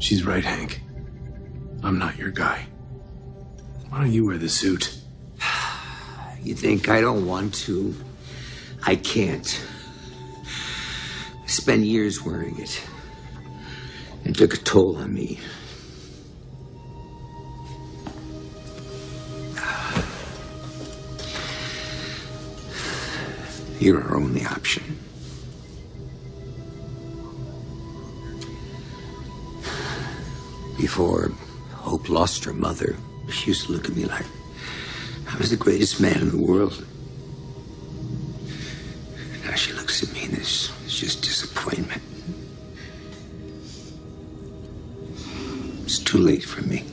She's right, Hank. I'm not your guy. Why don't you wear the suit? You think I don't want to? I can't. I spent years wearing it. It took a toll on me. You're our only option. Before Hope lost her mother, she used to look at me like I was the greatest man in the world. Now she looks at me and it's, it's just disappointment. It's too late for me.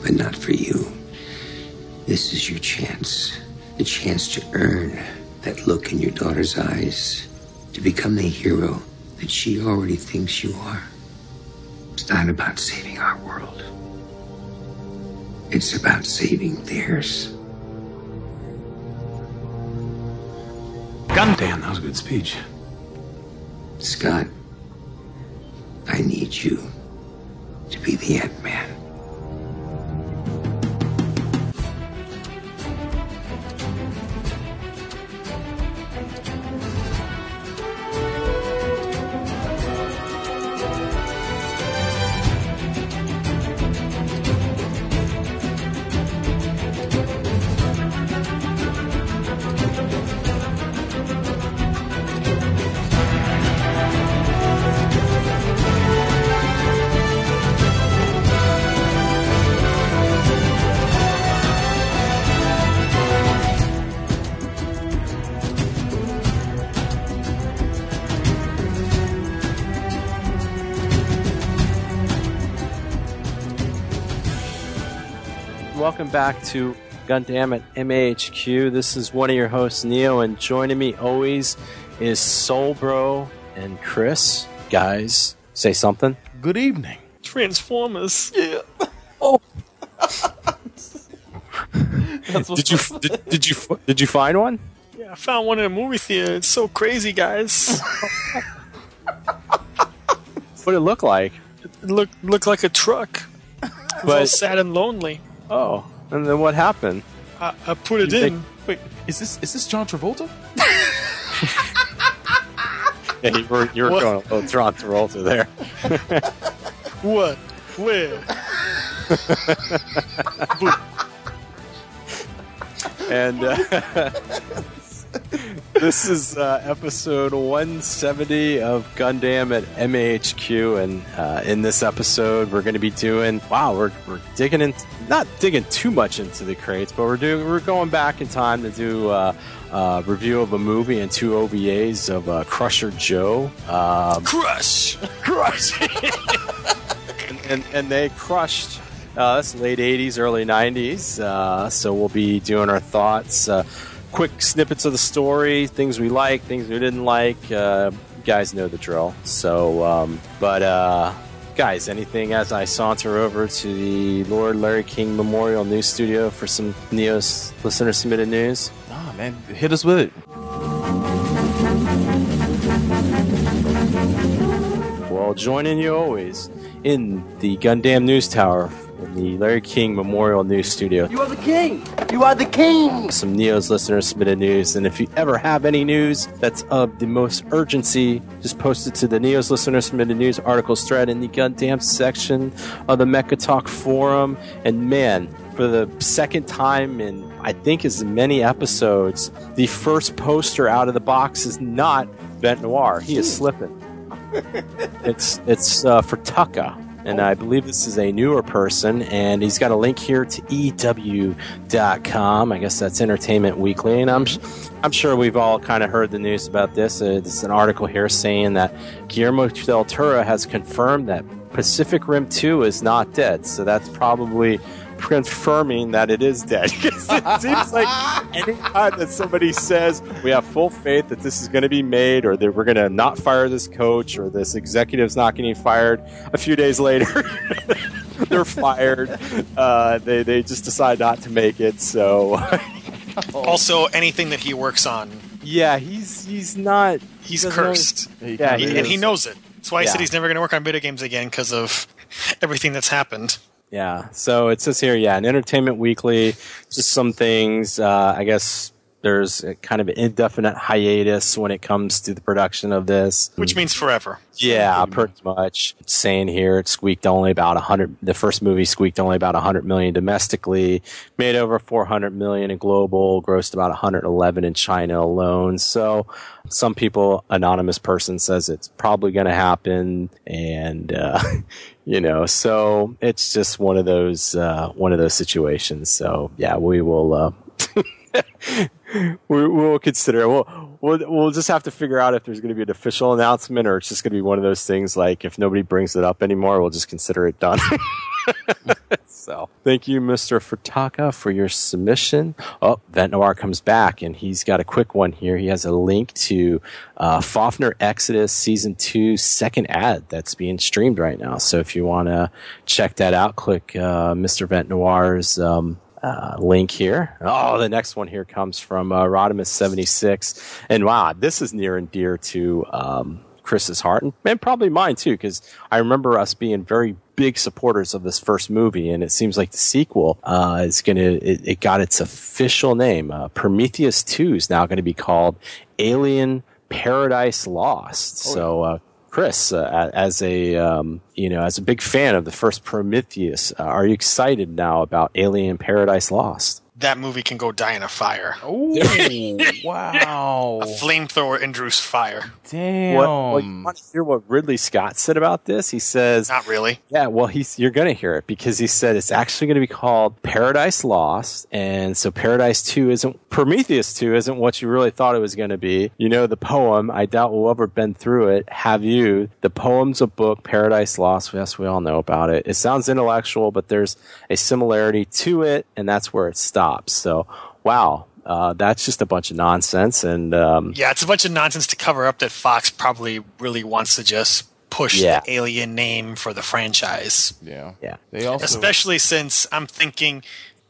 But not for you. This is your chance. The chance to earn that look in your daughter's eyes. To become the hero that she already thinks you are. It's not about saving our world. It's about saving theirs. God damn, that was a good speech. Scott, I need you to be the Ant Man. Back to Gundam at MAHQ. This is one of your hosts, Neo, and joining me always is Soul Bro and Chris. Guys, say something. Good evening. Transformers. Yeah. Oh. did you did, did you did you find one? Yeah, I found one in a movie theater. It's so crazy, guys. what did it look like? It looked looked like a truck. It was all sad and lonely. Oh, and then what happened? I, I put it You in. think- Wait, is this is this John Travolta? Yeah, you were you were going a little Tron Travolta there. What? Where? and uh, this is uh, episode 170 of Gundam at MAHQ, and uh, in this episode, we're going to be doing wow, we're, we're digging in, not digging too much into the crates, but we're doing we're going back in time to do. Uh, uh, review of a movie and two OVAs of uh, Crusher Joe. Um, Crush. Crush. and, and, and they crushed. Uh, that's late 80s, early 90s. Uh, so we'll be doing our thoughts, uh, quick snippets of the story, things we like, things we didn't like. Uh, guys know the drill. So, um, but uh, guys, anything as I saunter over to the Lord Larry King Memorial News Studio for some Neos listener submitted news? Nah, man, hit us with it. Well, joining you always in the Gundam News Tower in the Larry King Memorial News Studio. You are the king! You are the king! Some Neo's listeners submitted news, and if you ever have any news that's of the most urgency, just post it to the Neo's listeners submitted news articles thread in the Gundam section of the Mecha Talk forum. And man, for the second time in I think as many episodes, the first poster out of the box is not Vent Noir. He is slipping. it's it's uh, for Tucka. And I believe this is a newer person, and he's got a link here to EW.com. I guess that's Entertainment Weekly, and I'm I'm sure we've all kind of heard the news about this. Uh, this an article here saying that Guillermo del Toro has confirmed that Pacific Rim 2 is not dead. So that's probably confirming that it is dead. it seems like anytime that somebody says we have full faith that this is going to be made, or that we're going to not fire this coach, or this executive's not getting fired, a few days later they're fired. Uh, they they just decide not to make it. So Also, anything that he works on, yeah, he's he's not. he's doesn't know- cursed. Yeah, he and he knows it. That's why he Yeah. said he's never going to work on video games again because of everything that's happened. Yeah. So it says here, yeah, in Entertainment Weekly, just some things. Uh, I guess there's a kind of an indefinite hiatus when it comes to the production of this. Which means forever. Yeah, pretty much. It's saying here it squeaked only about 100 the first movie squeaked only about 100 million domestically, made over 400 million in global, grossed about 111 in China alone. So some people anonymous person says it's probably going to happen and uh you know, so it's just one of those uh one of those situations. So yeah, we will uh we, we'll consider it. We'll, we'll we'll just have to figure out if there's going to be an official announcement or it's just going to be one of those things like if nobody brings it up anymore, we'll just consider it done. so thank you, Mr. Furtaka, for your submission. Oh, Vent Noir comes back and he's got a quick one here. He has a link to uh, Fafner Exodus season two second ad that's being streamed right now. So if you want to check that out, click uh, Mr. Vent Noir's um, uh, link here. Oh, the next one here comes from uh, Rodimus76. And wow, this is near and dear to um, Chris's heart and, and probably mine too, because I remember us being very big supporters of this first movie, and it seems like the sequel uh, is going to, it, it got its official name. Uh, Prometheus 2 is now going to be called Alien Paradise Lost. so, uh, Chris, uh, as a um, you know, as a big fan of the first Prometheus, uh, are you excited now about Alien Paradise Lost? That movie can go die in a fire. Oh, wow. A flamethrower induced fire. Damn. What, well, you want to hear what Ridley Scott said about this? He says, Not really. Yeah, well, he's you're going to hear it because he said it's actually going to be called Paradise Lost, and so Paradise Two isn't Prometheus Two isn't what you really thought it was going to be. You know the poem. I doubt we'll ever been through it. Have you? The poem's a book. Paradise Lost. Yes, we all know about it. It sounds intellectual, but there's a similarity to it, and that's where it stops. So, wow. Uh, that's just a bunch of nonsense, and um, Yeah, it's a bunch of nonsense to cover up that Fox probably really wants to just push Yeah. the Alien name for the franchise. Yeah. Yeah. They also Especially since I'm thinking,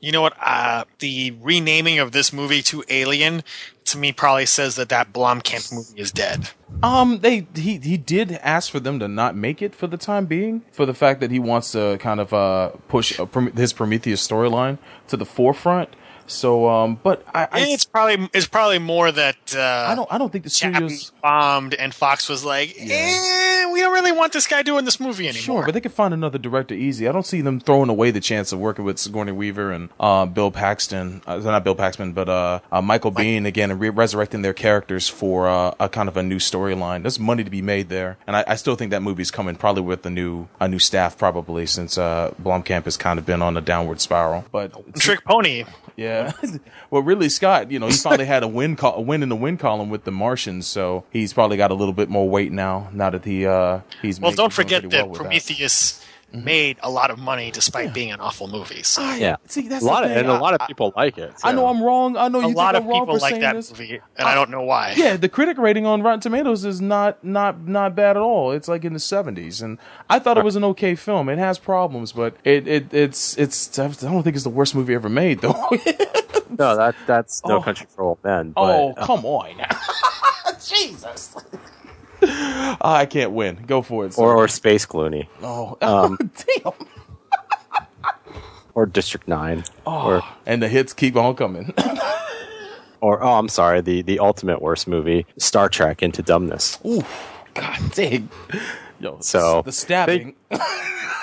you know what? Uh, the renaming of this movie to Alien to me probably says that that Blomkamp movie is dead. Um, they he he did ask for them to not make it for the time being, for the fact that he wants to kind of uh push his Prometheus storyline to the forefront. So, um, but I I, it's probably it's probably more that uh, I don't I don't think the studios. bombed and Fox was like, eh, we don't really want this guy doing this movie anymore. Sure, but they could find another director easy. I don't see them throwing away the chance of working with Sigourney Weaver and uh, Bill Paxton. Uh, not Bill Paxton, but uh, uh, Michael Biehn again, and re- resurrecting their characters for uh, a kind of a new storyline. There's money to be made there, and I, I still think that movie's coming probably with a new a new staff probably since uh, Blomkamp has kind of been on a downward spiral. But Trick Pony. yeah. well, Ridley Scott, you know, he finally had a win col- a win in the win column with the Martians, so he's probably got a little bit more weight now. Now that he uh he's Well, making- don't forget that well Prometheus Mm-hmm. made a lot of money despite being an awful movie. So yeah, See, that's a lot the of thing. and a I- lot of people like it. I know. I'm wrong. I know you a think lot I'm of people like that this. movie, and I don't know why. Yeah, the critic rating on Rotten Tomatoes is not not not bad at all. It's like in the 70s, and I thought it was an okay film. It has problems, but it, it it's it's I don't think it's the worst movie ever made though. No, that that's No Oh. Country for Old Men. But, oh uh, come on, Jesus! I can't win. Go for it. or or Space Clooney, oh, um, damn! or District Nine, Oh. or And the hits keep on coming. or oh, I'm sorry, the the ultimate worst movie, Star Trek Into Dumbness. Ooh, God dang! Yo, So, the stabbing.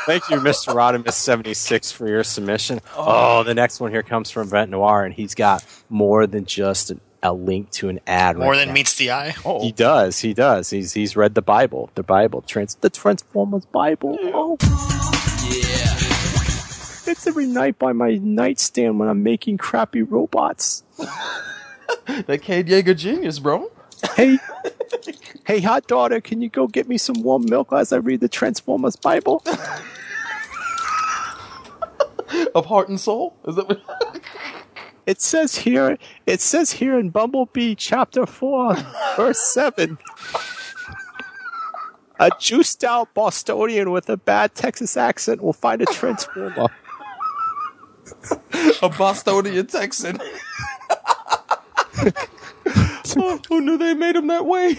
Thank you, Mr. Rodimus seventy six, for your submission. Oh, the next one here comes from Vent Noir, and he's got more than just an, a link to an ad. More right than now. meets the eye. Oh, He does. He does. He's he's read the Bible. The Bible. Trans the Transformers Bible. Oh. Yeah. It's every night by my nightstand when I'm making crappy robots. that Cade Yeager genius, bro. Hey, hey, hot daughter, can you go get me some warm milk as I read the Transformers Bible? Of heart and soul. Is that what? It says here. It says here in Bumblebee chapter four, verse seven. A juiced out Bostonian with a bad Texas accent will find a transformer. a Bostonian Texan. oh, who knew they made him that way?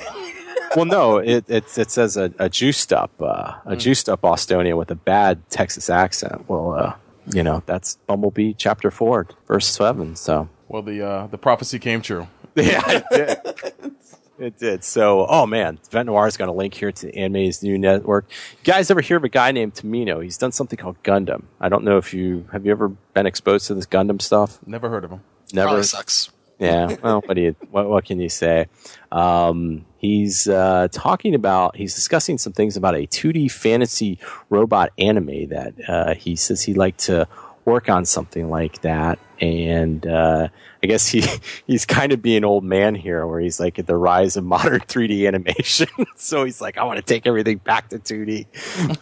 well, no, it it, it says a, a juiced up uh, a juiced up Bostonian with a bad Texas accent. Well, uh, you know that's Bumblebee chapter four, verse seven. So Well, the uh, the prophecy came true. yeah, it did. It did. So, oh man, Vent Noir's got a link here to Anime News Network. You guys ever hear of a guy named Tomino? He's done something called Gundam. I don't know if you have you ever been exposed to this Gundam stuff. Never heard of him. Never. Probably sucks. Yeah. Well, what do you what, what can you say? Um, he's uh, talking about he's discussing some things about a 2D fantasy robot anime that uh, he says he'd like to work on something like that. And uh, I guess he he's kind of being old man here, where he's like at the rise of modern 3D animation. so he's like, I want to take everything back to 2D.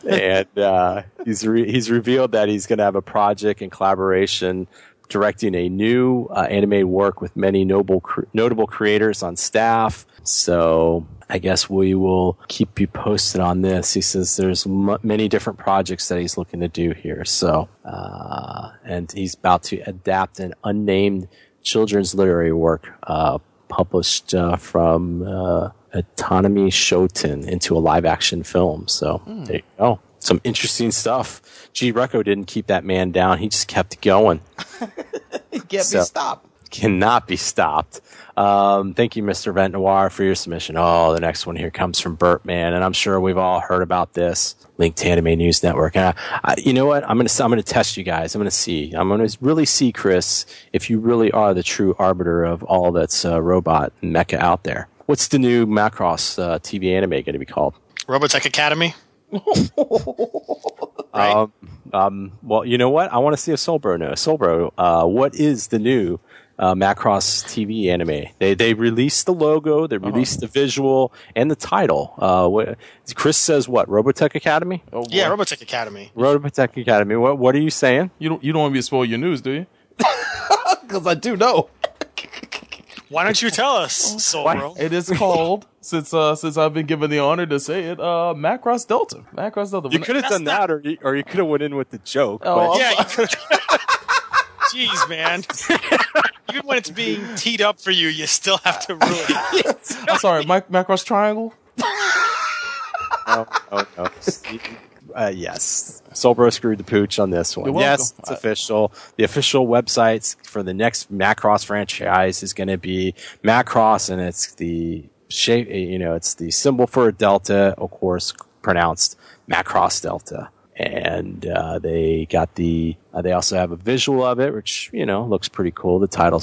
and uh, he's re- he's revealed that he's going to have a project in collaboration directing a new uh, animated work with many notable cr- notable creators on staff. So I guess we will keep you posted on this. He says there's m- many different projects that he's looking to do here. So uh, and he's about to adapt an unnamed children's literary work uh, published uh, from uh, Autonomy Shoten into a live action film. So there you go. Some interesting stuff. G-Reco didn't keep that man down. He just kept going Can't So- stopped. cannot be stopped. Um, thank you, Mr. Vent Noir, for your submission. Oh, the next one here comes from Burtman, and I'm sure we've all heard about this. Link to Anime News Network. And I, I, you know what? I'm gonna I'm gonna test you guys. I'm gonna see. I'm gonna really see, Chris, if you really are the true arbiter of all that's uh, robot and mecha out there. What's the new Macross uh, TV anime going to be called? Robotech Academy. right. Um, um, well, you know what? I want to see if Soulbro knows. Soulbro, uh, what is the new uh, Macross TV anime? They they released the logo, they released the visual and the title. Uh, what, Chris says what? Robotech Academy? Oh, yeah, boy. Robotech Academy. Robotech Academy. What what are you saying? you don't you don't want me to spoil your news, do you? Because I do know. Why don't you tell us, Soul Bro? It is called since uh since I've been given the honor to say it. Uh, Macross Delta. Macross Delta. You could have done that, or you, or you could have went in with the joke. Oh, but- Yeah. Jeez, man. Even when it's being teed up for you, you still have to ruin it. I'm sorry, Mac- Macross Triangle. no, no, no. Uh, yes, Soulbro screwed the pooch on this one. Yes, it's I- official. The official websites for the next Macross franchise is going to be Macross, and it's the shape. You know, it's the symbol for a delta, of course, pronounced Macross Delta. And uh, they got the. Uh, they also have a visual of it, which you know looks pretty cool. The title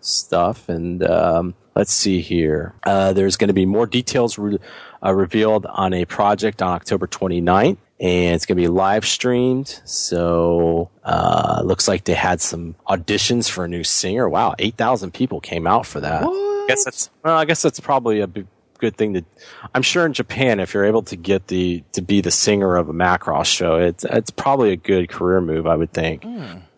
stuff, and um, let's see here. Uh, there's going to be more details re- uh, revealed on a project on October 29th, and it's going to be live streamed. So uh, looks like they had some auditions for a new singer. Wow, 8,000 people came out for that. I guess that's well. I guess that's probably a big, good thing to. I'm sure in Japan, if you're able to get the to be the singer of a Macross show, it's it's probably a good career move. I would think.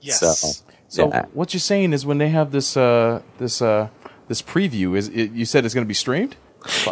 Yes. So, So yeah. what you're saying is when they have this uh this uh this preview is it, you said it's going to be streamed?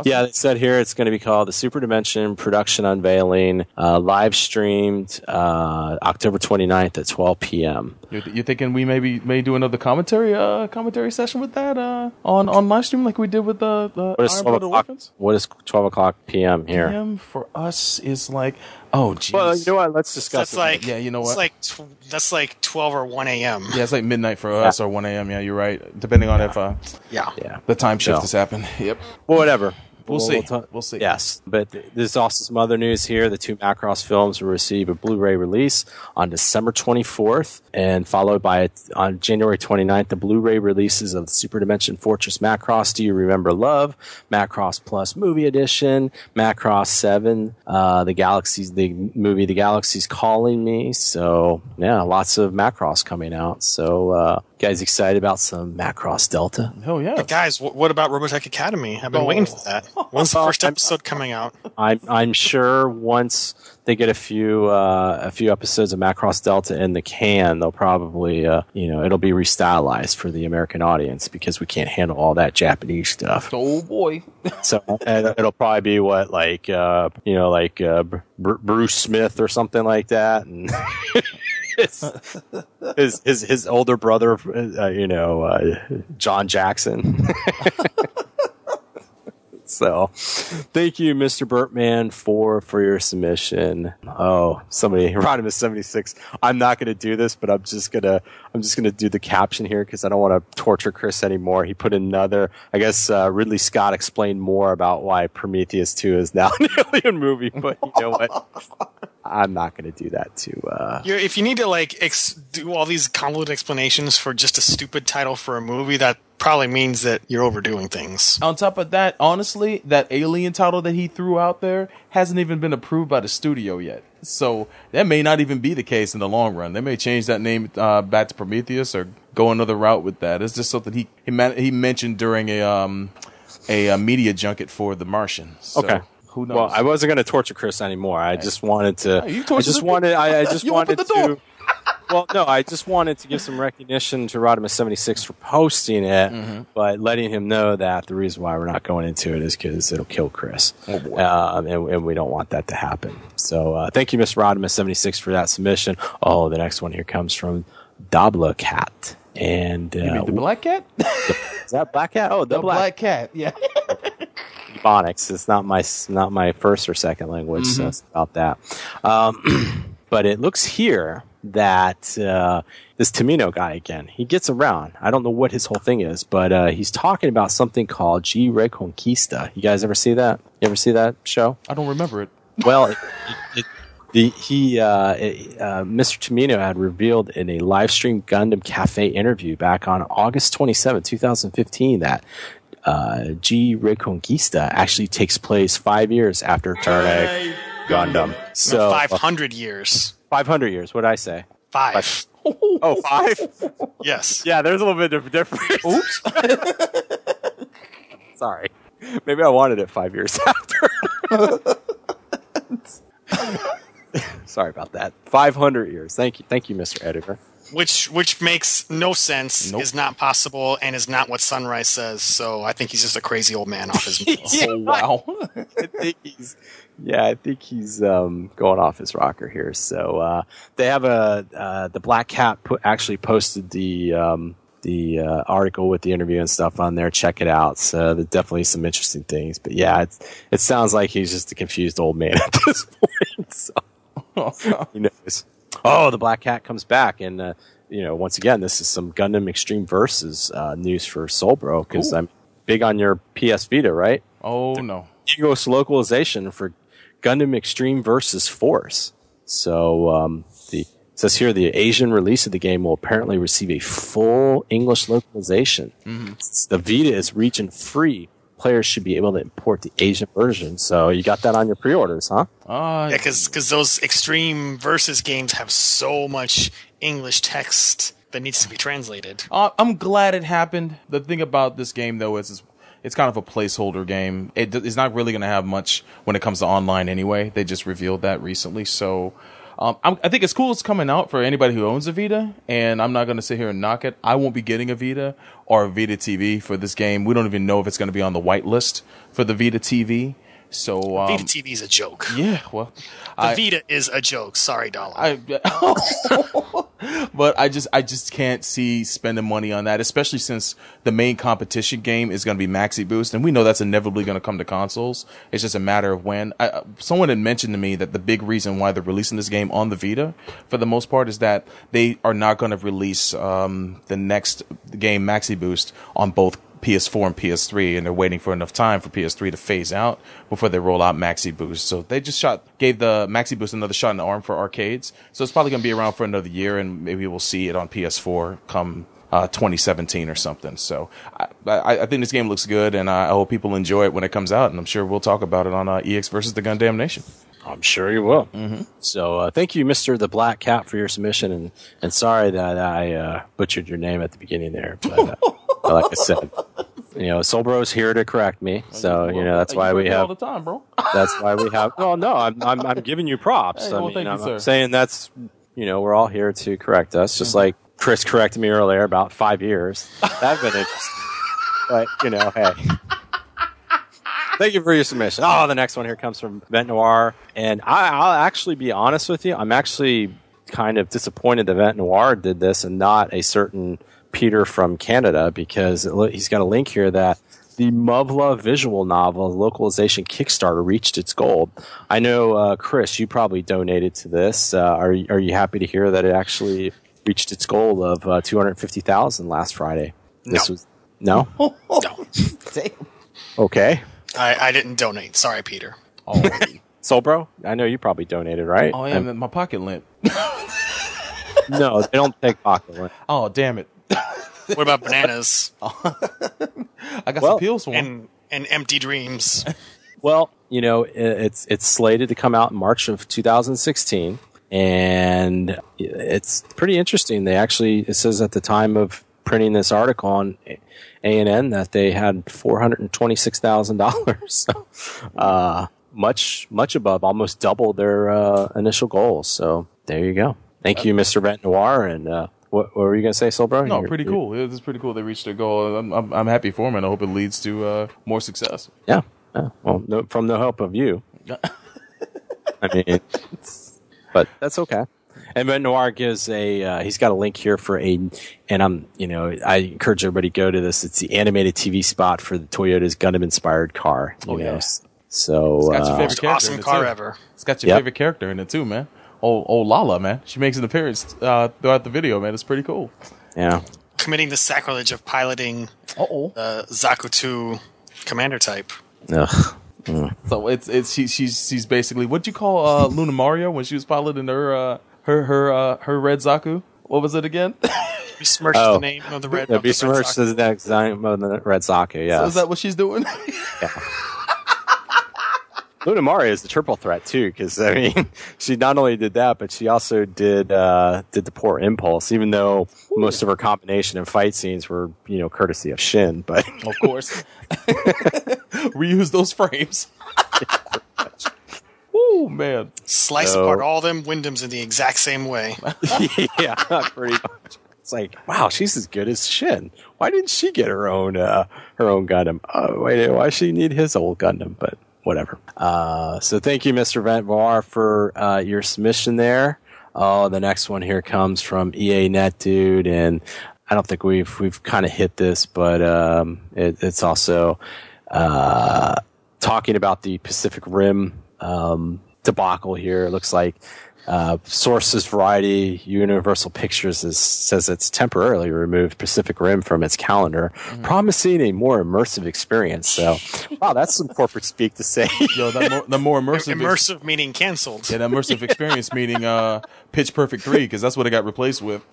Yeah, they said here it's going to be called the Super Dimension Production Unveiling, uh, live streamed uh, October 29th at 12 p.m. You're, you're thinking we maybe may do another commentary uh commentary session with that uh on on live stream like we did with the the What is Iron 12 o'clock? What is 12 o'clock p.m. here? PM for us is like oh geez. Well, you know what? Let's discuss That's it. like Yeah, you know It's what? like tw- that's like twelve or one a.m. Yeah, it's like midnight for us or 1 a.m. Yeah, you're right. Depending on if uh, Yeah. yeah. the time shift So- has happened. Yep. Well, whatever. We'll see. ta- We'll see. Yes, but there's also some other news here. The two Macross films will receive a Blu-ray release on December 24th, and followed by on January 29th, the Blu-ray releases of Super Dimension Fortress Macross. Do you remember Love? Macross Plus Movie Edition, Macross Seven, uh, the Galaxies, the movie The Galaxy's Calling Me. So yeah, lots of Macross coming out. So uh, guys, excited about some Macross Delta? Hell yeah. But guys, wh- what about Robotech Academy? I've been Oh. waiting for that. When's the first episode coming out? I'm I'm sure once they get a few uh, a few episodes of Macross Delta in the can, they'll probably uh, you know it'll be restylized for the American audience because we can't handle all that Japanese stuff. Oh boy. So and it'll probably be what like uh, you know like uh, Br- Bruce Smith or something like that, and his, his his older brother, uh, you know uh, John Jackson. So, thank you, Mr. Burtman, for for your submission. Oh, somebody, Rodimus seventy six. I'm not going to do this, but I'm just gonna I'm just gonna do the caption here because I don't want to torture Chris anymore. He put another. I guess uh, Ridley Scott explained more about why Prometheus two is now an alien movie, but you know what? I'm not going to do that to. Uh, if you need to like ex- do all these convoluted explanations for just a stupid title for a movie, that probably means that you're overdoing things. On top of that, honestly, that alien title that he threw out there hasn't even been approved by the studio yet. So that may not even be the case in the long run. They may change that name uh, back to Prometheus or go another route with that. It's just something he he, man- he mentioned during a um a, uh media junket for The Martian. So, Okay. Who knows? Well, I wasn't going to torture Chris anymore. I just wanted to. you I tortured just him. wanted. I, I just You wanted opened the door. to. Well, no, I just wanted to give some recognition to Rodimus seventy six for posting it, Mm-hmm. but letting him know that the reason why we're not going into it is because it'll kill Chris, Oh, boy. um, and, and we don't want that to happen. So, uh, thank you, Mr. Rodimus seventy six, for that submission. Oh, the next one here comes from Dabla Cat, and You uh, mean the black cat? is that Black Cat? Oh, the, the black black cat. Yeah. Ebonics. It's not my not my first or second language, so it's about that. Um, but it looks here that uh, this Tomino guy again, he gets around. I don't know what his whole thing is, but uh, he's talking about something called G Reconquista. You guys ever see that? You ever see that show? I don't remember it. Well, it, it, the he uh, it, uh, Mr. Tomino had revealed in a live stream Gundam Cafe interview back on August 27, 2015, that uh, G Reconquista actually takes place five years after Turn A Gundam. So uh, Five hundred years. 500 years. What did I say? Five. Oh, five? Yes. yeah, there's a little bit of difference. Oops. Sorry. Maybe I wanted it five years after. Sorry about that. 500 years. Thank you. Thank you, Mr. Editor. Which which makes no sense, Nope. is not possible, and is not what Sunrise says. So I think he's just a crazy old man off his. Oh wow. I think he's yeah, I think he's um, going off his rocker here. So uh, they have a uh, the Black Cat put, actually posted the um, the uh, article with the interview and stuff on there. Check it out. So there's definitely some interesting things. But yeah, it's, it sounds like he's just a confused old man at this point. So who knows? Oh, the Black Cat comes back, and uh, you know, once again, this is some Gundam Extreme Versus uh, news for Soulbro because I'm big on your PS Vita, right? oh no. English localization for Gundam Extreme versus Force. So um, the it says here the Asian release of the game will apparently receive a full English localization. Since The Vita is region free. Players should be able to import the Asian version. So you got that on your pre-orders, huh? Uh, Yeah, because those extreme versus games have so much English text that needs to be translated. Uh, I'm glad it happened. The thing about this game, though, is it's, it's kind of a placeholder game. It, it's not really going to have much when it comes to online anyway. They just revealed that recently. So um, I think it's cool it's coming out for anybody who owns a Vita. And I'm not going to sit here and knock it. I won't be getting a Vita or a Vita TV for this game. We don't even know if it's going to be on the whitelist for the Vita TV. So, um, Vita TV is a joke. yeah, well, The I, Vita is a joke. Sorry, Dollar. I, but I just I just can't see spending money on that, especially since the main competition game is going to be Maxi Boost, and we know that's inevitably going to come to consoles. It's just a matter of when. I, someone had mentioned to me that the big reason why they're releasing this game on the Vita, for the most part, is that they are not going to release um, the next game Maxi Boost on both PS4 and PS3, and they're waiting for enough time for PS3 to phase out before they roll out Maxi Boost. So they just shot gave the Maxi Boost another shot in the arm for arcades. So it's probably going to be around for another year, and maybe we'll see it on PS4 come uh, 2017 or something. So I, I, I think this game looks good, and I hope people enjoy it when it comes out. And I'm sure we'll talk about it on uh, EX versus the Gundam Nation. I'm sure you will. So uh, thank you, Mister the Black Cat, for your submission, and and sorry that I uh, butchered your name at the beginning there. But uh, like I said, you know, Soulbro's here to correct me, so you know that's why we have all the time, bro. that's why we have. Well, no, I'm I'm, I'm giving you props. Hey, I well, mean, thank you, I'm, sir. I'm saying that's you know we're all here to correct us, just like Chris corrected me earlier about five years. That'd been interesting, but you know, hey. Thank you for your submission. Oh, the next one here comes from Vent Noir. And I, I'll actually be honest with you. I'm actually kind of disappointed that Vent Noir did this and not a certain Peter from Canada because it, he's got a link here that the Muv-Luv visual novel localization Kickstarter reached its goal. I know, uh, Chris, you probably donated to this. Uh, are are you happy to hear that it actually reached its goal of uh, two hundred fifty thousand last Friday? This No. was no. No, Okay, I, I didn't donate. Sorry, Peter. Oh, Soul Bro, I know you probably donated, right? oh yeah, my pocket limp. no, they don't take pocket lint. Oh, damn it. What about bananas I got Well, some pills for him. and and empty dreams? Well, you know, i- it's it's slated to come out in March of 2016, and it's pretty interesting. They actually it says at the time of printing this article on A and N that they had four hundred and twenty six thousand dollars, uh, much much above, almost double their uh, initial goals. So there you go. Thank you, Mr. Vent Noir. And uh, what, what were you going to say, Soul Bro? No, You're- pretty cool. It was pretty cool. They reached their goal. I'm, I'm, I'm happy for them, and I hope it leads to uh, more success. Yeah. yeah. Well, no, from the help of you. I mean, but that's okay. And Vent Noir gives a, uh, he's got a link here for a, and I'm, you know, I encourage everybody to go to this. It's the animated TV spot for the Toyota's Gundam inspired car. You Oh, know? yeah. So, It's got your uh, favorite Most character awesome in it, car too. ever. It's got your Yep. favorite character in it too, man. Oh, oh, Lala, man. She makes an appearance uh, throughout the video, man. It's pretty cool. yeah. Committing the sacrilege of piloting Uh oh. uh, Zaku 2 commander type. Ugh. So it's it's she, she's she's basically what you call uh, Lunamaria when she was piloting her uh, her her uh, her red Zaku. What was it again? Besmirch Oh. the name of the red. Yeah, of the Red the next time of the Red Socket, So yeah. is that what she's doing? Lunamaria is the triple threat too, because I mean, she not only did that, but she also did uh, did the poor impulse. Even though most of her combination and fight scenes were, you know, courtesy of Shin, but of course. Reuse those frames. Ooh man. Slice So- apart all them Windams in the exact same way. yeah, pretty much. It's like, wow, she's as good as Shin. Why didn't she get her own uh, her own Gundam? Oh, wait, why does she need his old Gundam? But whatever. Uh, so thank you, Mr. Vent Noir, for uh, your submission there. Oh, the next one here comes from EA Net Dude, and I don't think we've we've kind of hit this, but um, it, it's also uh, talking about the Pacific Rim um, debacle here. It looks like uh, sources Variety Universal Pictures is, says it's temporarily removed Pacific Rim from its calendar, promising a more immersive experience. So, wow, that's some corporate speak to say. Yo, that more, the more immersive ex- Immersive meaning canceled. yeah, that immersive experience meaning uh, Pitch Perfect three because that's what it got replaced with.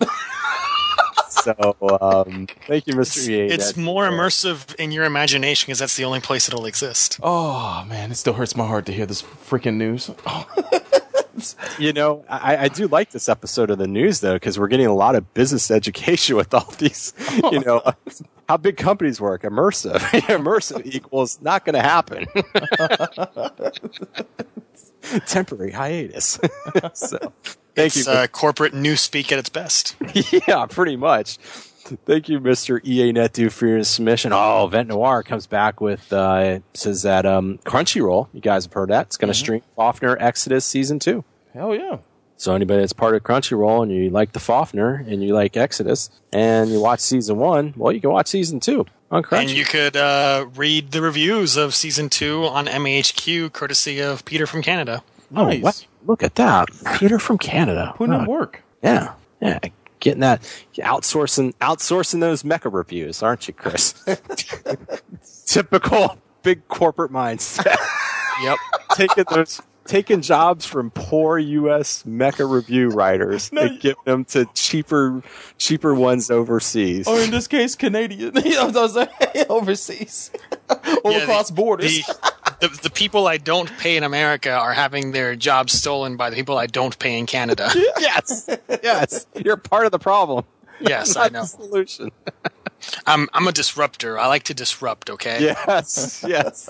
so, um, thank you, Mr. It's That's- more immersive in your imagination because that's the only place it'll exist. Oh man, it still hurts my heart to hear this freaking news. You know, I, I do like this episode of the news though, because we're getting a lot of business education with all these, you know, how big companies work. Immersive, immersive equals not going to happen. Temporary hiatus. so, thank It's you. uh, corporate newspeak at its best. yeah, pretty much. Thank you, Mr. EA Net Dude, for your submission. Oh, Vent Noir comes back with, uh, says that, um, Crunchyroll, you guys have heard that, it's going to stream Fafner Exodus Season 2. Hell yeah. So anybody that's part of Crunchyroll and you like the Fafner and you like Exodus and you watch season one, well, you can watch season two on Crunchy. And you could uh, read the reviews of season two on MAHQ, courtesy of Peter from Canada. oh, Nice. what? Look at that, Peter from Canada. Putting Oh, in work. Yeah, yeah, getting that outsourcing, outsourcing those mecha reviews, aren't you, Chris? Typical big corporate mindset. Yep. taking those. Taking jobs from poor U.S. mecha review writers and giving them to cheaper, cheaper ones overseas. Or in this case, Canadian. You know what I'm saying? Overseas. or Yeah, across the- borders. The, the, the people I don't pay in America are having their jobs stolen by the people I don't pay in Canada. yes, yes, you're part of the problem. yes, not I know. the solution. I'm I'm a disruptor. I like to disrupt. Okay. Yes, yes.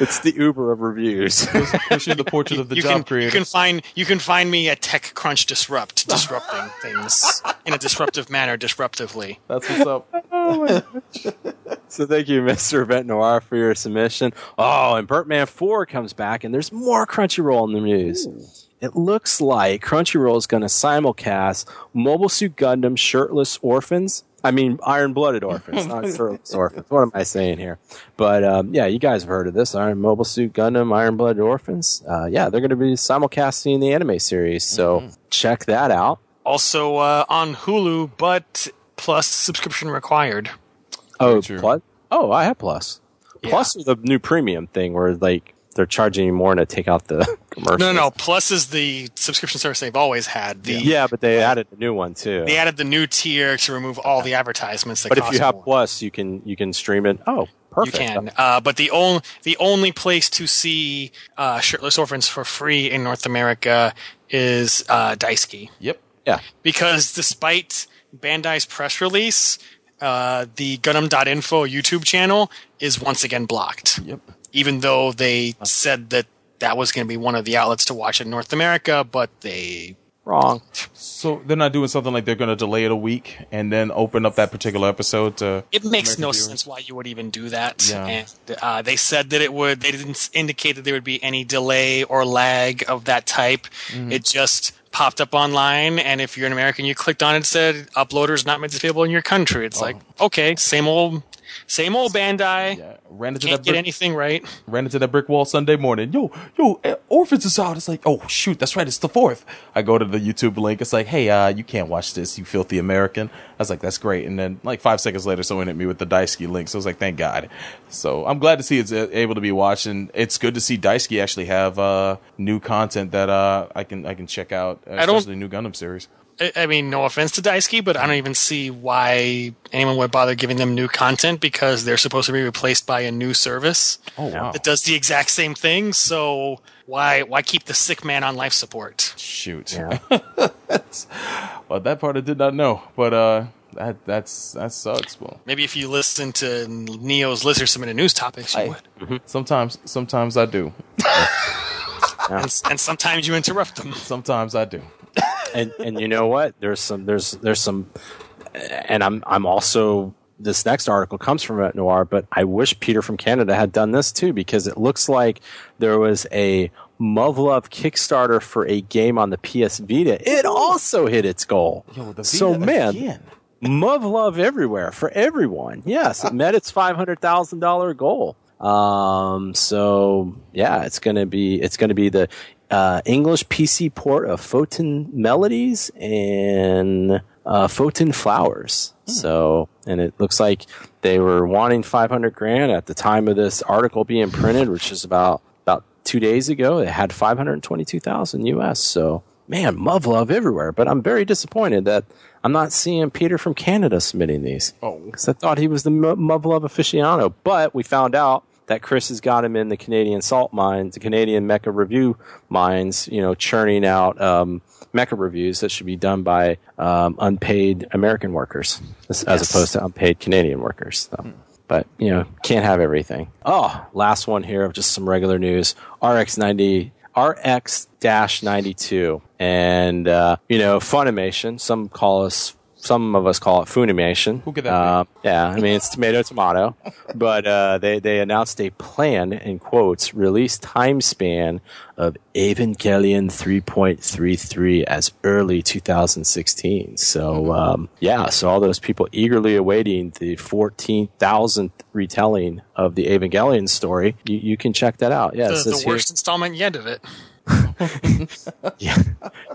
it's the Uber of reviews. Pushing the portrait of the you job can creator. you can find you can find me at TechCrunch Disrupt, disrupting things in a disruptive manner, disruptively. That's what's up. so thank you, Mr. Vent Noir, for your submission. Oh, and Bertman 4 comes back, and there's more Crunchyroll in the news. It looks like Crunchyroll is going to simulcast Mobile Suit Gundam Shirtless Orphans I mean, iron blooded orphans, not shirtless orphans. What am I saying here? But um, yeah, you guys have heard of this Iron Mobile Suit Gundam, Iron blooded orphans. Uh, yeah, they're going to be simulcasting the anime series, so Mm-hmm. check that out. Also uh, on Hulu, but plus subscription required. Oh, plus. Oh, I have plus. Plus is the new premium thing where like they're charging you more to take out the commercials. No, no, no. Plus is the subscription service they've always had. The Yeah, but they added a new one too. they added the new tier to remove all the advertisements. That but if you have more. plus, you can you can stream it. Oh, Perfect. You can, uh, but the only the only place to see uh, shirtless orphans for free in North America is uh, Daisuki, Yep. Yeah. because despite Bandai's press release, uh, the Gundam.info YouTube channel is once again blocked. Yep. Even though they said that that was going to be one of the outlets to watch in North America, but they Wrong. So they're not doing something like they're going to delay it a week and then open up that particular episode to. It makes American no viewers. sense why you would even do that. Yeah. And uh, they said that it would. They didn't indicate that there would be any delay or lag of that type. Mm-hmm. It just popped up online, and if you're an American, you clicked on it, and said "uploaders not made available in your country." It's like okay, same old, same old Bandai. Oh. Yeah, ran into Can't that get brick, anything right. ran into that brick wall Sunday morning. Yo, yo, eh, Orphans is out. It's like, oh shoot, that's right, it's the fourth. I go to the YouTube link. It's like, hey, uh, you can't watch this, you filthy American. I was like, that's great. And then like five seconds later, someone hit me with the Daisuki link. So I was like, thank God. So I'm glad to see it's uh, able to be watched, and it's good to see Daisuki actually have uh, new content that uh, I can I can check out, especially the new Gundam series. I- I mean, no offense to Daisuki, but I don't even see why anyone would bother giving them new content because they're supposed to be replaced by a new service Oh wow, that does the exact same thing. So why why keep the sick man on life support? shoot. Yeah. Well, that part I did not know, but uh, that that's that sucks. Well, Maybe if you listen to Neo's list or submitted news topics, you I- would. sometimes sometimes I do. And, and sometimes you interrupt them. Sometimes I do. and and you know what? There's some there's there's some, and I'm I'm also this next article comes from Vent Noir, but I wish Peter from Canada had done this too because it looks like there was a Muv-Luv Kickstarter for a game on the PS Vita. It also hit its goal. Yo, the so Vita man, again. Muv-Luv everywhere for everyone. Yes, it met its five hundred thousand dollar goal. Um, so yeah, it's gonna be it's gonna be the uh, English PC port of Photon Melodies and uh, Photon Flowers. So, and it looks like they were wanting five hundred grand at the time of this article being printed, which is about about two days ago. It had five hundred twenty two thousand US. So man, Muv-Luv everywhere. But I'm very disappointed that I'm not seeing Peter from Canada submitting these. Oh. because I thought he was the Muv-Luv aficionado. But we found out that Chris has got him in the Canadian salt mines, the Canadian mecha review mines. You know, churning out um, mecha reviews that should be done by um, unpaid American workers as, as opposed to unpaid Canadian workers. So. But you know, can't have everything. Oh, last one here of just some regular news. RX ninety RX 92 and uh, you know Funimation. Some call us. Some of us call it Funimation. Who could that uh, Yeah, I mean it's tomato tomato, but uh, they they announced a plan in quotes release time span of Evangelion 3.33 as early 2016. So um, yeah, so all those people eagerly awaiting the 14,000th retelling of the Evangelion story, you, you can check that out. Yeah, The, the here- worst installment yet of it. yeah,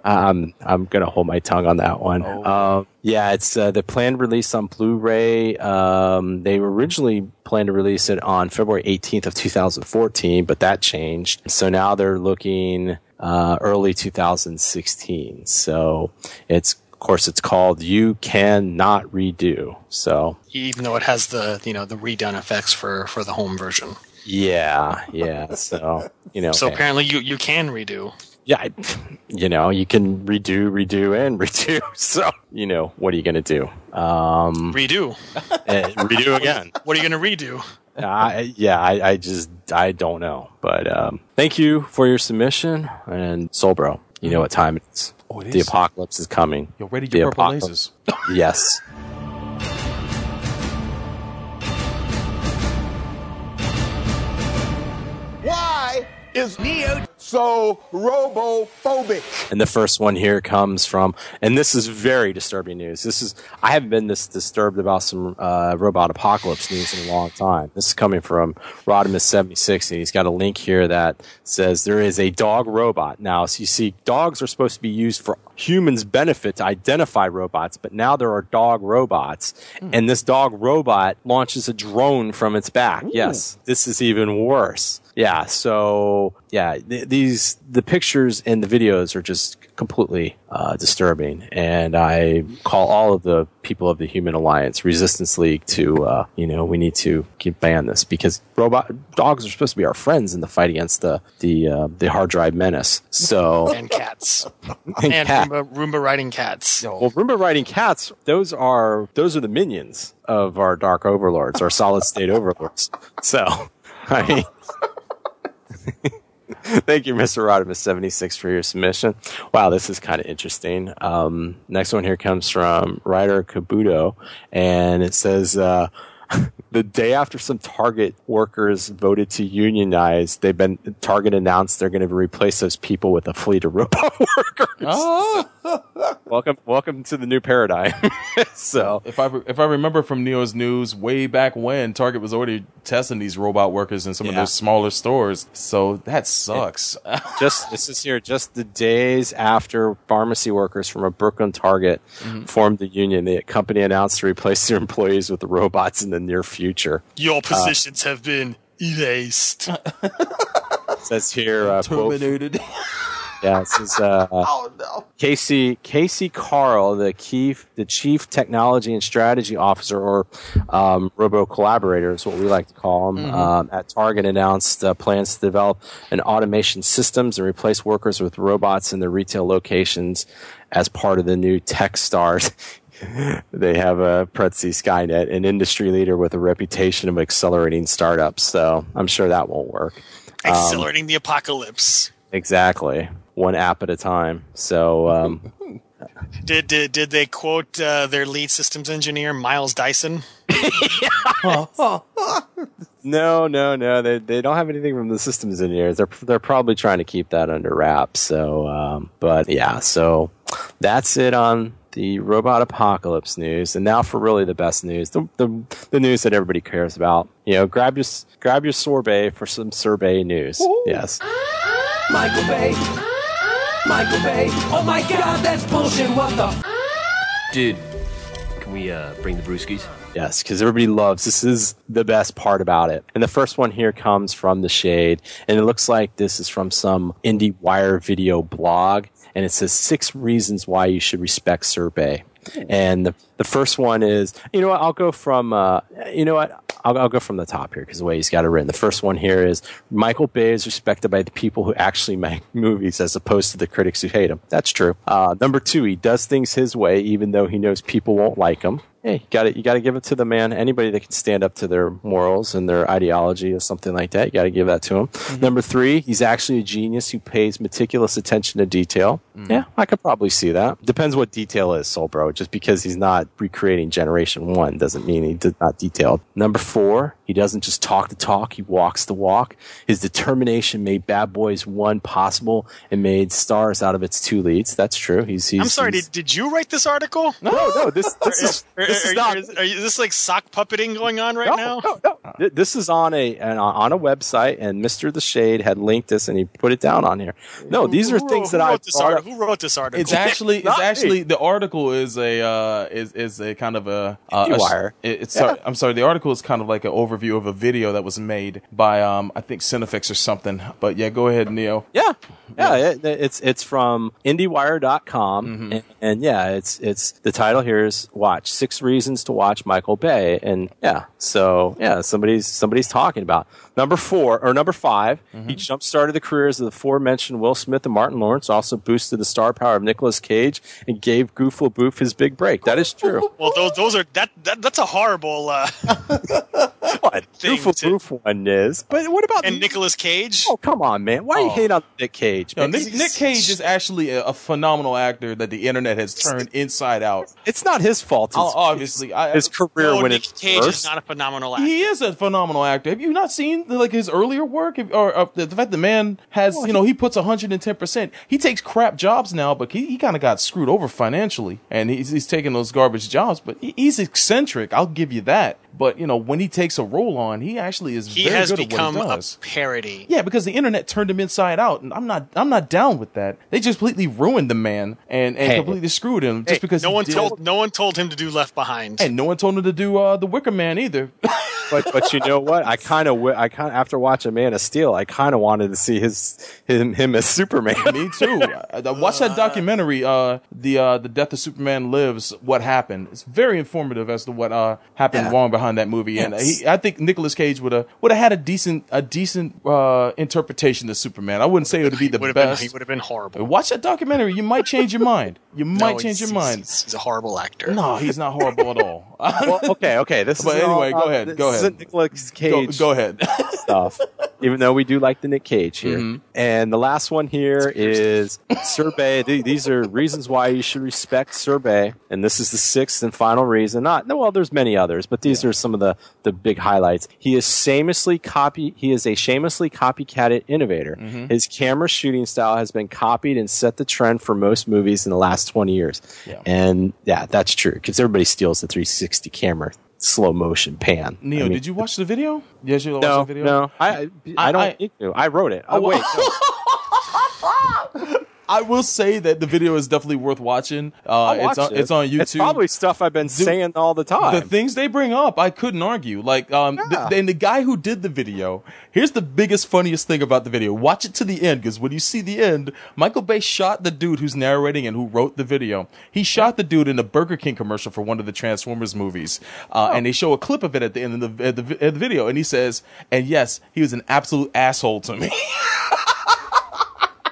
um, I'm gonna hold my tongue on that one. Um, yeah, it's uh, the planned release on Blu-ray. Um, they originally planned to release it on February 18th of 2014, but that changed. So now they're looking uh, early 2016. So it's of course it's called "You Cannot Redo." So Even though it has the you know the redone effects for for the home version. Yeah, yeah. So you know, So apparently you you can redo. yeah, I- you know, you can redo, redo, and redo. So, you know, what are you going to do? Um, Redo. eh, redo again. What are you going to redo? I, yeah, I, I just, I don't know. But um, thank you for your submission. And Soulbro, you know what time it is. Oh, it the is. apocalypse is coming. Yo, ready The your purple apocalypse. lasers. Yes. is Neo so robophobic. And the first one here comes from, and this is very disturbing news. This is, I haven't been this disturbed about some uh, robot apocalypse news in a long time. This is coming from Rodimus76, and he's got a link here that says there is a dog robot. Now, so you see, dogs are supposed to be used for humans' benefit to identify robots, but now there are dog robots, and this dog robot launches a drone from its back. Yes, this is even worse. Yeah, so yeah, th- these the pictures and the videos are just completely uh, disturbing, and I call all of the people of the Human Alliance Resistance League to uh, you know we need to keep ban this because robot dogs are supposed to be our friends in the fight against the the uh, the hard drive menace. So and cats and and cat. Roomba, Roomba riding cats. Well, Roomba riding cats, those are those are the minions of our dark overlords, our solid state overlords. So, I mean, thank you, Mr. Rodimus seventy six, for your submission. Wow, this is kind of interesting. Um, next one here comes from Ryder Kabuto, and it says. Uh, the day after some Target workers voted to unionize, they've been Target announced they're going to replace those people with a fleet of robot workers. Oh. welcome, welcome to the new paradigm. so, If I if I remember from Neo's news way back when, Target was already testing these robot workers in some of Yeah. their smaller stores. So that sucks. just this is here just the days after pharmacy workers from a Brooklyn Target mm-hmm. formed the union. The company announced to replace their employees with the robots in the near future. Your positions have been erased. It says here, uh, quote, Terminated. yeah, it says, uh, Oh no. Casey Casey Carl, the chief the chief technology and strategy officer, or um, robo collaborator, is what we like to call him, um, at Target announced uh, plans to develop an automation systems and replace workers with robots in their retail locations as part of the new Techstars. they have a Prezi Skynet, an industry leader with a reputation of accelerating startups. So I'm sure that won't work. Accelerating the apocalypse. Exactly, one app at a time. So. Um, Did did, did they quote uh, their lead systems engineer Miles Dyson? No, no, no. They they don't have anything from the systems engineers. They're they're probably trying to keep that under wraps. So, um, but yeah. So that's it on the robot apocalypse news. And now for really the best news, the the, the news that everybody cares about. You know, grab your grab your sorbet for some Sir Bay news. Yes. Michael Bay. Michael Bay. Oh my god, that's bullshit. What the? Dude, can we uh, bring the brewskis? Yes, because everybody loves this is the best part about it. And the first one here comes from the shade, and it looks like this is from some IndieWire video blog, and it says six reasons why you should respect Sir Bay. And the, the first one is, you know what, I'll go from, uh, you know what, I'll, I'll go from the top here because the way he's got it written. The first one here is Michael Bay is respected by the people who actually make movies as opposed to the critics who hate him. That's true. Uh, number two, he does things his way even though he knows people won't like him. Hey, you got to you got to give it to the man. Anybody that can stand up to their morals and their ideology or something like that, you got to give that to him. Mm-hmm. Number three, he's actually a genius who pays meticulous attention to detail. Mm. Yeah, I could probably see that. Depends what detail is, Soulbro. Just because he's not recreating Generation One doesn't mean he did not detailed. Number four, he doesn't just talk the talk; he walks the walk. His determination made Bad Boys One possible and made stars out of its two leads. That's true. He's. he's I'm sorry. he's- Did, did you write this article? no, no. This this is this is not. are- are you- is this like sock puppeting going on right No, now? no, no. Th- This is on a an, on a website, and Mister The Shade had linked this, and he put it down on here. No, these are Who things that I wrote this brought Who wrote this article? It's actually it's Not me. actually the article is a uh, is is a kind of a, uh, a IndieWire. it- it's sorry, I'm sorry. The article is kind of like an overview of a video that was made by um I think Cinefix or something. But yeah, go ahead, Neo. Yeah, yeah. It, it's it's from IndieWire.com, Mm-hmm. and, and yeah, it's it's the title here is "Watch Six Reasons to Watch Michael Bay," and yeah, so yeah, somebody's somebody's talking about number four or number 5 Mm-hmm. He jump started the careers of the aforementioned Will Smith and Martin Lawrence, also boosted the star power of Nicolas Cage, and gave Goofle Boof his big break. That is true. well, those those are that, that that's a horrible. Uh, what Thing Goofle to- Boof one is, but what about and Nicolas Cage. Oh come on, man! Why you Oh. hate on Nick Cage? No. Nick, Nick Cage is actually a, a phenomenal actor that the internet has turned inside out. It's not his fault. It's, Oh, obviously, I, his career No, when Nick Cage first. is not a phenomenal actor. he is a a phenomenal actor. Have you not seen like his earlier work, If- or uh, the, the fact the man has you know he puts hundred and ten percent. He takes crap jobs now, but he, he kind of got screwed over financially, and he's he's taking those garbage jobs. But he, he's eccentric. I'll give you that. But you know when he takes a role on, he actually is He very has good at what he a does. parody. Yeah, because the internet turned him inside out, and I'm not I'm not down with that. They just completely ruined the man and, and Hey. completely screwed him just Hey, because no one did- told no one told him to do Left Behind. and no one told him to do uh, the Wicker Man either. but but you know what? I kind of I kind after watching Man of Steel, I kind of wanted to see his him him as Superman. Me too. I, I that documentary, uh, the uh, the Death of Superman Lives. What happened? It's very informative as to what uh, happened Yeah. wrong behind that movie, and Yes. he, I think Nicolas Cage would have would have had a decent a decent uh, interpretation of Superman. I wouldn't say it would be the would have been best. he would have been horrible. Watch that documentary. You might change your mind. You might No, change your mind. He's, he's a horrible actor. No, he's not horrible at all. well, okay, okay. This But is anyway, all, go uh, ahead, This go ahead. Isn't Nicolas go, Cage go ahead. stuff. Even though we do like the Nick Cage here, Mm-hmm. and the last one here is Sir Bay. These are reasons why you should respect Sir Bay, and this is the sixth and final reason. Not no, well, there's many others, but these are some of the the big highlights. He is shamelessly copy. He is a shamelessly copycatted innovator. Mm-hmm. His camera shooting style has been copied and set the trend for most movies in the last 20 years. Yeah. And yeah, that's true because everybody steals the 360 camera slow motion pan. Neo, I mean, did you watch the video? Yes, you watched no, the video. no, I, I, I- don't I- need to. I wrote it. Oh, oh wait, no. I will say that the video is definitely worth watching. Uh, it's on it. it's on YouTube. It's probably stuff I've been saying all the time. the things they bring up, I couldn't argue. Like, um, Yeah. th- and the guy who did the video, here's the biggest, funniest thing about the video. Watch it to the end, because when you see the end, Michael Bay shot the dude who's narrating and who wrote the video. He shot the dude in a Burger King commercial for one of the Transformers movies, uh, Oh. and they show a clip of it at the end of the, at the, at the video, and he says, "And yes, he was an absolute asshole to me."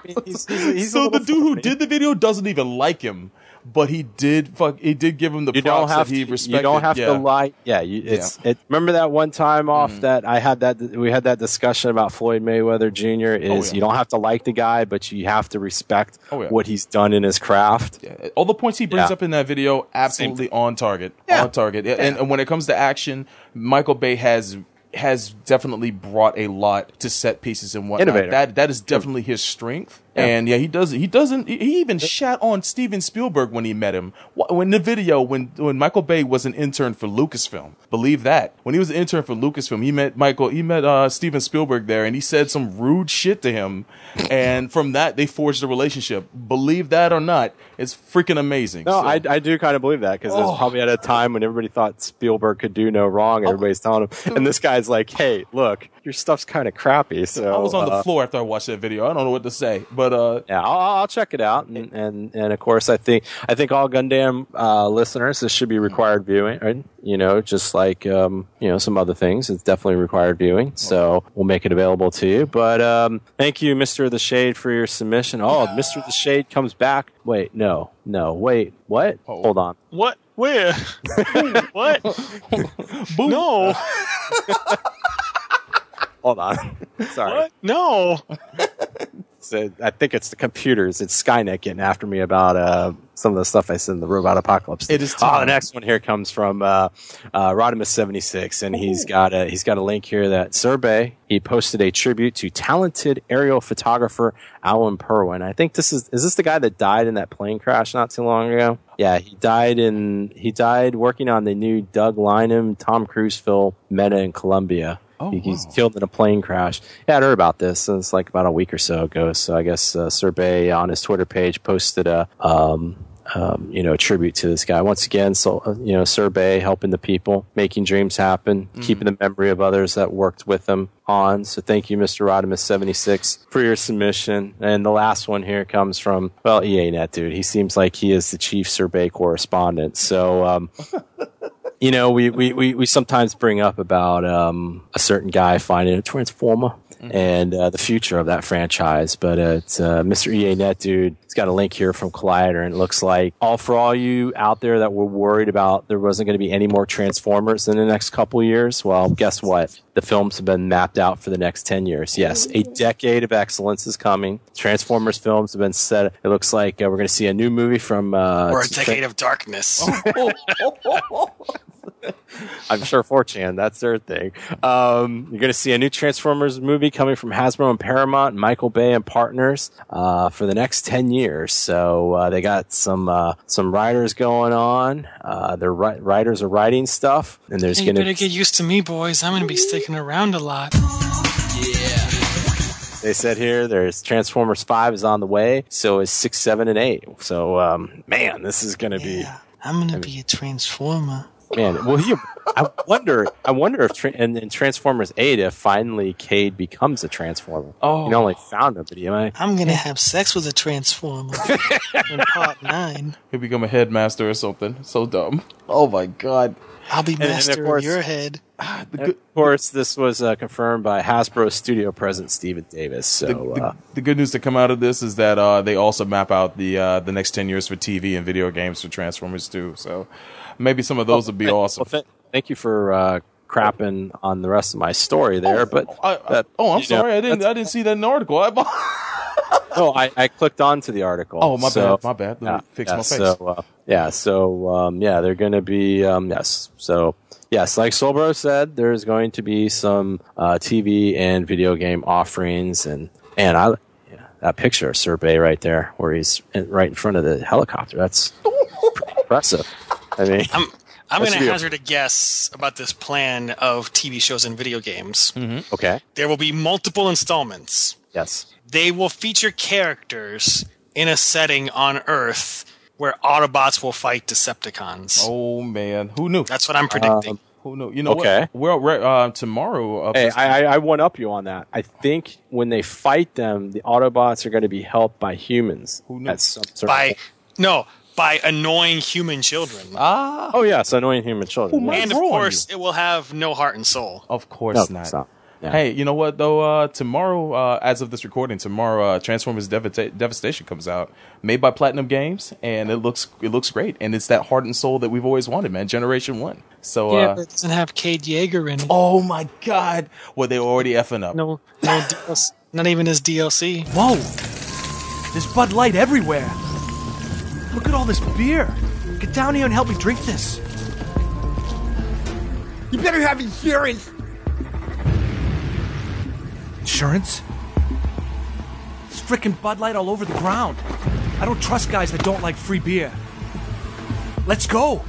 he's, he's, he's so the little dude who did the video doesn't even like him, but he did fuck. He did give him the you don't props have that he to. respected. You don't have yeah. Mm-hmm. to lie. Yeah, you, it's. It, remember that one time off that I had that we had that discussion about Floyd Mayweather Jr. Is Oh, yeah. you don't have to like the guy, but you have to respect Oh, yeah. what he's done in his craft. Yeah, All the points he brings Yeah. up in that video, absolutely on target. Yeah. On target. And, and when it comes to action, Michael Bay has has definitely brought a lot to set pieces and whatnot. Innovator. That that is definitely his strength. Yeah. And yeah, he does. He doesn't. He even shat on Steven Spielberg when he met him. Wh- When the video, when when Michael Bay was an intern for Lucasfilm, believe that when he was an intern for Lucasfilm, he met Michael. He met uh, Steven Spielberg there, and he said some rude shit to him. and from that, they forged a relationship. Believe that or not, it's freaking amazing. No, So- I, I do kind of believe that because Oh. it's probably at a time when everybody thought Spielberg could do no wrong, and everybody's telling him, and this guy's like, "Hey, look, your stuff's kind of crappy." So I was on the uh, floor after I watched that video. I don't know what to say, but uh, Yeah, I'll, I'll check it out, and, and and of course, I think I think all Gundam uh, listeners, this should be required viewing. Right? You know, just like um, you know some other things, it's definitely required viewing. So we'll make it available to you. But um, thank you, Mister the Shade, for your submission. Oh, Mister the Shade comes back. Wait, no, no, wait, what? Oh. Hold on. What? Where? what? No. Hold on. Sorry. What? No. So I think it's the computers. It's Skynet getting after me about uh, some of the stuff I said in the robot apocalypse. It is Oh, the next one here comes from uh, uh, Rodimus seventy six, and he's got a he's got a link here that Sir Bay he posted a tribute to talented aerial photographer Alan Purwin. I think this is is this the guy that died in that plane crash not too long ago? Yeah, he died in he died working on the new Doug Liman Tom Cruise film Mena in Colombia. Oh, He- he's wow. killed in a plane crash. Yeah, I heard about this. It's like about a week or so ago. So I guess uh, on his Twitter page posted a um, um, you know tribute to this guy. Once again, so uh, you know Sir Bay helping the people, making dreams happen, keeping the memory of others that worked with him on. So thank you, Mr. Rodimus seventy six, for your submission. And the last one here comes from well, EA Net dude. He seems like he is the chief Sir Bay correspondent. So. Um, you know, we, we, we, we sometimes bring up about um, a certain guy finding a transformer and uh, the future of that franchise. But uh, it's uh, Mr. EA Net dude. He's got a link here from Collider, and it looks like all for all you out there that were worried about there wasn't going to be any more Transformers in the next couple years. Well, guess what? The films have been mapped out for the next 10 years. Yes, a decade of excellence is coming. Transformers films have been set. It looks like uh, we're going to see a new movie from. Uh, Or a decade of darkness. I'm sure 4chan, that's their thing. Um, you're going to see a new Transformers movie coming from Hasbro and Paramount, Michael Bay and partners, uh, for the next 10 years. So, uh, they got some, uh, some writers going on. Uh, their ri- writers are writing stuff and there's Hey, going better to, get used to me, boys. I'm going to be sticking around a lot. Yeah. They said here, there's Transformers 5 is on the way. So is 6, 7, and 8. So, um, man, this is going to be, I'm going to be a transformer. Man, well, he, I wonder. I wonder if tra- in, in Transformers Eight, if finally Cade becomes a Transformer. Oh. you not only found him, but he might. I'm going to have sex with a transformer in part nine. He'll become a headmaster or something. So dumb. Oh my god. I'll be and of master of course- your head. Good, Of course, this was uh, confirmed by Hasbro studio president Steven Davis. So, the, the, uh, the good news to come out of this is that uh, they also map out the uh, the next ten years for TV and video games for Transformers too. So maybe some of those would be well, awesome. th- thank you for uh, crapping on the rest of my story there, but I, I, that- oh, I'm you know, sorry. I didn't. I didn't see that in the article. I, No, I, I clicked onto the article. Oh, my So- bad, my bad. Let me fix my face. So, uh, yeah, so um, yeah, they're going to be um, yes. So yes, like Soulbro said, there's going to be some uh, TV and video game offerings, and and I yeah, that picture of Sir Bay right there, where he's in, right in front of the helicopter. That's impressive. I mean, I'm I'm going to hazard a guess about this plan of TV shows and video games. okay, There will be multiple installments. yes, They will feature characters in a setting on Earth where Autobots will fight Decepticons. oh man, who knew? That's what I'm predicting. Who knew? You know Okay. what? We're, we're uh, tomorrow. Uh, Hey, I, I, I one up you on that. I think when they fight them, the Autobots are going to be helped by humans. Who knew? At some by no, by annoying human children. ah, oh yes, annoying human children. Who and of course, it will have no heart and soul. of course No, not. it's not. Yeah. Hey, you know what though? Uh, tomorrow, uh, as of this recording, tomorrow, uh, Transformers Devasta- Devastation comes out, made by Platinum Games, and it looks it looks great, and it's that heart and soul that we've always wanted, man. Generation One. So, Yeah, uh, but it doesn't have Cade Yeager in it. oh my God, well they were already effing up. No, no DLC, not even his DLC. Whoa! There's Bud Light everywhere. Look at all this beer. Get down here and help me drink this. You better have insurance. Insurance? It's frickin' Bud Light all over the ground. I don't trust guys that don't like free beer. Let's go.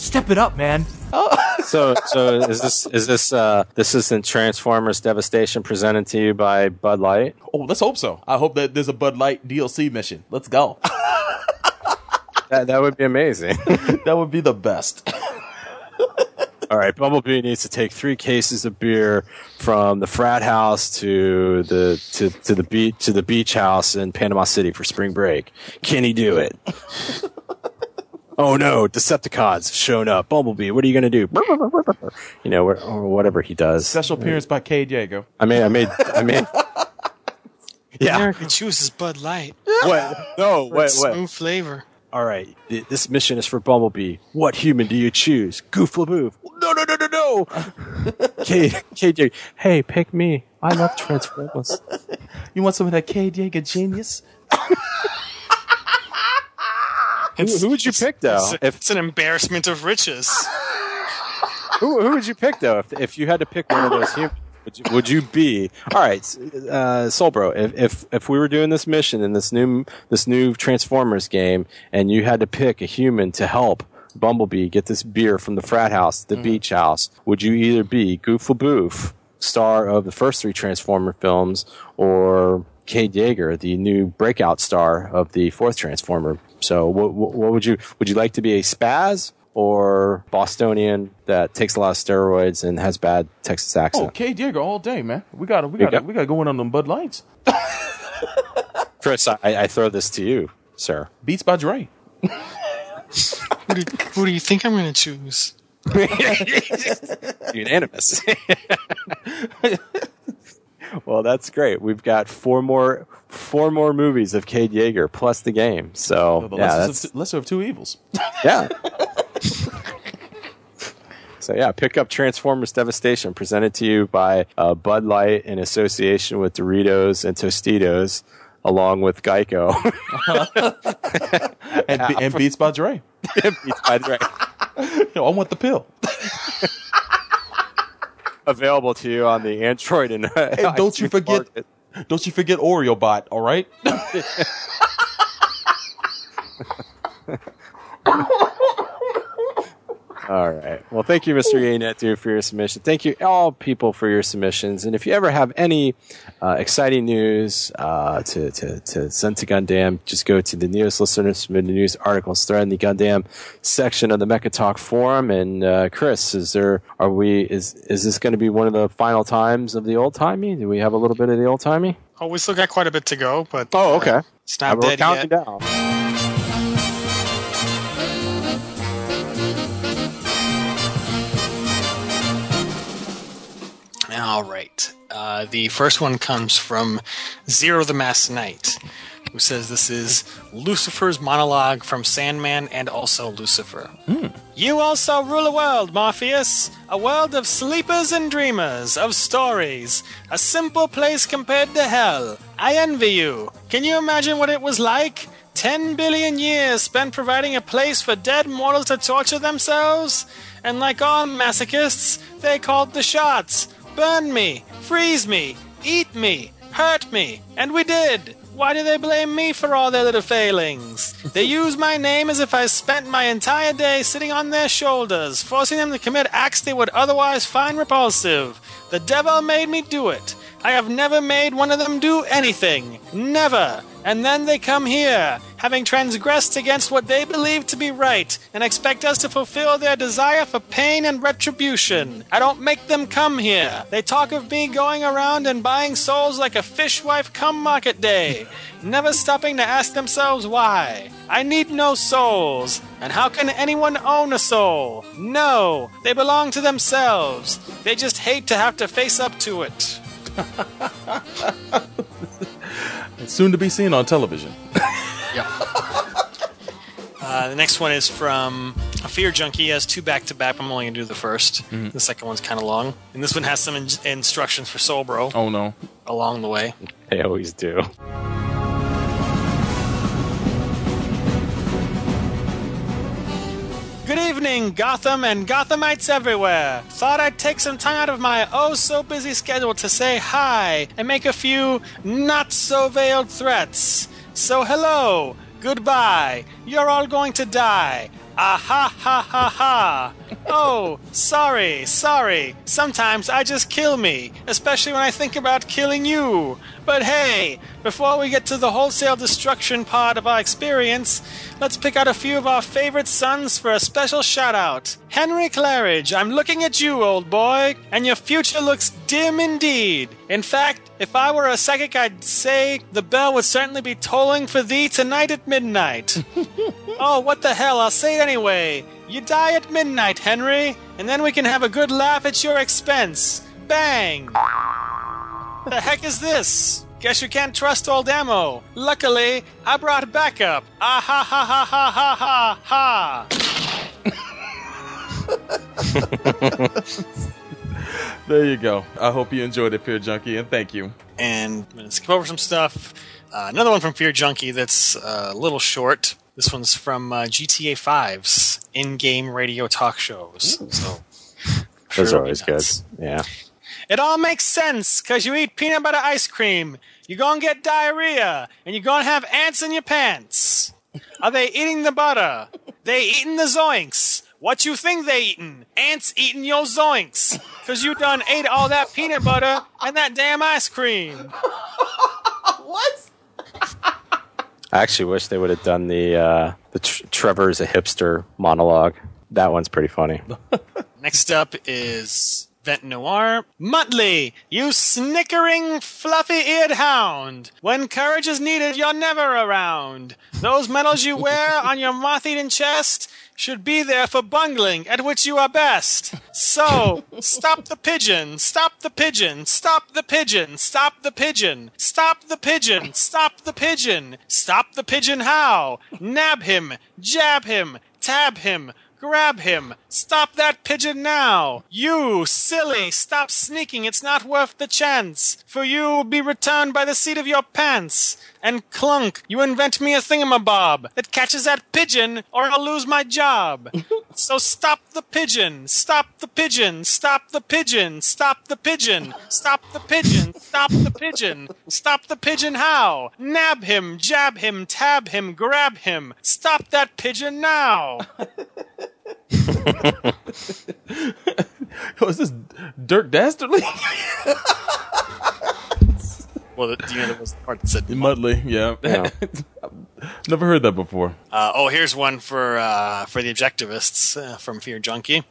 Step it up, man. So, so is this is this uh this isn't Transformers Devastation presented to you by Bud Light? Oh, let's hope so. I hope that there's a Bud Light DLC mission. Let's go. That that would be amazing. that would be the best. All right, Bumblebee needs to take three cases of beer from the frat house to the to, to the beach to the beach house in Panama City for spring break. Can he do it? Oh no, Decepticons have shown up. Bumblebee, what are you going to do? You know, or, or whatever he does. Special appearance by Cade Yeager. I mean, I made, I made. Yeah. America chooses Bud Light. What? No. for What? What? Smooth flavor. All right, this mission is for Bumblebee. What human do you choose? Goof Laboof. No, no, no, no, no. Kate, Kate, hey, pick me. I love Transformers. You want some of that Cade Yeager genius? Who, who would you pick though? It's, If it's an embarrassment of riches. who, who would you pick though? If, if you had to pick one of those humans, would you, would you be all right, uh, Soulbro? If, if if we were doing this mission in this new this new Transformers game, and you had to pick a human to help Bumblebee get this beer from the frat house the beach house, would you either be Goof Boof, star of the first three Transformer films, or Cade Yeager, the new breakout star of the fourth Transformer? So, what, what, what would you would you like to be a spaz? Or Bostonian that takes a lot of steroids and has bad Texas oh, accent. Oh, Cade Yeager all day, man. We got to we got to go. we got to go on them Bud Lights. Chris, I, I throw this to you, sir. Beats by Dre. Who do, who do you think I'm going to choose? Unanimous. well, that's great. We've got four more four more movies of Cade Yeager plus the game. So The yeah, lesser, that's of two, lesser of two evils. yeah. So yeah, pick up Transformers Devastation, presented to you by uh, Bud Light in association with Doritos and Tostitos. along with Geico. and, and Beats by Dre. Beats by Dre. Yo, I want the pill. Available to you on the Android and, And don't you forget, market. don't you forget Oreo Bot. All right. All right. Well, thank you, Mr. EA Net Dude, for your submission. Thank you, all people, for your submissions. And if you ever have any uh, exciting news uh, to, to, to send to Gundam, just go to the Neos Listener Submitted News articles thread in the Gundam section of the Mecha Talk forum. And uh, Chris, is there are we is is this going to be one of the final times of the old timey? Do we have a little bit of the old timey? Oh, we still got quite a bit to go, but Oh, okay. uh, it's not We're dead counting yet. down. Uh, the first one comes from Zero the Mass Knight, who says this is Lucifer's monologue from Sandman and also Lucifer. You also rule a world, Morpheus. A world of sleepers and dreamers, of stories. A simple place compared to hell. I envy you. Can you imagine what it was like? Ten billion years spent providing a place for dead mortals to torture themselves? And like all masochists, they called the shots. Burn me, freeze me, eat me, hurt me, and we did. Why do they blame me for all their little failings? They use my name as if I spent my entire day sitting on their shoulders, forcing them to commit acts they would otherwise find repulsive. The devil made me do it. I have never made one of them do anything. Never. And then they come here, having transgressed against what they believe to be right, and expect us to fulfill their desire for pain and retribution. I don't make them come here. They talk of me going around and buying souls like a fishwife come market day, never stopping to ask themselves why. I need no souls. And how can anyone own a soul? No, they belong to themselves. They just hate to have to face up to it. It's soon to be seen on television. Uh, the next one is from a Fear Junkie. He has two back to back. I'm only going to do the 1st Mhm. The second one's kind of long. And this one has some in- instructions for Soulbro Oh no. along the way. They always do. Good evening, Gotham and Gothamites everywhere. Thought I'd take some time out of my oh so busy schedule to say hi and make a few not so veiled threats. So, hello, goodbye. You're all going to die. Ah ha ha ha ha. Oh, sorry, sorry. Sometimes I just kill me, especially when I think about killing you. But hey, before we get to the wholesale destruction part of our experience, let's pick out a few of our favorite sons for a special shout out. Henry Claridge, I'm looking at you, old boy, and your future looks dim indeed. In fact, if I were a psychic, I'd say the bell would certainly be tolling for thee tonight at midnight. oh, what the hell, I'll say it anyway. You die at midnight, Henry, and then we can have a good laugh at your expense. Bang! The heck is this? Guess you can't trust old ammo. Luckily, I brought backup. Ah ha ha ha ha ha ha ha. There you go. I hope you enjoyed it, Fear Junkie, and thank you. And I'm gonna skip over some stuff. Uh, another one from Fear Junkie that's uh, a little short. This one's from uh, GTA 5's in-game radio talk shows. So sure Those are always good. Yeah. It all makes sense because you eat peanut butter ice cream. You're going to get diarrhea and you're going to have ants in your pants. Are they eating the butter? They eating the zoinks. What you think they eating? Ants eating your zoinks. Cause you done ate all that peanut butter and that damn ice cream. What? I actually wish they would have done the uh, the tr- Trevor's a hipster monologue. That one's pretty funny. Next up is Vent Noir. Muttley, you snickering, fluffy-eared hound. When courage is needed, you're never around. Those medals you wear on your moth-eaten chest should be there for bungling, at which you are best. So, stop the pigeon, stop the pigeon, stop the pigeon, stop the pigeon, stop the pigeon, stop the pigeon, stop the pigeon how? Nab him, jab him, tab him, Grab him! Stop that pigeon now! You, silly, stop sneaking, it's not worth the chance! For you will be returned by the seat of your pants! And clunk, you invent me a thingamabob that catches that pigeon, or I'll lose my job! so stop the pigeon! Stop the pigeon! Stop the pigeon! Stop the pigeon! Stop the pigeon! Stop the pigeon! Stop the pigeon how? Nab him, jab him, tab him, grab him! Stop that pigeon now! oh, is this Dick Dastardly? well, the, you know, there was the part that said Muttley. Yeah, Yeah. never heard that before. Uh, oh, here's one for uh, for the objectivists uh, from Fear Junkie.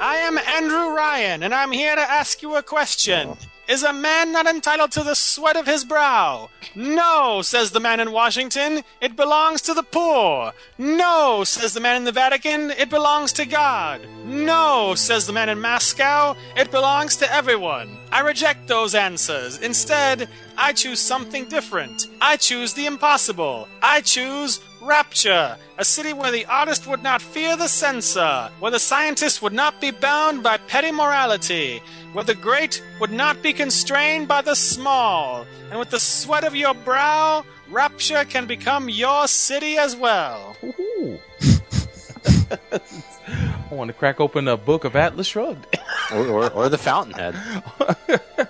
I am Andrew Ryan, and I'm here to ask you a question. Is a man not entitled to the sweat of his brow? No, says the man in Washington. It belongs to the poor. No, says the man in the Vatican. It belongs to God. No, says the man in Moscow. It belongs to everyone. I reject those answers. Instead, I choose something different. I choose the impossible. I choose Rapture, a city where the artist would not fear the censor, where the scientist would not be bound by petty morality, where the great would not be constrained by the small, and with the sweat of your brow, Rapture can become your city as well. Ooh. I want to crack open a book of Atlas Shrugged. or, or, or the Fountainhead.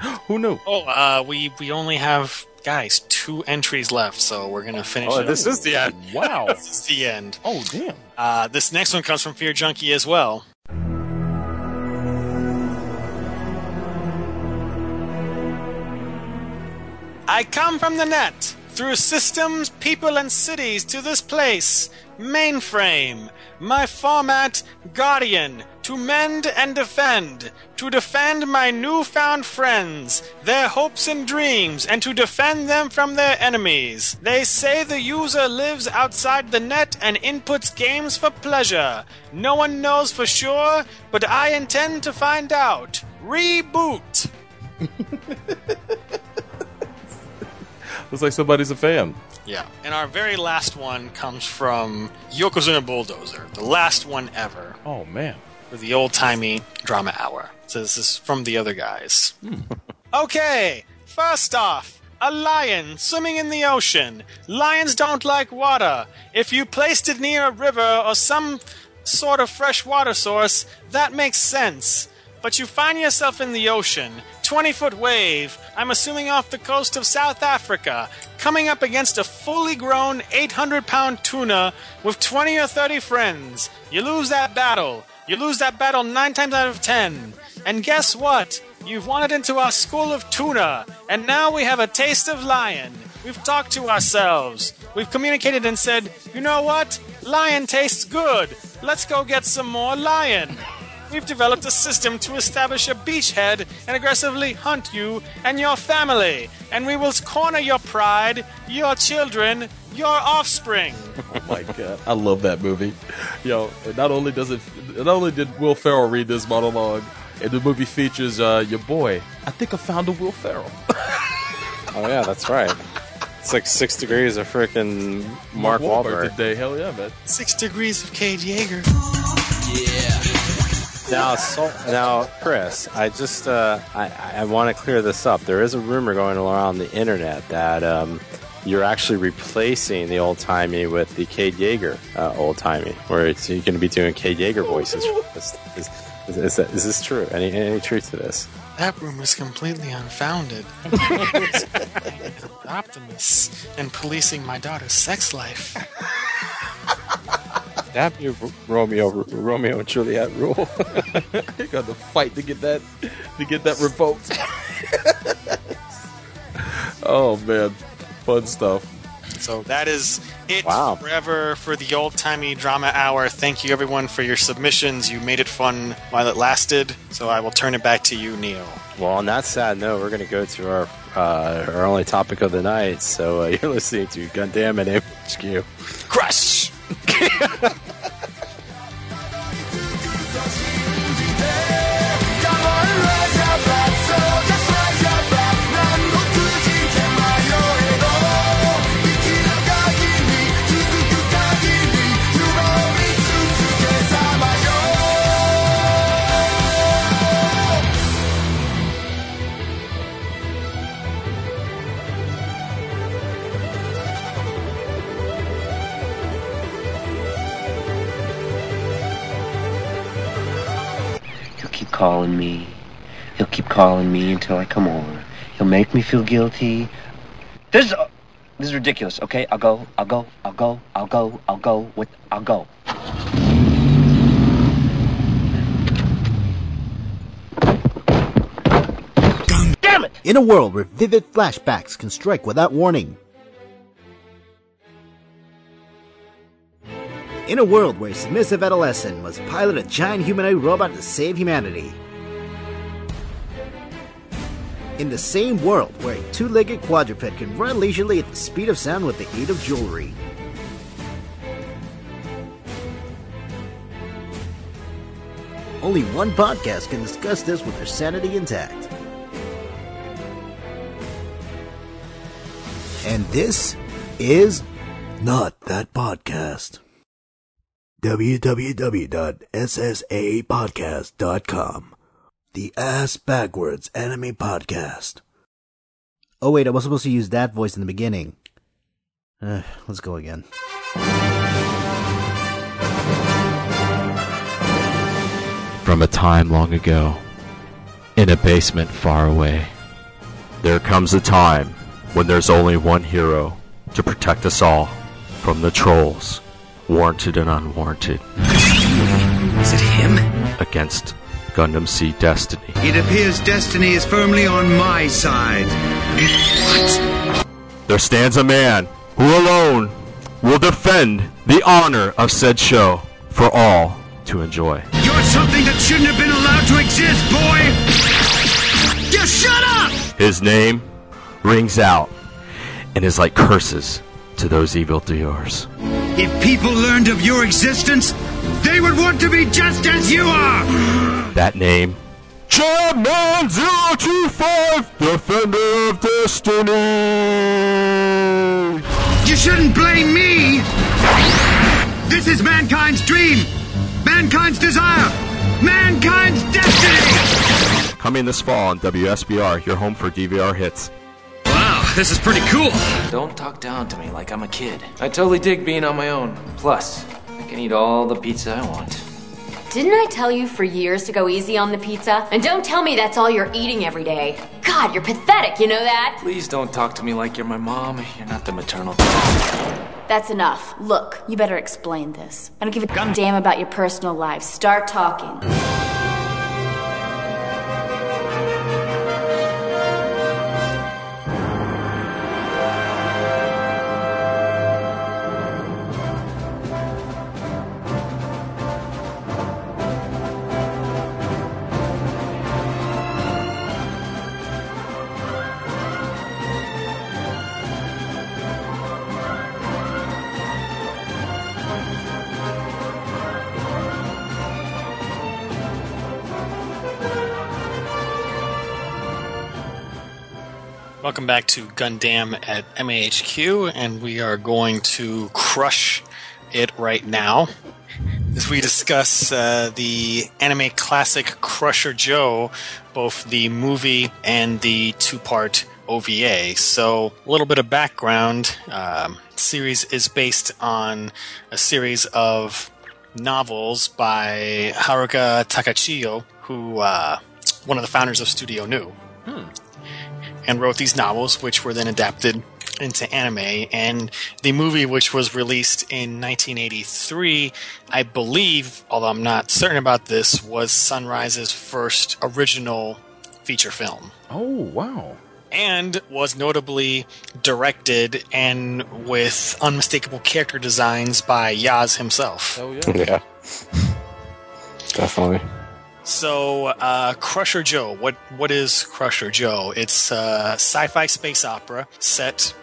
Who knew? Oh, uh, we we only have guys two entries left, so we're gonna finish. Oh, it this up. is the end. Wow. this is the end. Oh, damn. Uh, this next one comes from Fear Junkie as well. I come from the net, through systems, people, and cities to this place, mainframe. My format, Guardian, to mend and defend, to defend my newfound friends, their hopes and dreams, and to defend them from their enemies. They say the user lives outside the net and inputs games for pleasure. No one knows for sure, but I intend to find out. Reboot! Looks like somebody's a fan. Yeah. And our very last one comes from Yokozuna Bulldozer, the last one ever Oh, man. For the old timey drama hour. So this is from the other guys. Hmm. okay, first off, a lion swimming in the ocean. Lions don't like water. If you placed it near a river or some sort of fresh water source, that makes sense. But you find yourself in the ocean, 20 foot wave, I'm assuming off the coast of South Africa, coming up against a fully grown 800 pound tuna with 20 or 30 friends. You lose that battle. You lose that battle 9 times out of 10. And guess what? You've wandered into our school of tuna, and now we have a taste of lion. We've talked to ourselves. We've communicated and said, you know what? Lion tastes good. Let's go get some more lion. We've developed a system to establish a beachhead and aggressively hunt you and your family. And we will corner your pride, your children, your offspring. Oh my god, I love that movie. Yo, not only does it, not only did Will Ferrell read this monologue, and the movie features uh, your boy. I think I found a Will Ferrell. Oh yeah, that's right. It's like six degrees of freaking Mark Wahlberg. today. Hell yeah, man. Six degrees of Cade Yeager. Yeah. Now, so, now, Chris, I just uh, I, I want to clear this up. There is a rumor going around the internet that um, you're actually replacing the old timey with the Cade Yeager uh, old timey, where it's, you're going to be doing Cade Yeager voices. Is, is, is, is, that- is this true? Any any truth to this? That rumor is completely unfounded. Optimus and policing my daughter's sex life. Damn you, Romeo, Romeo and Juliet rule. You got to fight to get that to get that revoked. oh man, fun stuff. So that is it Wow. forever for the old timey drama hour. Thank you everyone for your submissions. You made it fun while it lasted. So I will turn it back to you, Neil. well, on that sad note, we're going to go to our uh, our only topic of the night. So uh, you're listening to Gundam and HQ. Crush! calling me. He'll keep calling me until I come over. He'll make me feel guilty. This is, uh, this is ridiculous, okay? I'll go, I'll go, I'll go, I'll go, I'll go, with, I'll go. Damn it! In a world where vivid flashbacks can strike without warning. In a world where a submissive adolescent must pilot a giant humanoid robot to save humanity. In the same world where a two legged quadruped can run leisurely at the speed of sound with the aid of jewelry. Only one podcast can discuss this with their sanity intact. And this is Not That Podcast. www.ssapodcast.com. The Ass Backwards Anime Podcast. Oh wait, I was supposed to use that voice in the beginning. Uh, let's go again. From a time long ago, in a basement far away, there comes a time when there's only one hero to protect us all from the trolls, warranted and unwarranted. Is it him? Against Gundam Seed Destiny. It appears destiny is firmly on my side. What? There stands a man who alone will defend the honor of said show for all to enjoy. You're something that shouldn't have been allowed to exist, boy! Just shut up! His name rings out and is like curses to those evildoers. If people learned of your existence, they would want to be just as you are! That name, Chairman 025, Defender of Destiny! You shouldn't blame me! This is mankind's dream! Mankind's desire! Mankind's destiny! Coming this fall on WSBR, your home for DVR hits. Wow, this is pretty cool. Don't talk down to me like I'm a kid. I totally dig being on my own. Plus, I can eat all the pizza I want. Didn't I tell you for years to go easy on the pizza? And don't tell me that's all you're eating every day. God, you're pathetic, you know that? Please don't talk to me like you're my mom. You're not the maternal. That's enough. Look, you better explain this. I don't give a damn about your personal life. Start talking. Welcome back to Gundam at MAHQ, and we are going to crush it right now as we discuss uh, the anime classic Crusher Joe, both the movie and the two part OVA. So, a little bit of background. Um, series is based on a series of novels by Haruka Takachiho, who uh, one of the founders of Studio Nue and wrote these novels, which were then adapted into anime. And the movie, which was released in 1983, I believe, although I'm not certain about this, was Sunrise's first original feature film. Oh, wow. And was notably directed and with unmistakable character designs by Yaz himself. Oh, Yeah. yeah. Definitely. So, uh, Crusher Joe. What what is Crusher Joe? It's a sci-fi space opera set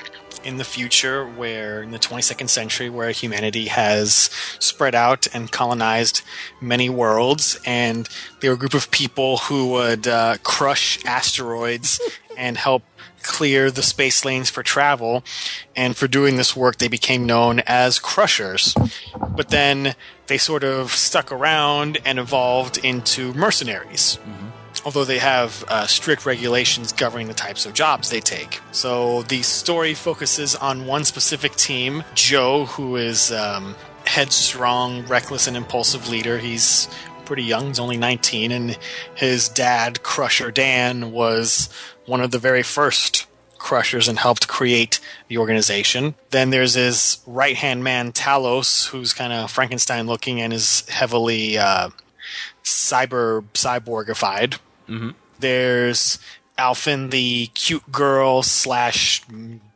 in the future, where in the 22nd century, where humanity has spread out and colonized many worlds, and there were a group of people who would uh, crush asteroids and help clear the space lanes for travel. And for doing this work, they became known as Crushers. But then they sort of stuck around and evolved into mercenaries. Although they have uh, strict regulations governing the types of jobs they take. So the story focuses on one specific team, Joe, who is um, headstrong, reckless, and impulsive leader. He's pretty young. He's only 19, and his dad, Crusher Dan, was one of the very first Crushers and helped create the organization. Then there's his right hand man, Talos, who's kind of Frankenstein looking and is heavily uh, cyber cyborgified. Mm-hmm. There's Alfin, the cute girl slash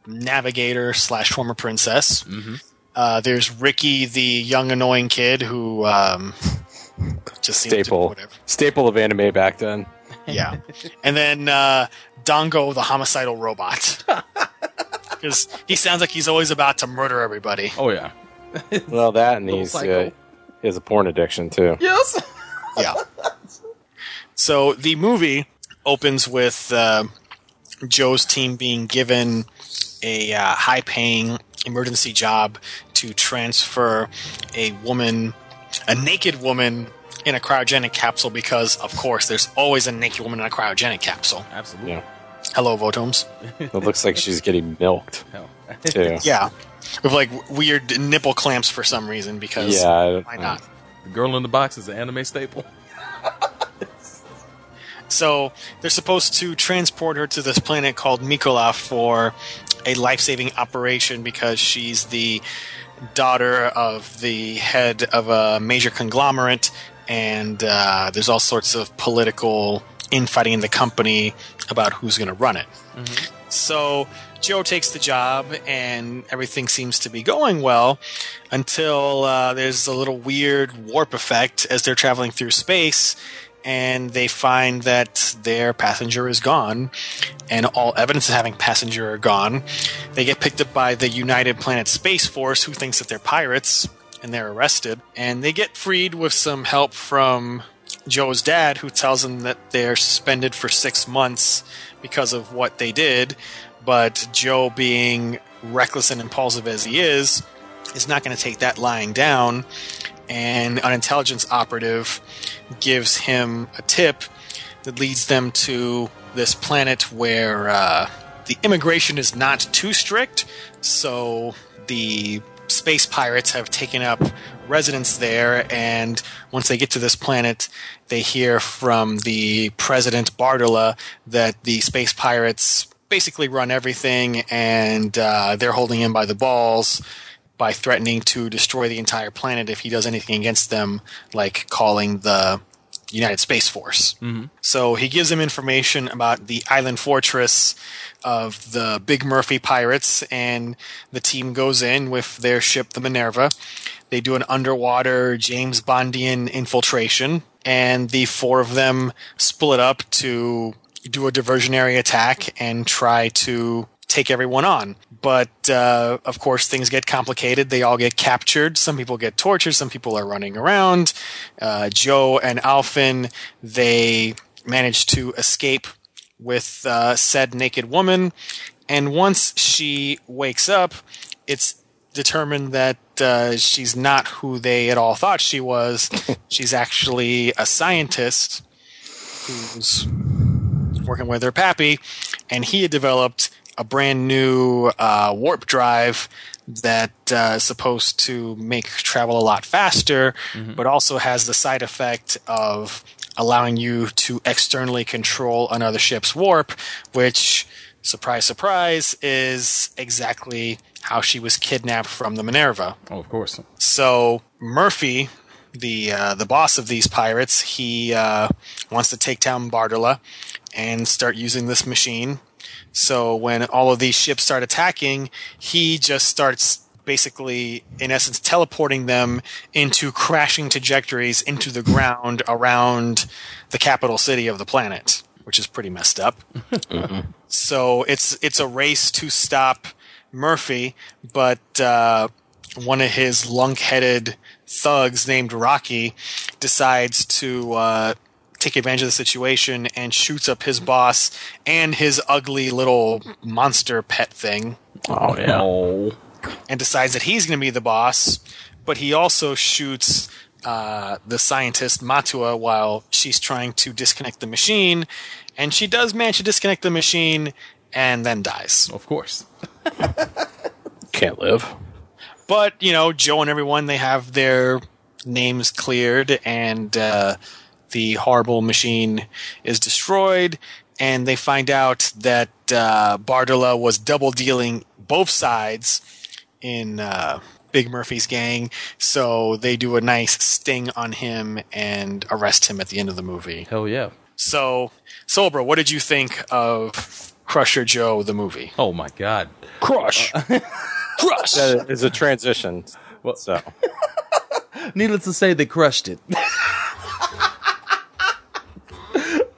navigator slash former princess. Mm-hmm. Uh, there's Ricky, the young annoying kid who um, just seemed to- Staple. Staple of anime back then. yeah. And then uh, Dongo, the homicidal robot. Because he sounds like he's always about to murder everybody. Oh yeah. Well, that and he's uh, psycho. he has a porn addiction too. Yes. Yeah. So the movie opens with uh, Joe's team being given a uh, high paying emergency job to transfer a woman, a naked woman, in a cryogenic capsule because, of course, there's always a naked woman in a cryogenic capsule. Absolutely. Yeah. Hello, Votoms. It looks like she's getting milked. Too. Yeah. With like weird nipple clamps for some reason because Yeah, why not? The girl in the box is an anime staple. So they're supposed to transport her to this planet called Mikola for a life saving operation because she's the daughter of the head of a major conglomerate, and uh, there's all sorts of political infighting in the company about who's going to run it. So Joe takes the job, and everything seems to be going well until uh, there's a little weird warp effect as they're traveling through space, and they find that their passenger is gone, and all evidence of having passenger are gone. They get picked up by the United Planet Space Force, who thinks that they're pirates, and they're arrested. And they get freed with some help from Joe's dad, who tells them that they're suspended for six months because of what they did. But Joe, being reckless and impulsive as he is, is not going to take that lying down. And an intelligence operative gives him a tip that leads them to this planet where uh, the immigration is not too strict. So the space pirates have taken up residence there, and once they get to this planet, they hear from the president Bardola that the space pirates basically run everything, and uh, they're holding him by the balls by threatening to destroy the entire planet if he does anything against them, like calling the United Space Force. Mm-hmm. So he gives them information about the island fortress of the Big Murphy pirates, and the team goes in with their ship, the Minerva. They do an underwater James Bondian infiltration, and the four of them split up to do a diversionary attack and try to take everyone on. But uh, of course, things get complicated. They all get captured. Some people get tortured. Some people are running around. Uh, Joe and Alfin they manage to escape with uh, said naked woman. And once she wakes up, it's determined that uh, she's not who they at all thought she was. she's actually a scientist who's working with her pappy, and he had developed a brand new uh, warp drive that uh, is supposed to make travel a lot faster, but also has the side effect of allowing you to externally control another ship's warp, which, surprise, surprise, is exactly how she was kidnapped from the Minerva. Oh, of course. So Murphy, the uh, the boss of these pirates, he uh, wants to take down Bardola and start using this machine. So when all of these ships start attacking, he just starts basically, in essence, teleporting them into crashing trajectories into the ground around the capital city of the planet, which is pretty messed up. So it's it's a race to stop Murphy, but uh, one of his lunk-headed thugs named Rocky decides to uh, take advantage of the situation and shoots up his boss and his ugly little monster pet thing. Oh yeah. And decides that he's going to be the boss, but he also shoots uh, the scientist Matua while she's trying to disconnect the machine, and she does manage to disconnect the machine and then dies. Of course. Can't live. But you know, Joe and everyone they have their names cleared and uh, the horrible machine is destroyed, and they find out that uh, Bardula was double dealing both sides in uh, Big Murphy's gang. So they do a nice sting on him and arrest him at the end of the movie. Hell yeah. So, Soulbro, what did you think of Crusher Joe, the movie? Oh my god. Crush. Crush. That is a transition. Well, so Needless to say, they crushed it.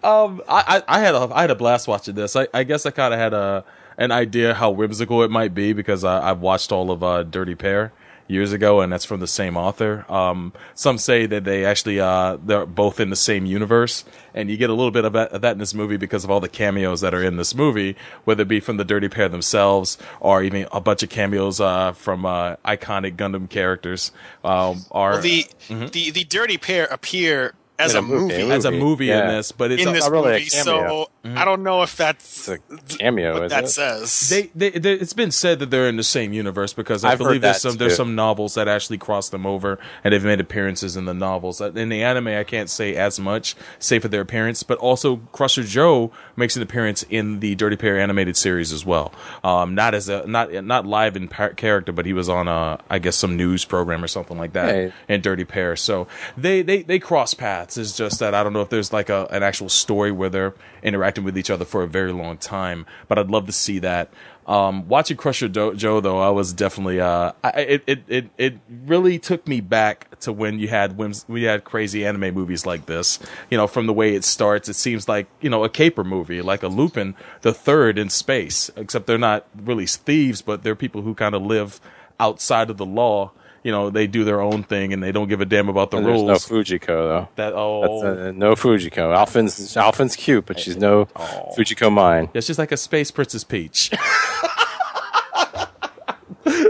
um, I, I, I had a I had a blast watching this. I, I guess I kind of had a an idea how whimsical it might be because I, I've watched all of uh, Dirty Pair years ago, and that's from the same author. Um, some say that they actually uh, they're both in the same universe, and you get a little bit of that, of that in this movie because of all the cameos that are in this movie, whether it be from the Dirty Pair themselves or even a bunch of cameos uh, from uh, iconic Gundam characters. Um, are Well, the, the the dirty pair appear as a a movie. movie, as a movie Yeah. in this, but it's in a- this not really a movie. cameo. So I don't know if that's it's a cameo. what is that it? says. They, they, they, it's been said that they're in the same universe because I I've believe there's that some there's some novels that actually cross them over and they've made appearances in the novels. Uh, In the anime, I can't say as much, say for their appearance, but also Crusher Joe makes an appearance in the Dirty Pair animated series as well. Um, not as a not not live in par- character, but he was on a I guess some news program or something like that Hey. in Dirty Pair. So they they they cross paths. It's just that I don't know if there's like a an actual story where they're interacting with each other for a very long time, but I'd love to see that. Um, watching Crusher Do- Joe though, I was definitely uh, I, it, it it it really took me back to when you had whims- we had crazy anime movies like this. You know, from the way it starts, it seems like you know a caper movie, like a Lupin the Third in space. Except they're not really thieves, but they're people who kind of live outside of the law. You know, they do their own thing and they don't give a damn about the And rules. There's no Fujiko though. that oh, That's uh, no Fujiko. Alfin's Alfin's cute, but she's no Fujiko Mine. Yeah, she's like a space Princess Peach.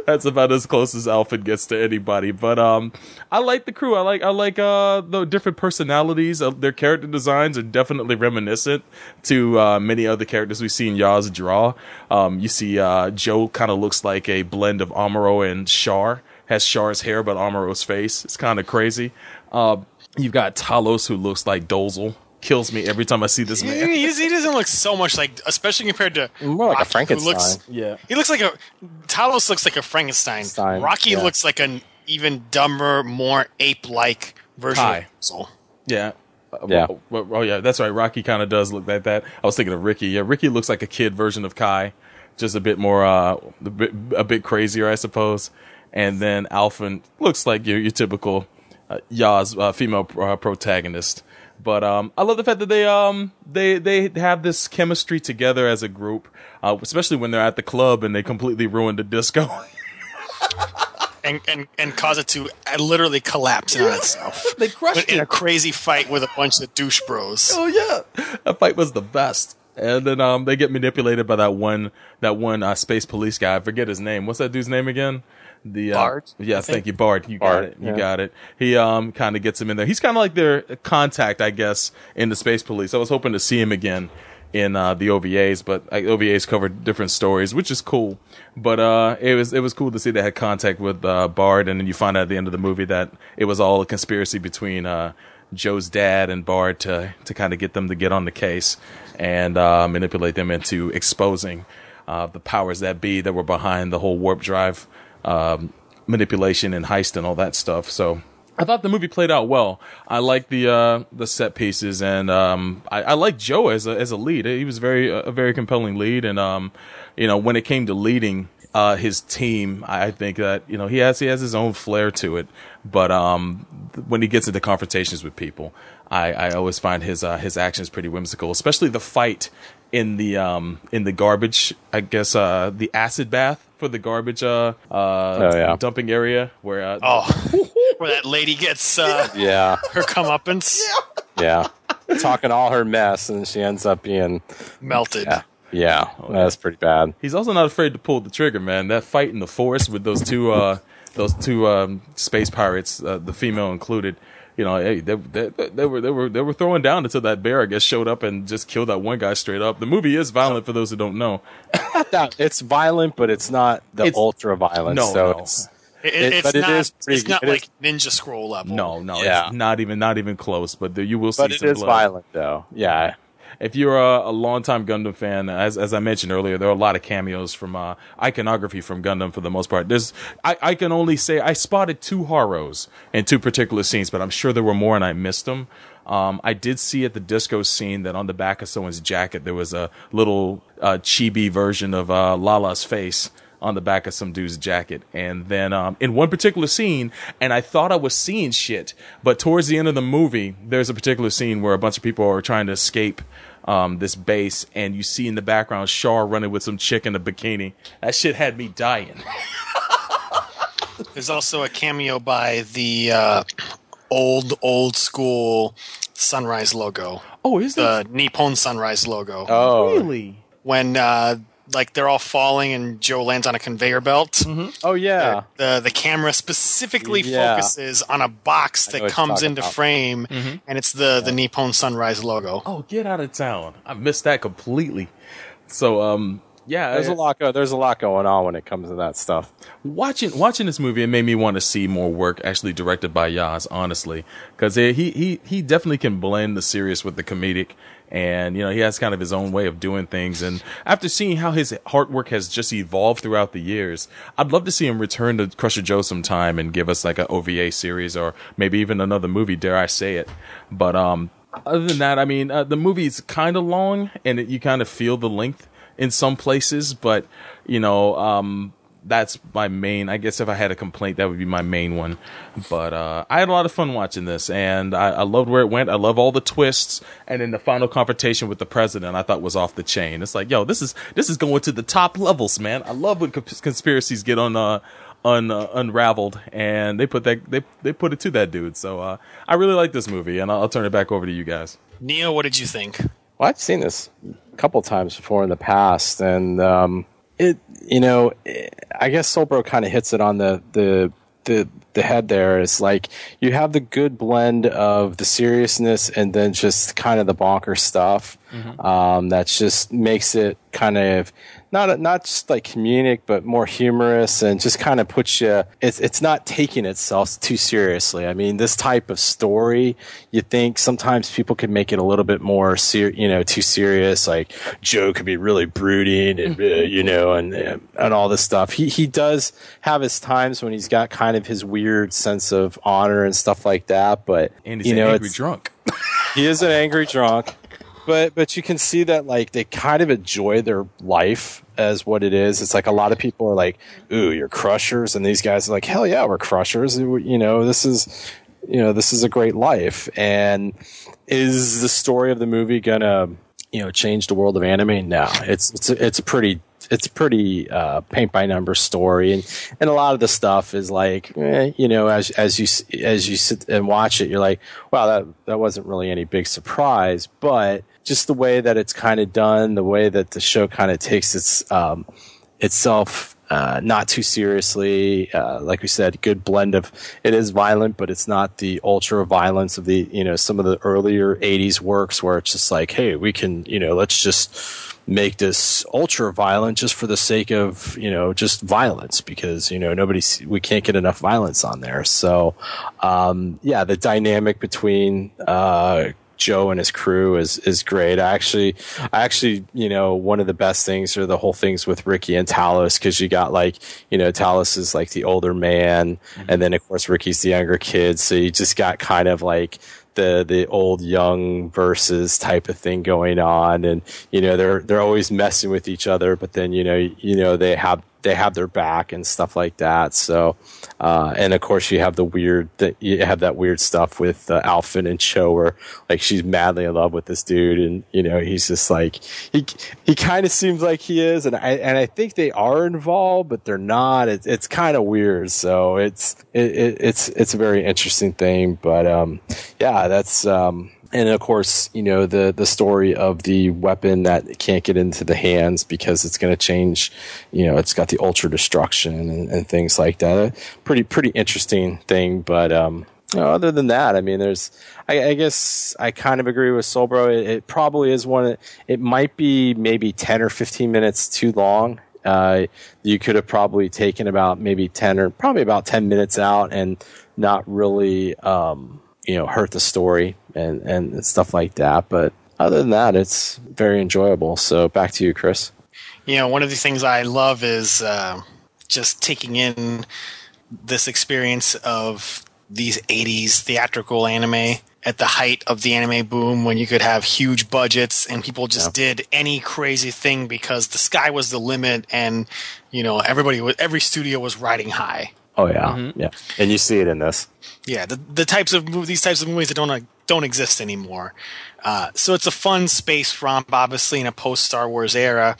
That's about as close as Alfred gets to anybody. But um, I like the crew. I like I like uh the different personalities. Uh, their character designs are definitely reminiscent to uh, many other characters we see in Ya's draw. Um, you see uh, Joe kind of looks like a blend of Amuro and Char. Has Char's hair but Amuro's face. It's kind of crazy. Uh, you've got Talos who looks like Dozle. Kills me every time I see this man. he, he doesn't look so much like, especially compared to More like a Rocky, who Frankenstein. looks- Yeah. he looks like a Talos looks like a Frankenstein. Stein, Rocky yeah. looks like an even dumber, more ape-like version Kai. of Hazel. Yeah. Uh, Yeah. Oh, oh, oh, yeah, that's right. Rocky kind of does look like that. I was thinking of Ricky. Yeah, Ricky looks like a kid version of Kai, just a bit more, uh, a bit, a bit crazier, I suppose. And then Alpha looks like your, your typical uh, Yaz uh, female uh, protagonist. But um, I love the fact that they um they they have this chemistry together as a group, uh, especially when they're at the club and they completely ruin the disco. and and and cause it to uh, literally collapse in on itself. they crushed it in it. a crazy fight with a bunch of douche bros. Oh yeah, that fight was the best. And then um, they get manipulated by that one that one uh, space police guy. I forget his name. What's that dude's name again? The uh, Bard, Yeah, thank you, Bard. You got it. You yeah. got it. He um kind of gets him in there. He's kind of like their contact, I guess, in the space police. I was hoping to see him again in uh, the OVAs, but uh, OVAs covered different stories, which is cool. But uh, it was it was cool to see they had contact with uh, Bard, and then you find out at the end of the movie that it was all a conspiracy between uh, Joe's dad and Bard to to kind of get them to get on the case and uh, manipulate them into exposing uh, the powers that be that were behind the whole warp drive um, manipulation and heist and all that stuff. So I thought the movie played out well. I like the uh, the set pieces, and um, I, I like Joe as a as a lead. He was very a very compelling lead, and um, you know when it came to leading uh, his team, I think that you know he has he has his own flair to it. But um, when he gets into confrontations with people, I, I always find his uh, his actions pretty whimsical, especially the fight in the um in the garbage. I guess uh the acid bath for the garbage uh uh yeah. dumping area where uh, Oh, where that lady gets uh, Yeah, her comeuppance yeah. Talking all her mess, and she ends up being melted. yeah, yeah. That's pretty bad. He's also not afraid to pull the trigger, man. That fight in the forest with those two, uh, those two um, space pirates, uh, the female included. You know, hey, they, they, they were they were they were throwing down until that bear, I guess, showed up and just killed that one guy straight up. The movie is violent for those who don't know. It's violent, but it's not the It's- ultra violence. No, so no. it's It, It- it's but not. is pretty- it's not it is- like Ninja Scroll level. No, no, Yeah. it's not even not even close. But the, you will see but it some is blood. violent though. Yeah. If you're a, a longtime Gundam fan, as as I mentioned earlier, there are a lot of cameos from uh, iconography from Gundam for the most part. There's I, I can only say I spotted two Haros in two particular scenes, but I'm sure there were more and I missed them. Um, I did see at the disco scene that on the back of someone's jacket there was a little uh, chibi version of uh, Lalah's face on the back of some dude's jacket. And then um, in one particular scene, and I thought I was seeing shit, but towards the end of the movie, there's a particular scene where a bunch of people are trying to escape um, this base, and you see in the background Char running with some chick in a bikini. That shit had me dying. There's also a cameo by the uh, old old school Sunrise logo. Oh, is the Nippon Sunrise logo? Oh, really? When uh, like they're all falling and Joe lands on a conveyor belt. Oh yeah. The the camera specifically Yeah. focuses on a box that comes into about. frame, Mhm. and it's the the Nippon Sunrise logo. Oh, get out of town! I missed that completely. So, um, yeah, There's I- a lot. Go, there's a lot going on when it comes to that stuff. watching watching this movie, it made me want to see more work actually directed by Yaz. Honestly, because he he he definitely can blend the serious with the comedic, and you know he has kind of his own way of doing things. And after seeing how his artwork has just evolved throughout the years, I'd love to see him return to Crusher Joe sometime and give us like an OVA series or maybe even another movie. Dare I say it? But um, other than that, I mean, uh, the movie's kind of long, and it, you kind of feel the length in some places, but you know, um, that's my main. I guess if I had a complaint, that would be my main one. But uh, I had a lot of fun watching this, and I, I loved where it went. I love all the twists, and then the final confrontation with the president, I thought was off the chain. It's like, yo, this is this is going to the top levels, man. I love when cons- conspiracies get on. Uh, Un, uh, unraveled and they put that they they put it to that dude so uh, I really like this movie and I'll, I'll turn it back over to you guys Neo, what did you think? Well, I've seen this a couple times before in the past, and um, it, you know, I guess Soulbro kind of hits it on the the the the head. There is like you have the good blend of the seriousness and then just kind of the bonker stuff. Um, that just makes it kind of not not just like comedic, but more humorous and just kind of puts you. It's it's not taking itself too seriously. I mean, this type of story, you think sometimes people could make it a little bit more ser- you know, too serious. Like Joe could be really brooding and uh, you know, and and all this stuff. He he does have his times when he's got kind of his weird sense of honor and stuff like that. But and he's you an know, angry it's- drunk he is an angry drunk but but you can see that like they kind of enjoy their life as what it is. It's like a lot of people are like ooh you're crushers and these guys are like hell yeah we're crushers. You know this is you know this is a great life. And is the story of the movie gonna you know change the world of anime? No. It's it's a, it's a pretty it's a pretty uh, paint by number story, and and a lot of the stuff is like, eh, you know, as as you as you sit and watch it, you're like, wow, that that wasn't really any big surprise, but just the way that it's kind of done, the way that the show kind of takes its um, itself uh, not too seriously. Uh, like we said, good blend of it is violent, but it's not the ultra violence of the you know some of the earlier '80s works where it's just like, hey, we can you know let's just make this ultra violent just for the sake of you know just violence because you know nobody we can't get enough violence on there. So um, yeah, the dynamic between uh, Joe and his crew is is great. I actually, I actually, you know, one of the best things are the whole things with Ricky and Talos because you got like, you know, Talos is like the older man, mm-hmm. and then of course Ricky's the younger kid. So you just got kind of like the the old young versus type of thing going on, and you know they're they're always messing with each other, but then you know you know they have they have their back and stuff like that. So, uh, and of course you have the weird that you have that weird stuff with uh, Alfin and Joe, where like she's madly in love with this dude, and you know he's just like he he kind of seems like he is, and I and I think they are involved, but they're not. It's it's kind of weird. So it's it, it, it's it's a very interesting thing, but um, yeah, that's um and of course, you know the the story of the weapon that can't get into the hands because it's going to change. You know, it's got the ultra destruction and, and things like that. Pretty pretty interesting thing, but um, you know, other than that, I mean, there's. I, I guess I kind of agree with Soulbro. It, it probably is one. It might be maybe ten or fifteen minutes too long uh, you could have probably taken about maybe 10 or probably about 10 minutes out and not really, um, you know, hurt the story and, and stuff like that. But other than that, it's very enjoyable. So back to you, Chris. You know, one of the things I love is uh, just taking in this experience of these 80s theatrical anime at the height of the anime boom when you could have huge budgets and people just yeah. did any crazy thing because the sky was the limit and you know everybody was every studio was riding high oh yeah mm-hmm. yeah and you see it in this yeah the, the types of movies these types of movies that don't don't exist anymore uh, so it's a fun space romp obviously in a post star wars era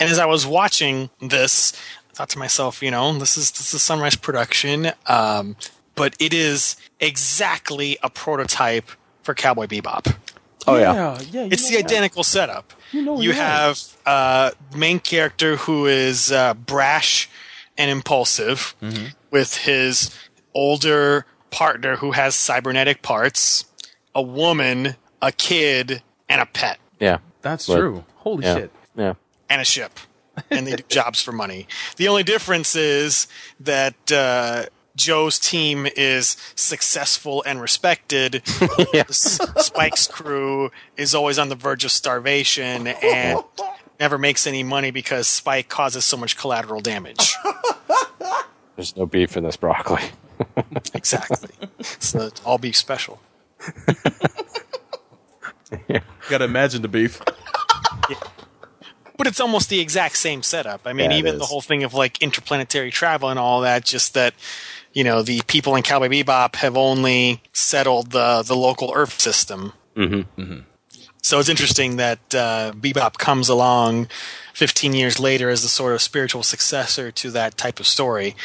and as i was watching this I thought to myself you know this is this is sunrise production um, but it is exactly a prototype for Cowboy Bebop. Oh yeah, yeah. yeah it's the identical that. setup. You, know you have uh, main character who is uh, brash and impulsive, mm-hmm. with his older partner who has cybernetic parts, a woman, a kid, and a pet. Yeah, that's but, true. Holy yeah, shit! Yeah, and a ship. and they do jobs for money. The only difference is that uh, Joe's team is successful and respected. Spike's crew is always on the verge of starvation and never makes any money because Spike causes so much collateral damage. There's no beef in this broccoli. exactly. It's the all beef special. Yeah. Gotta imagine the beef. Yeah. But it's almost the exact same setup. I mean, yeah, even the whole thing of like interplanetary travel and all that, just that you know the people in Cowboy Bebop have only settled the the local Earth system. Mm-hmm. Mm-hmm. So it's interesting that uh, Bebop comes along 15 years later as the sort of spiritual successor to that type of story.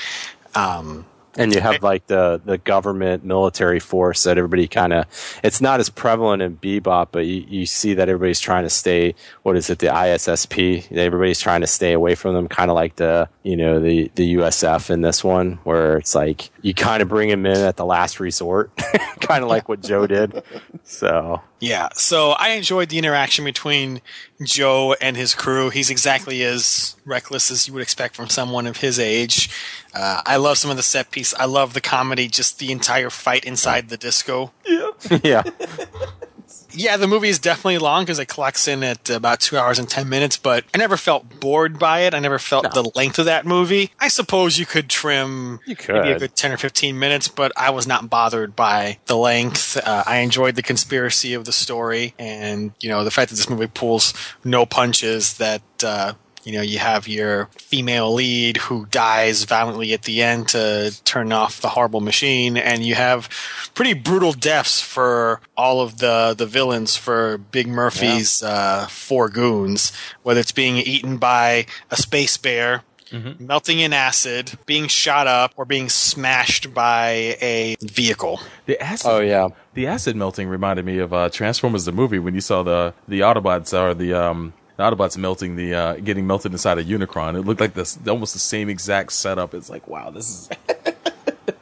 Um, and you have like the the government military force that everybody kind of it's not as prevalent in bebop but you, you see that everybody's trying to stay what is it the issp everybody's trying to stay away from them kind of like the you know the the usf in this one where it's like you kind of bring him in at the last resort kind of like what joe did so yeah so i enjoyed the interaction between joe and his crew he's exactly as reckless as you would expect from someone of his age uh, I love some of the set piece. I love the comedy, just the entire fight inside the disco. Yeah. yeah. Yeah, the movie is definitely long because it clocks in at about two hours and ten minutes, but I never felt bored by it. I never felt no. the length of that movie. I suppose you could trim you could. maybe a good ten or fifteen minutes, but I was not bothered by the length. Uh, I enjoyed the conspiracy of the story, and you know the fact that this movie pulls no punches. That uh, you know, you have your female lead who dies violently at the end to turn off the horrible machine, and you have pretty brutal deaths for all of the the villains for Big Murphy's yeah. uh, four goons, whether it's being eaten by a space bear. Mm-hmm. Melting in acid, being shot up, or being smashed by a vehicle. The acid. Oh yeah, the acid melting reminded me of uh, Transformers the movie when you saw the the Autobots or the um, the Autobots melting the uh, getting melted inside a Unicron. It looked like this almost the same exact setup. It's like wow, this is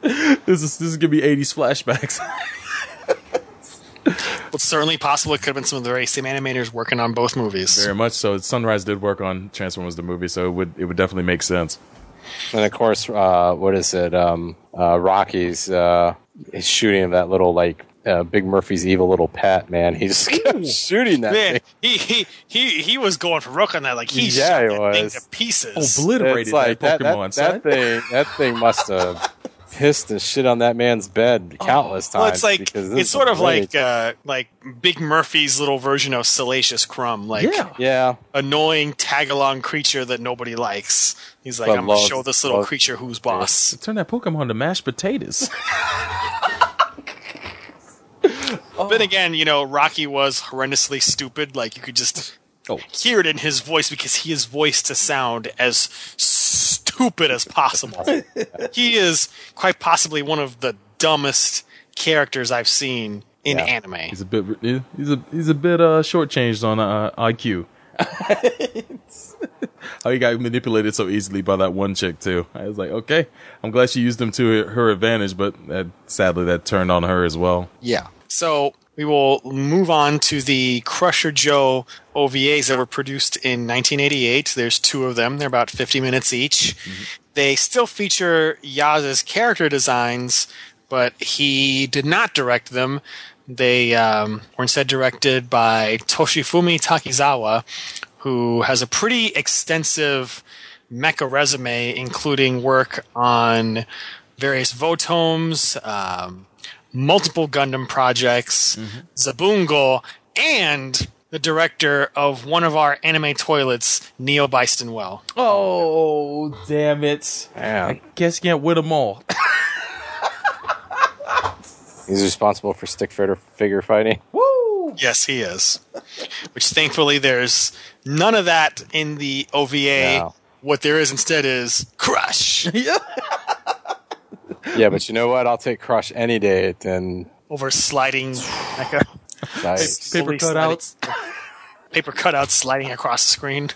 this is this is gonna be '80s flashbacks. well, it's certainly possible it could have been some of the very same animators working on both movies. Very much so. Sunrise did work on Transformers the movie, so it would it would definitely make sense. And of course, uh, what is it? Um, uh, Rocky's uh, is shooting that little like uh, Big Murphy's evil little pet, man. He just kept shooting that man, thing. He, he he he was going for Rook on that. Like he yeah, shot he that was. thing to pieces. Obliterated like that, that, Pokemon. that, that thing. That thing must have pissed and shit on that man's bed countless times. Well, it's like because it's sort of like uh, like Big Murphy's little version of Salacious Crumb, like Yeah. yeah, annoying tag along creature that nobody likes. He's like, But I'm gonna show this little loves- creature who's boss. Turn that Pokemon to mashed potatoes. Then again, you know, Rocky was horrendously stupid. Like you could just Oh. hear it in his voice because he is voiced to sound as stupid as possible. he is quite possibly one of the dumbest characters I've seen in Yeah. anime. He's a bit he's a he's a bit uh shortchanged on uh, IQ. How he got manipulated so easily by that one chick too. I was like, okay, I'm glad she used him to her advantage, but that, sadly that turned on her as well. Yeah. So we will move on to the Crusher Joe OVAs that were produced in 1988. There's two of them. They're about 50 minutes each. They still feature Yaz's character designs, but he did not direct them. They um, were instead directed by Toshifumi Takizawa, who has a pretty extensive mecha resume, including work on various Votoms, um, multiple Gundam projects, mm-hmm. Xabungle, and the director of one of our anime toilets, Neo Byston Well. Oh, damn it. I guess you can't win them all. He's responsible for stick figure figure fighting. Woo! Yes, he is. Which thankfully there's none of that in the OVA. No. What there is instead is Crush. yeah. Yeah, but you know what? I'll take Crush any day than Over sliding mecha. Nice. Paper cutouts. sliding- Paper cutouts sliding across the screen.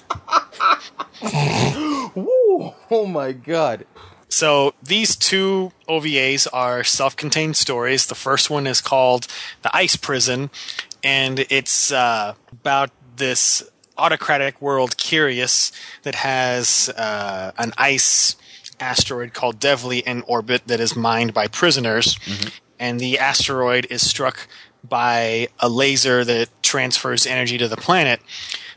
Woo! Oh my god. So these two OVAs are self-contained stories. The first one is called "The Ice Prison," and it's uh, about this autocratic world, Curious, that has uh, an ice asteroid called Devley in orbit that is mined by prisoners, and the asteroid is struck by a laser that transfers energy to the planet.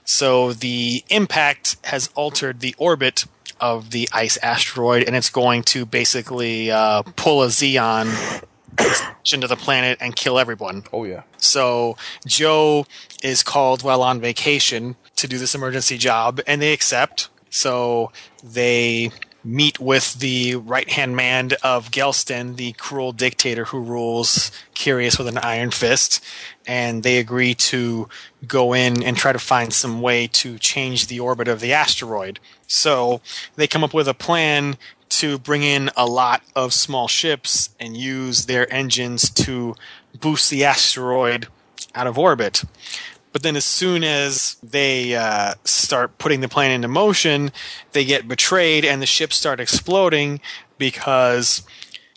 So the impact has altered the orbit of the ice asteroid, and it's going to basically uh, pull a Zeon into the planet and kill everyone. Oh yeah. So Joe is called while on vacation to do this emergency job, and they accept. So they meet with the right hand man of Gelston, the cruel dictator who rules Curious with an iron fist, and they agree to go in and try to find some way to change the orbit of the asteroid. So they come up with a plan to bring in a lot of small ships and use their engines to boost the asteroid out of orbit. But then, as soon as they uh, start putting the plane into motion, they get betrayed and the ships start exploding because,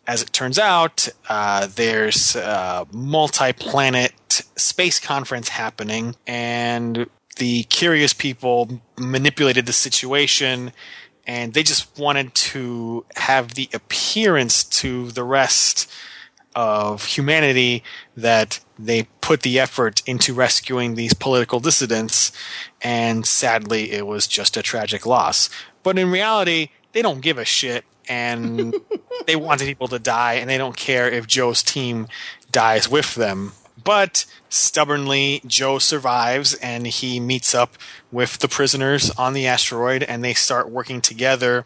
as it turns out, uh, there's a multi planet space conference happening, and the curious people manipulated the situation and they just wanted to have the appearance to the rest of humanity that they put the effort into rescuing these political dissidents, and sadly, it was just a tragic loss. But in reality, they don't give a shit, and they wanted people to die, and they don't care if Joe's team dies with them. But stubbornly, Joe survives and he meets up with the prisoners on the asteroid, and they start working together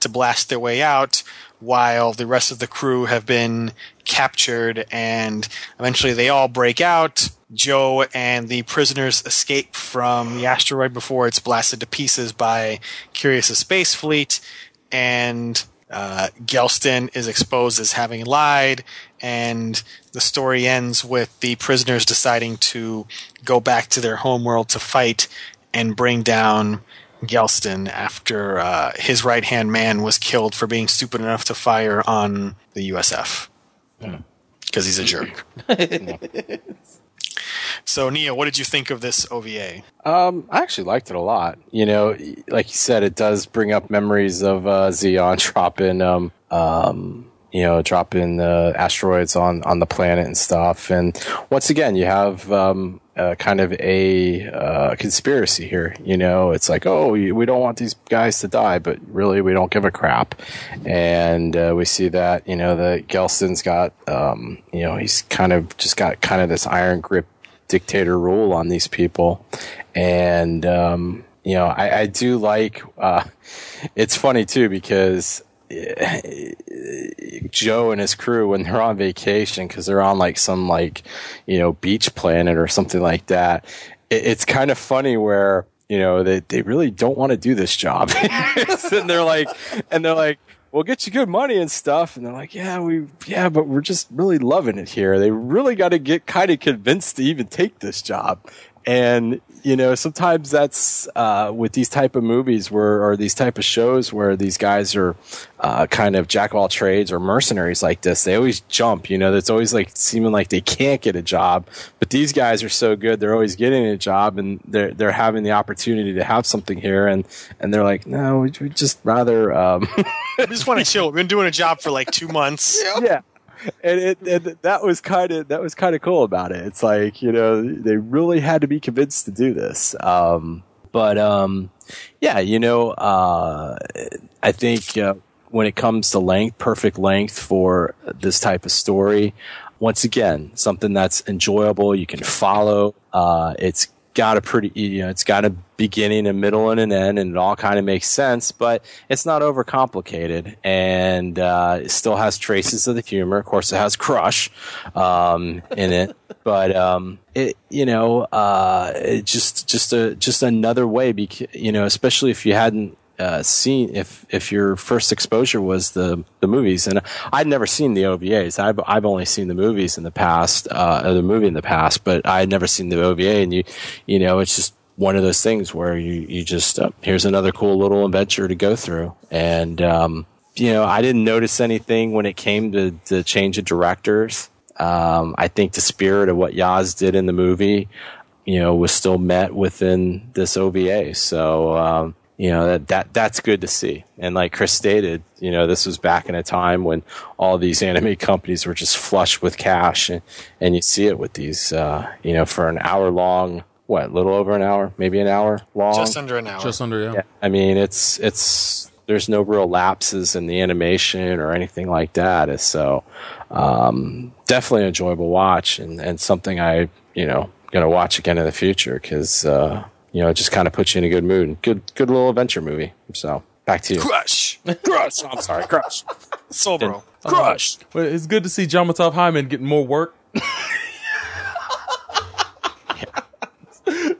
to blast their way out while the rest of the crew have been captured. And eventually, they all break out. Joe and the prisoners escape from the asteroid before it's blasted to pieces by Curious's space fleet, and uh, Gelston is exposed as having lied, and the story ends with the prisoners deciding to go back to their homeworld to fight and bring down Gelston after uh, his right hand man was killed for being stupid enough to fire on the USF because he's a jerk. so, Neo, what did you think of this OVA? Um, I actually liked it a lot. You know, like you said, it does bring up memories of uh, Zeon dropping, um, um, you know, dropping uh, asteroids on on the planet and stuff. And once again, you have um, uh, kind of a uh, conspiracy here. You know, it's like, oh, we don't want these guys to die, but really, we don't give a crap. And uh, we see that, you know, the Gelston's got, um, you know, he's kind of just got kind of this iron grip dictator rule on these people. And, um, you know, I, I do like, uh, it's funny too because Joe and his crew, when they're on vacation, cause they're on like some like, you know, beach planet or something like that, it, it's kind of funny where, you know, they, they really don't want to do this job. and they're like, and they're like, we'll get you good money and stuff. And they're like, yeah, we, yeah, but we're just really loving it here. They really got to get kind of convinced to even take this job. and you know sometimes that's uh, with these type of movies where or these type of shows where these guys are uh, kind of jack of all trades or mercenaries like this they always jump you know that's always like seeming like they can't get a job but these guys are so good they're always getting a job and they're they're having the opportunity to have something here and and they're like no we would just rather um I just want to chill. We've been doing a job for like two months. yeah and it and that was kind of that was kind of cool about it. It's like you know they really had to be convinced to do this. Um, but um, yeah, you know, uh, I think uh, when it comes to length, perfect length for this type of story. Once again, something that's enjoyable, you can follow. Uh, it's got a pretty, you know, it's got a beginning, a middle, and an end, and it all kind of makes sense, but it's not overcomplicated, and uh, it still has traces of the humor. Of course, it has Crush um, in it, but um, it, you know, uh, it just just a just another way, bec- you know, especially if you hadn't uh, seen if if your first exposure was the the movies, and I'd never seen the OVAs. I've I've only seen the movies in the past, uh, the movie in the past, but I had never seen the OVA. And you you know, it's just one of those things where you you just uh, here's another cool little adventure to go through, and um, you know, I didn't notice anything when it came to the change of directors. Um, I think the spirit of what Yaz did in the movie, you know, was still met within this OVA. So, um, you know that, that that's good to see and like chris stated you know this was back in a time when all these anime companies were just flush with cash and, and you see it with these uh, you know for an hour long what a little over an hour maybe an hour long Just under an hour. Just under, yeah. yeah i mean it's it's there's no real lapses in the animation or anything like that so um, definitely an enjoyable watch and, and something i you know gonna watch again in the future because uh, you know, it just kind of puts you in a good mood. Good, good little adventure movie. So back to you. Crush, crush. I'm sorry, crush. Soulbro, Crush. Well, it's good to see Jamitov Hymem getting more work.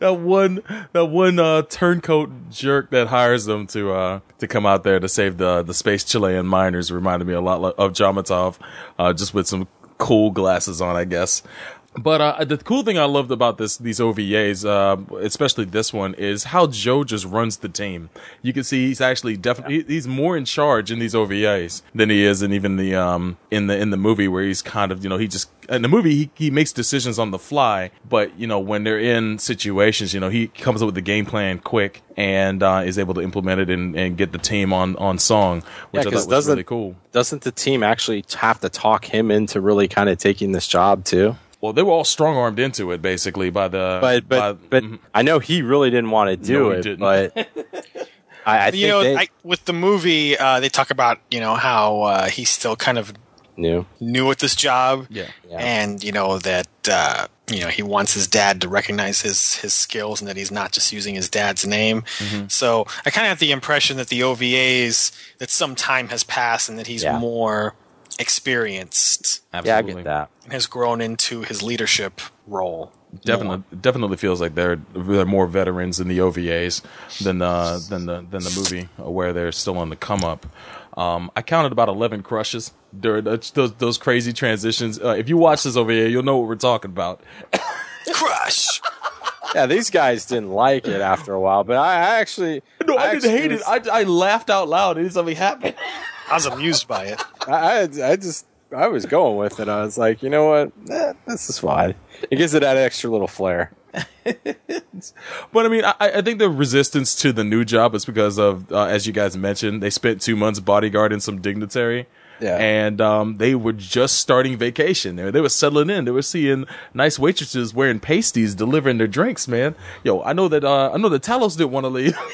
that one, that one uh, turncoat jerk that hires them to uh, to come out there to save the the space Chilean miners reminded me a lot of Jamitov, uh, just with some cool glasses on, I guess. But uh, the cool thing I loved about this these OVAs, uh, especially this one, is how Joe just runs the team. You can see he's actually definitely he's more in charge in these OVAs than he is in even the um in the in the movie where he's kind of you know he just in the movie he, he makes decisions on the fly, but you know when they're in situations, you know he comes up with the game plan quick and uh, is able to implement it and, and get the team on on song, which Yeah, I thought was really cool. Doesn't the team actually have to talk him into really kind of taking this job too? Well, they were all strong armed into it basically by the But but but I know he really didn't want to do No, he it, didn't. but I, I you think know, they I, with the movie, uh, they talk about you know how uh, he's still kind of knew new at this job, yeah, and you know that uh, you know he wants his dad to recognize his his skills and that he's not just using his dad's name. Mm-hmm. So I kind of have the impression that the OVAs that some time has passed and that he's Yeah. more experienced. Yeah, I get that. And has grown into his leadership role. Definitely, definitely feels like they're they're more veterans in the OVAs than uh, than the than the movie, where they're still on the come up. Um, I counted about eleven crushes during those those, those crazy transitions. Uh, if you watch this OVA, you'll know what we're talking about. Crush. yeah, these guys didn't like it after a while, but I, I actually No, I, didn't actually hate was- it. I, I laughed out loud anytime something happened. I was amused by it. I, I I just I was going with it. I was like, you know what, eh, this is fine. It gives it that extra little flair. But I mean, I, I think the resistance to the new job is because of, uh, as you guys mentioned, they spent two months bodyguarding some dignitary. Yeah. And um, they were just starting vacation. They, they were settling in. They were seeing nice waitresses wearing pasties, delivering their drinks. Man, yo, I know that. Uh, I know that Talos didn't want to leave.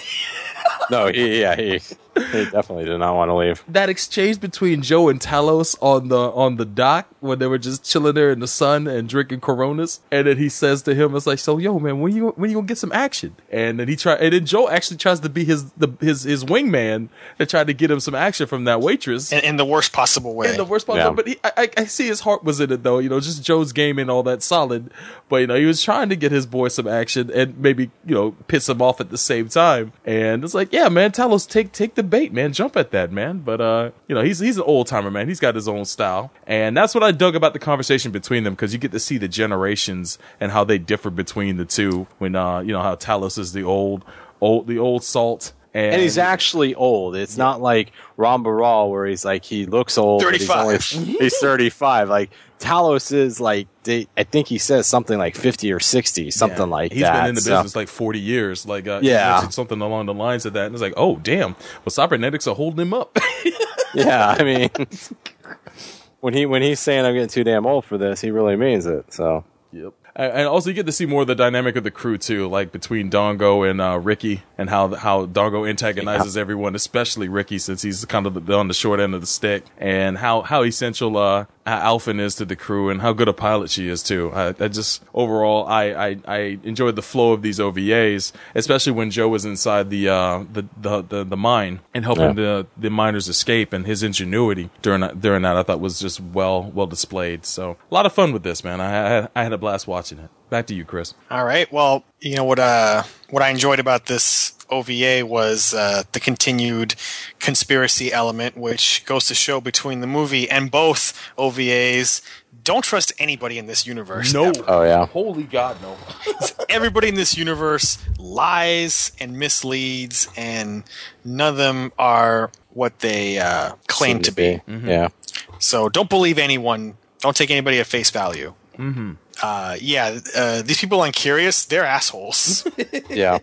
No, he yeah he he definitely did not want to leave. that exchange between Joe and Talos on the on the dock when they were just chilling there in the sun and drinking Coronas, and then he says to him, "It's like, so yo, man, when you when you gonna get some action?" And then he try, and then Joe actually tries to be his the his his wingman to try to get him some action from that waitress. In, in the worst possible way. In the worst part, Yeah. but he, I, I- I see his heart was in it though. You know, just Joe's game and all that solid, but you know he was trying to get his boy some action and maybe you know piss him off at the same time. And it's like, yeah, man, Talos, take take the the bait, man. Jump at that, man. But uh, you know, he's he's an old timer, man. He's got his own style, and that's what I dug about the conversation between them because you get to see the generations and how they differ between the two. When uh, you know how Talos is the old, old, the old salt. And, And he's actually old. It's not like Ramba Ral where he's like he looks old. but He's, 35. only, he's 35. Like Talos is like they, I think he says something like 50 or 60, something Yeah. like He's that. He's been in the So- business like 40 years. Like, uh, Yeah. he something along the lines of that. And it's like, oh, damn. Well, cybernetics are holding him up. yeah, I mean, when he when he's saying I'm getting too damn old for this, he really means it. So Yep. And and also, you get to see more of the dynamic of the crew too, like between Dongo and uh, Ricky, and how how Dongo antagonizes everyone, especially Ricky, since he's kind of the, on the short end of the stick, and how how essential uh, Alfin is to the crew, and how good a pilot she is too. I, I just overall, I, I I enjoyed the flow of these OVAs, especially when Joe was inside the uh, the, the the the mine and helping the the miners escape, and his ingenuity during that, during that I thought was just well well displayed. So a lot of fun with this, man. I had I had a blast watching it. Back to you, Chris. All right. Well, you know what? Uh, what I enjoyed about this OVA was uh, the continued conspiracy element, which goes to show between the movie and both OVAs. Don't trust anybody in this universe. No. ever. Oh yeah. Holy God, no. Everybody in this universe lies and misleads, and none of them are what they uh, claim Seem to be. Yeah. So don't believe anyone. Don't take anybody at face value. Mm-hmm. Uh, yeah, uh, these people on Curious, they're assholes. Yeah.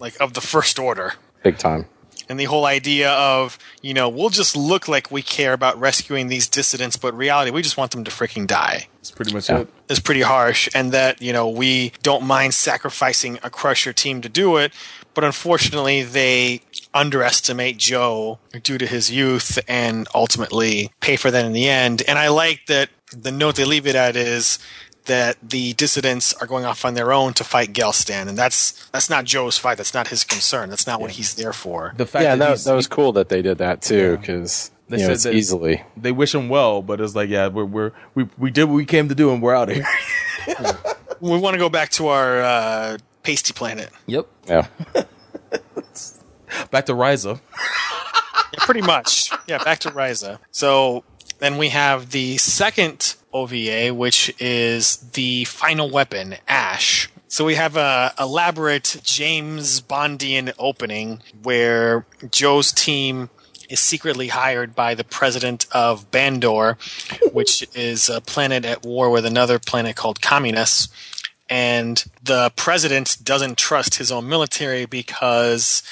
like of the first order. Big time. And the whole idea of, you know, we'll just look like we care about rescuing these dissidents, but reality, we just want them to freaking die. That's pretty much Yeah. it. Is pretty harsh. And that, you know, we don't mind sacrificing a Crusher team to do it, but unfortunately, they underestimate Joe due to his youth and ultimately pay for that in the end. And I like that the note they leave it at is that the dissidents are going off on their own to fight Gelstan, and that's that's not Joe's fight. That's not his concern. That's not what he's there for. The fact Yeah, that, that, that was cool that they did that too, because They you know, said it's easily. they wish him well, but it's like, yeah, we're, we're we we did what we came to do, and we're out of here. We want to go back to our uh, pasty planet. Yep. Yeah. Back to Riza. Yeah, pretty much. Yeah, back to Ryza. So then we have the second OVA, which is the final weapon, Ash. So we have a elaborate James Bondian opening where Joe's team is secretly hired by the president of Bandor, which is a planet at war with another planet called Communus. And the president doesn't trust his own military because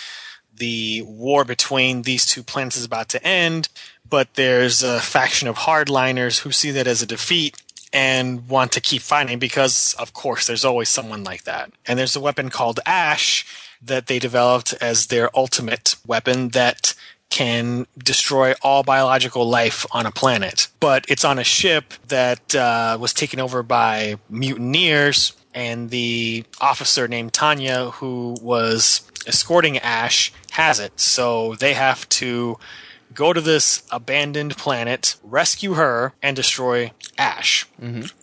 the war between these two planets is about to end, but there's a faction of hardliners who see that as a defeat and want to keep fighting because, of course, there's always someone like that. And there's a weapon called Ash that they developed as their ultimate weapon that can destroy all biological life on a planet. But it's on a ship that uh, was taken over by mutineers, and the officer named Tanya, who was escorting Ash, has it. So they have to go to this abandoned planet, rescue her, and destroy Ash.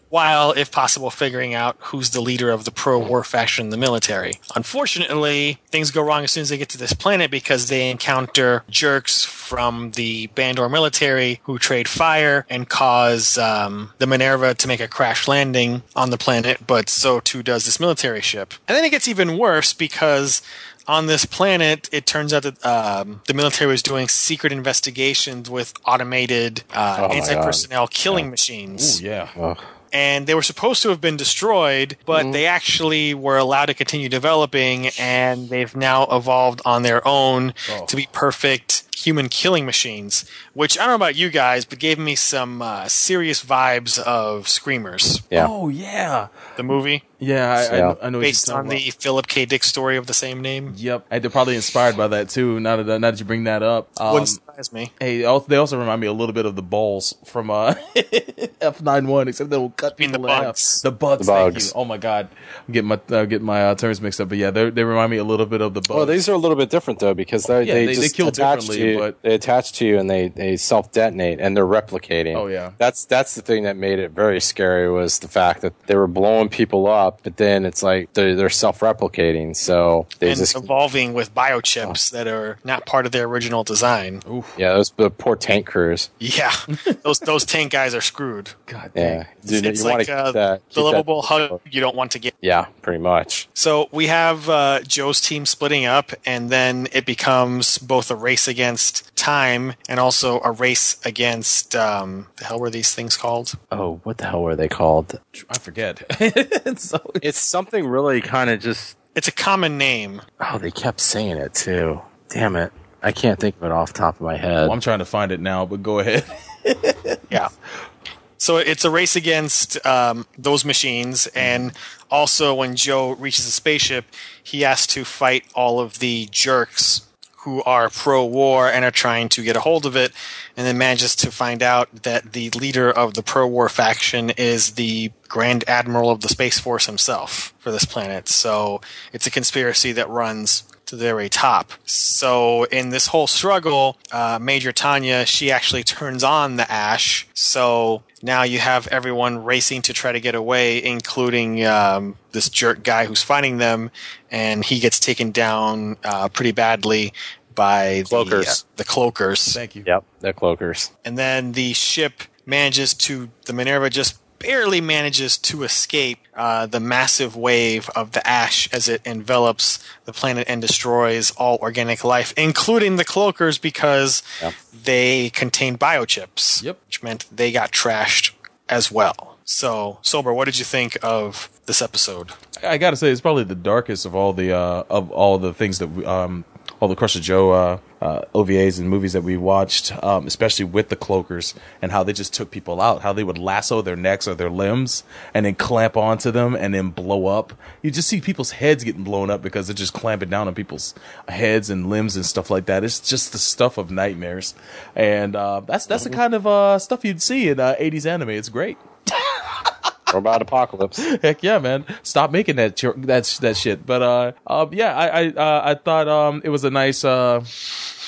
While, if possible, figuring out who's the leader of the pro war faction in the military. Unfortunately, things go wrong as soon as they get to this planet because they encounter jerks from the Bandor military who trade fire and cause um, the Minerva to make a crash landing on the planet, but so too does this military ship. And then it gets even worse because on this planet, it turns out that um, the military was doing secret investigations with automated uh, Oh anti personnel killing machines. Ooh, yeah. Ugh. and they were supposed to have been destroyed, but they actually were allowed to continue developing, and they've now evolved on their own to be perfect human killing machines. Which I don't know about you guys, but gave me some uh, serious vibes of Screamers. Yeah. Oh yeah. The movie, Yeah, I, Yeah. I, know- I know. what based you're on talking the Philip K. Dick story of the same name. Yep, and they're probably inspired by that too. Now that now that you bring that up, um, Wouldn't surprise me. hey, they also remind me a little bit of the balls from uh, F 91 except they will cut mean the people in half. bugs. The bugs. The thank bugs. you. Oh my god, I'm getting my uh, getting my uh, terms mixed up. But yeah, they they remind me a little bit of the bugs. Well, these are a little bit different though because they Yeah, they, they- they just kill attach differently, you, but they attach to you and they, they self detonate and they're replicating. Oh, yeah. that's that's the thing that made it very scary was the fact that they were blowing people up, but then it's like they're, they're self replicating. So they and just evolving with biochips that are not part of their original design. yeah, those the poor tank crews. Yeah, those those tank guys are screwed. God Yeah, Dude, it's you like uh, that- the keep that- lovable hug you don't want to get. Yeah, pretty much. So we have uh, Joe's team splitting up, and then it becomes both a race against time and also a race against um, the hell were these things called? Oh, what the hell were they called? I forget. so it's something really kind of just. It's a common name. Oh, they kept saying it too. Damn it. I can't think of it off the top of my head. Well, I'm trying to find it now, but go ahead. Yeah. So it's a race against um, those machines, and also when Joe reaches the spaceship, he has to fight all of the jerks who are pro-war and are trying to get a hold of it, and then manages to find out that the leader of the pro-war faction is the Grand Admiral of the Space Force himself for this planet. So it's a conspiracy that runs to the very top. So in this whole struggle, uh, Major Tanya, she actually turns on the ash. So now you have everyone racing to try to get away, including um, this jerk guy who's fighting them, and he gets taken down uh, pretty badly by Cloakers. the, uh, the cloakers. Thank you. Yep, they're cloakers. And then the ship manages to, the Minerva just barely manages to escape uh, the massive wave of the ash as it envelops the planet and destroys all organic life, including the cloakers, because they contain biochips. Yep. Which meant they got trashed as well. So, Soulbro, what did you think of this episode? I gotta say, it's probably the darkest of all the uh, of all the things that we, um, all the Crusher Joe uh, uh, OVAs and movies that we watched, um, especially with the cloakers and how they just took people out, how they would lasso their necks or their limbs and then clamp onto them and then blow up. You just see people's heads getting blown up because they're just clamping down on people's heads and limbs and stuff like that. It's just the stuff of nightmares, and uh, that's that's the kind of uh, stuff you'd see in uh, '80s anime. It's great. Robot apocalypse. Heck yeah, man! Stop making that that that shit. But uh, uh yeah, I I uh, I thought um it was a nice uh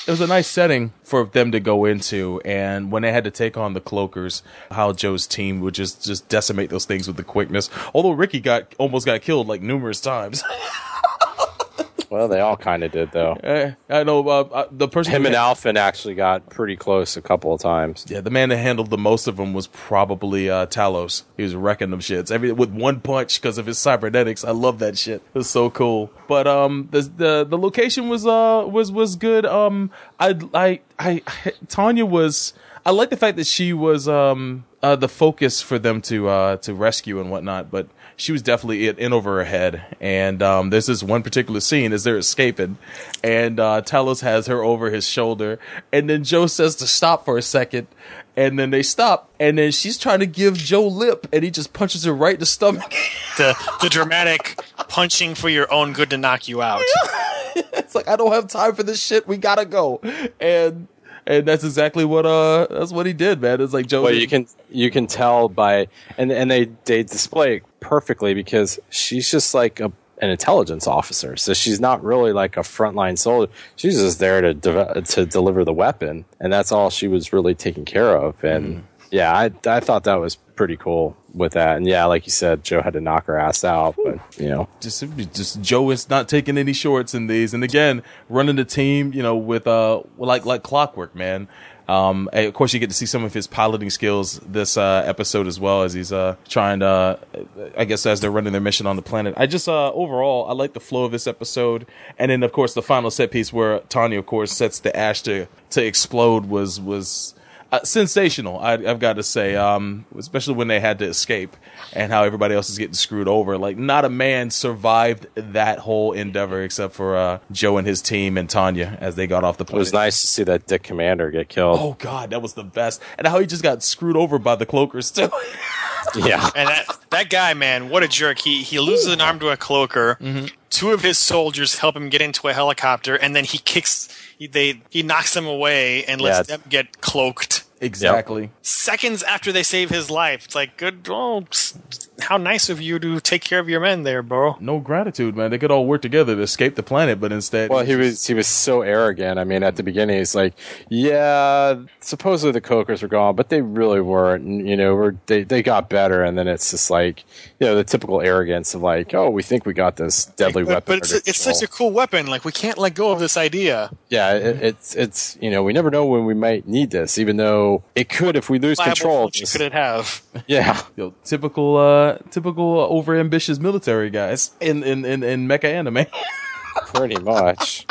it was a nice setting for them to go into, and when they had to take on the cloakers, how Joe's team would just just decimate those things with the quickness. Although Ricky got almost got killed like numerous times. Well, they all kind of did though. Eh, I know uh, uh, the person Him and ha- Alfin actually got pretty close a couple of times. Yeah, the man that handled the most of them was probably uh, Talos. He was wrecking them shits every with one punch because of his cybernetics. I love that shit. It was so cool. But um, the the the location was uh was was good. Um, I I I Tanya was. I like the fact that she was um uh, the focus for them to uh to rescue and whatnot, but she was definitely in, in over her head. And um, there's this one particular scene as they're escaping, and uh, Talos has her over his shoulder, and then Joe says to stop for a second, and then they stop, and then she's trying to give Joe lip, and he just punches her right in the stomach. The the dramatic punching for your own good to knock you out. it's like I don't have time for this shit. We gotta go, and and that's exactly what uh that's what he did, man. It's like Joe. Well, you can you can tell by and and they they display it perfectly because she's just like a an intelligence officer, so she's not really like a frontline soldier. She's just there to de- to deliver the weapon, and that's all she was really taking care of. And yeah, I I thought that was pretty cool with that. And yeah, like you said, Joe had to knock her ass out, but you know, just just Joe is not taking any shorts in these, and again, running the team, you know, with uh like like clockwork, man. Um, of course, you get to see some of his piloting skills this uh, episode as well as he's uh, trying to, uh, I guess, as they're running their mission on the planet. I just uh, overall, I like the flow of this episode, and then of course the final set piece where Tanya, of course, sets the ash to to explode was was uh, sensational. I, I've got to say, um, especially when they had to escape and how everybody else is getting screwed over. Like, not a man survived that whole endeavor except for uh, Joe and his team and Tanya as they got off the plane. it was nice to see that Dick Commander get killed. Oh God, that was the best, and how he just got screwed over by the cloakers too. yeah, And that that guy, man, what a jerk! He he loses an arm to a cloaker. Two of his soldiers help him get into a helicopter, and then he kicks. He, they he knocks them away and lets Yeah. them get cloaked. exactly. Seconds after they save his life, it's like good. Oh, s- how nice of you to take care of your men there, bro. No gratitude, man. They could all work together to escape the planet, but instead, Well, he was he was so arrogant. I mean, at the beginning, he's like, "Yeah, supposedly the Cloakers were gone, but they really weren't. And, you know, we're, they they got better." And then it's just like, you know, the typical arrogance of like, "Oh, we think we got this deadly But, weapon." but it's it's such a cool weapon. Like we can't let go of this idea. yeah, it, it's it's you know, we never know when we might need this, even though it could if we lose Viable control. of could it have? Yeah, Yo, typical, uh, typical over ambitious military guys in in in, in mecha anime. pretty much.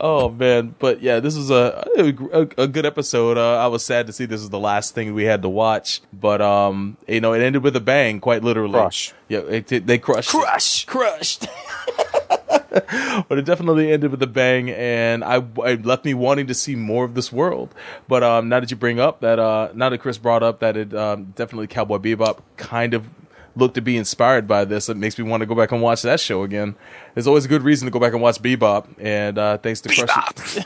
oh man, but yeah, this was a a, a good episode. Uh, I was sad to see this was the last thing we had to watch, but um, you know, it ended with a bang, quite literally. Crush. Yeah, it, it- they crushed. it. Crush, crushed. but it definitely ended with a bang, and I it left me wanting to see more of this world. But um, now that you bring up that, uh, now that Chris brought up that it um, definitely Cowboy Bebop kind of looked to be inspired by this, it makes me want to go back and watch that show again. There's always a good reason to go back and watch Bebop, and uh, thanks to Crush.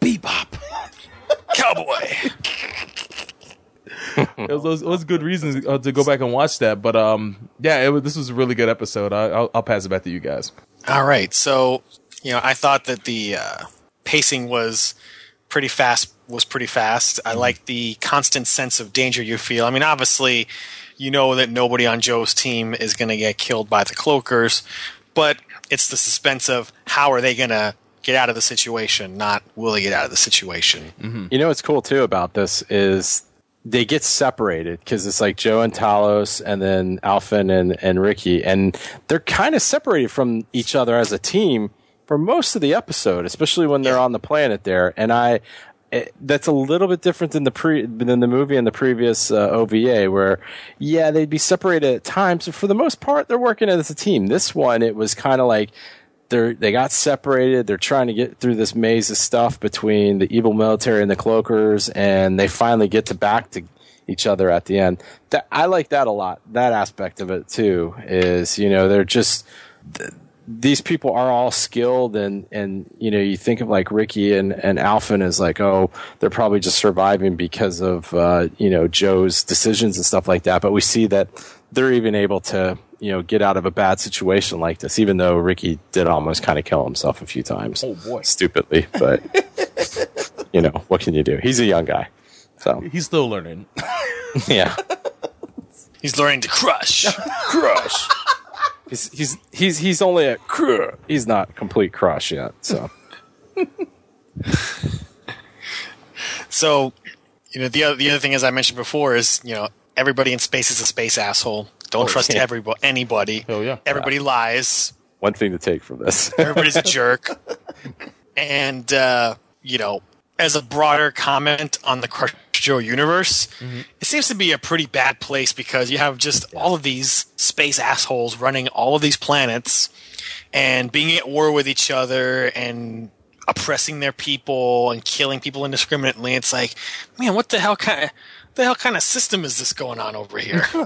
Bebop. Cowboy. it was, it was, good reasons uh, to go back and watch that. But um, yeah, was, this was a really good episode. I, I'll, I'll pass it back to you guys. All right. So, you know, I thought that the uh, pacing was pretty fast. Was pretty fast. I like the constant sense of danger you feel. I mean, obviously, you know that nobody on Joe's team is going to get killed by the cloakers, but it's the suspense of how are they going to get out of the situation, not will they get out of the situation. You know what's cool too about this is they get separated because it's like Joe and Talos and then Alfin and, and Ricky, and they're kind of separated from each other as a team for most of the episode, especially when they're on the planet there. And I, it, that's a little bit different than the pre than the movie and the previous uh, OVA, where yeah they'd be separated at times, but for the most part they're working as a team. This one it was kind of like they're they got separated. They're trying to get through this maze of stuff between the evil military and the cloakers, and they finally get to back to each other at the end. That I like that a lot. That aspect of it too is you know they're just. Th- these people are all skilled and, and, you know, you think of like Ricky and, and Alfin as like, oh, they're probably just surviving because of, uh, you know, Joe's decisions and stuff like that. But we see that they're even able to, you know, get out of a bad situation like this, even though Ricky did almost kind of kill himself a few times. Oh, boy. Stupidly. But, you know, what can you do? He's a young guy. So, He's still learning. yeah. He's learning to crush. crush. He's he's he's he's only a crush. He's not complete crush yet. So So, you know, the other, the other thing, as I mentioned before, is you know everybody in space is a space asshole. Don't Oh, trust yeah. everybody, anybody. Oh yeah. Everybody lies. one thing to take from this. Everybody's a jerk. And uh, you know, as a broader comment on the Crush Joe universe, it seems to be a pretty bad place because you have just all of these space assholes running all of these planets and being at war with each other and oppressing their people and killing people indiscriminately. It's like, man, what the hell kind of the hell kind of system is this going on over here? I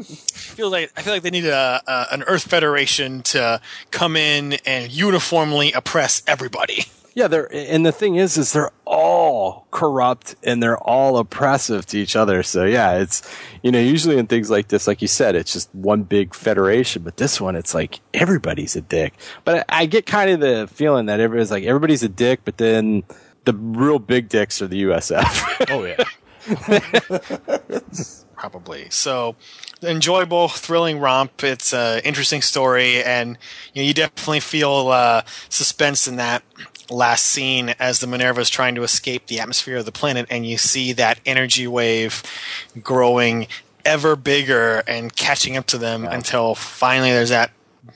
feel like I feel like they need a, a an Earth Federation to come in and uniformly oppress everybody. yeah, they're and the thing is, is they're all corrupt and they're all oppressive to each other. So yeah, it's you know usually in things like this, like you said, it's just one big federation. But this one, it's like everybody's a dick. But I, I get kind of the feeling that everybody's like everybody's a dick, but then the real big dicks are the USF. Oh yeah. Probably. So, enjoyable, thrilling romp. It's an interesting story, and you, know, you definitely feel uh, suspense in that last scene as the Minerva is trying to escape the atmosphere of the planet, and you see that energy wave growing ever bigger and catching up to them until finally there's that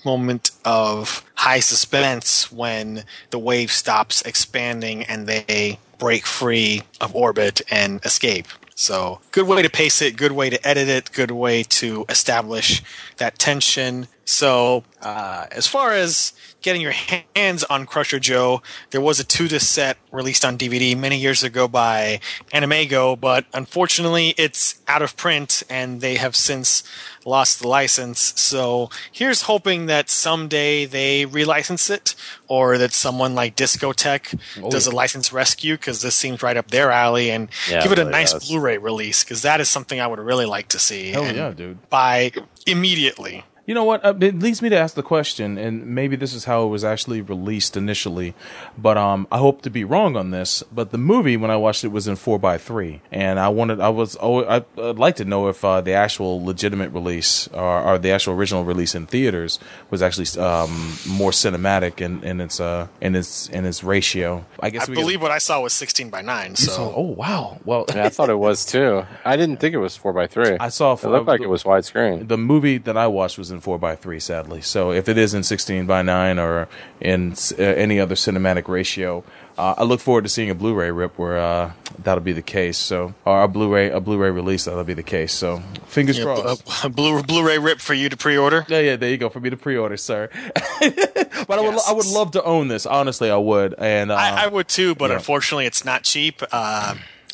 moment of high suspense when the wave stops expanding and they break free of orbit and escape. So, good way to pace it, good way to edit it, good way to establish that tension. So, uh, as far as getting your hands on Crusher Joe, there was a two disc set released on DVD many years ago by AnimEigo, but unfortunately it's out of print and they have since lost the license. So here's hoping that someday they relicense it or that someone like Discotek Oh, does a license rescue because this seems right up their alley and Yeah, give it a really nice does. Blu-ray release because that is something I would really like to see. Hell yeah, dude. Buy immediately. You know what? Uh, it leads me to ask the question, and maybe this is how it was actually released initially, but um, I hope to be wrong on this. But the movie, when I watched it, was in four by three, and I wanted, I was, oh, I, I'd like to know if uh, the actual legitimate release or, or the actual original release in theaters was actually um, more cinematic in, in its uh, in its in its ratio. I guess I we could- believe what I saw was 16 by 9. So saw- oh wow! Well, Yeah, I thought it was too. I didn't think it was four by three. I saw. It looked like it was widescreen. The movie that I watched was in four by three, sadly. So if it is in sixteen by nine or in uh, any other cinematic ratio, uh, I look forward to seeing a Blu-ray rip where uh, that'll be the case. So or a Blu-ray a Blu-ray release that'll be the case. So fingers Yeah, crossed. a, Blu- Blu-ray rip for you to pre-order. Yeah, yeah, there you go for me to pre-order, sir. but I would I would love to own this. Honestly, I would. And uh, I, I would too, but yeah. unfortunately, it's not cheap.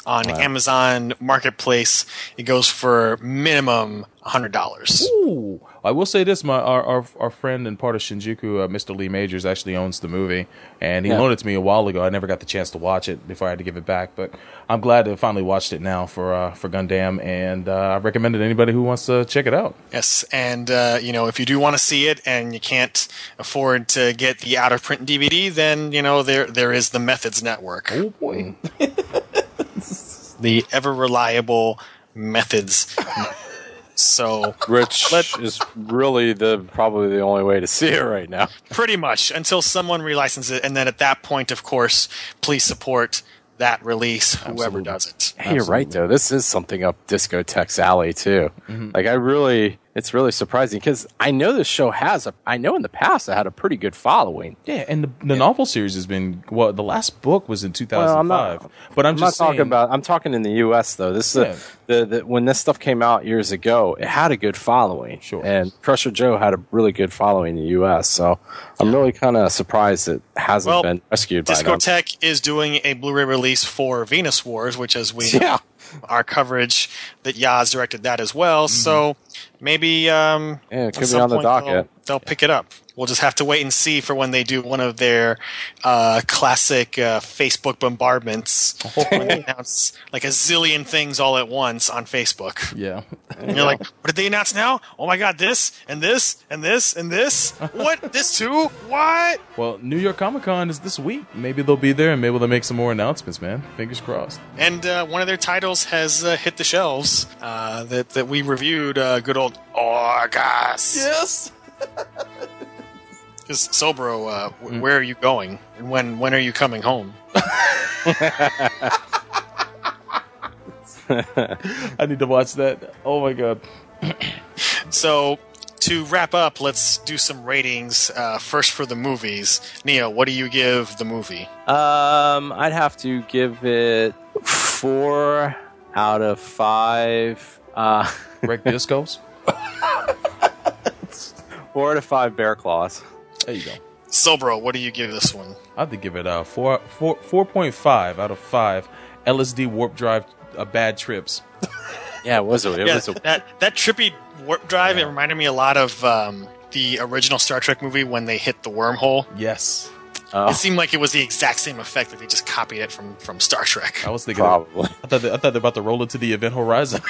On Wow. Amazon Marketplace, it goes for minimum hundred dollars. Ooh. I will say this: my our our, our friend and part of Shinjuku, uh, Mr. Lee Majors, actually owns the movie, and he Yeah. loaned it to me a while ago. I never got the chance to watch it before I had to give it back, but I'm glad to finally watched it now for uh, for Gundam, and uh, I recommend it to anybody who wants to check it out. Yes, and uh, you know if you do want to see it and you can't afford to get the out of print DVD, then you know there there is the Methods Network. Oh boy, the ever reliable Methods. so Which is really the probably the only way to see it right now. pretty much until someone relicenses it, and then at that point, of course, please support that release, whoever does it. Hey, you're right though. This is something up Discotek's alley too. Mm-hmm. Like I really, it's really surprising because I know this show has a. I know in the past it had a pretty good following. Yeah, and the, the novel series has been well. The last book was in 2005, Well, I'm not, but I'm, I'm just not talking saying- about. I'm talking in the U.S. though. This is Yeah. a, the, the when this stuff came out years ago. It had a good following. Sure. And Crusher Joe had a really good following in the U.S. So I'm really kind of surprised it hasn't Well, been rescued by. Discotek is doing a Blu-ray release for Venus Wars, which, as we Yeah. Our coverage that Yaz directed that as well. So maybe um, Mm-hmm. Yeah, it could be on the docket. They'll, they'll pick it up. We'll just have to wait and see for when they do one of their uh, classic uh, Facebook bombardments they announce like a zillion things all at once on Facebook. Yeah. And you're like, what did they announce now? Oh my god, this and this and this and this. What? this too? What? Well, New York Comic Con is this week. Maybe they'll be there and maybe they'll make some more announcements, man. Fingers crossed. And uh, one of their titles has uh, hit the shelves uh, that that we reviewed. Uh, good old Orguss. Yes. Because Soulbro, uh, w- where are you going? And when when are you coming home? I need to watch that. Oh my god. So to wrap up, let's do some ratings. Uh, first for the movies. Neo, what do you give the movie? Um, I'd have to give it four out of five. Uh, Rick Discos. four out of five bear claws. There you go. Soulbro, what do you give this one? I have to give it a four four four point five out of five. LSD warp drive uh, bad trips. Yeah, it was a, it yeah, was a, that that trippy warp drive. It reminded me a lot of um, the original Star Trek movie when they hit the wormhole. Yes. Oh. It seemed like it was the exact same effect that they just copied it from from Star Trek. I was thinking. Probably. I thought they, I thought they're about to roll into the Event Horizon.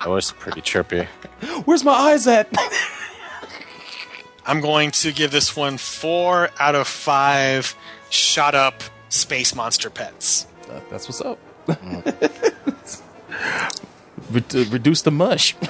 that was pretty trippy. Where's my eyes at? I'm going to give this one four out of five shot up space monster pets. That- that's what's up. Re- uh, reduce the mush.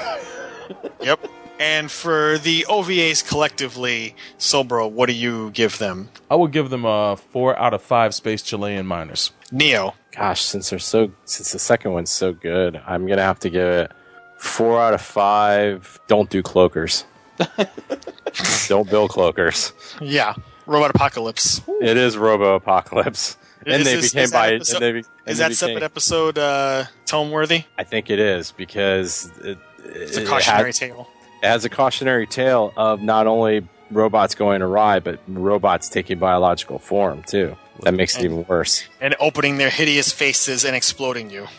Yep. And for the OVAs collectively, Soulbro, what do you give them? I would give them a four out of five space Chilean miners. Neo. Gosh, since they're so, since the second one's so good, I'm gonna have to give it four out of five. Don't do cloakers. Don't build cloakers. Yeah. Robot Apocalypse. It is Robo Apocalypse, and Is they this- became is that by. episode- and they, be- and Is they that became- separate episode uh, tome worthy? I think it is because it, It's a it cautionary has- tale. It has a cautionary tale of not only robots going awry, but robots taking biological form too. That makes it even worse. And opening their hideous faces and exploding you.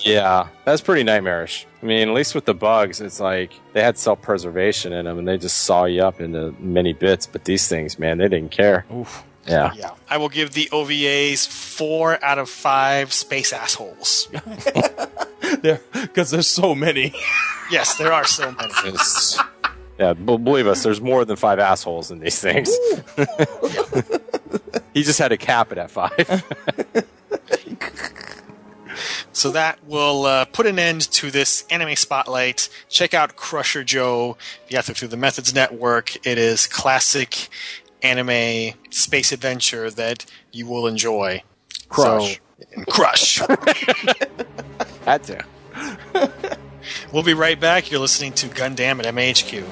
Yeah, that's pretty nightmarish. I mean, at least with the bugs, it's like they had self preservation in them and they just saw you up into many bits. But these things, man, they didn't care. Oof. Yeah. Yeah. I will give the OVAs four out of five space assholes. there, because there's so many. yes, there are so many. It's- yeah, b- believe us, there's more than five assholes in these things. He just had to cap it at five. So that will uh, put an end to this anime spotlight. Check out Crusher Joe. If you have to through the Methods Network, it is classic anime space adventure that you will enjoy. Crush. So, crush. Had to. We'll be right back. You're listening to Gundam at MAHQ.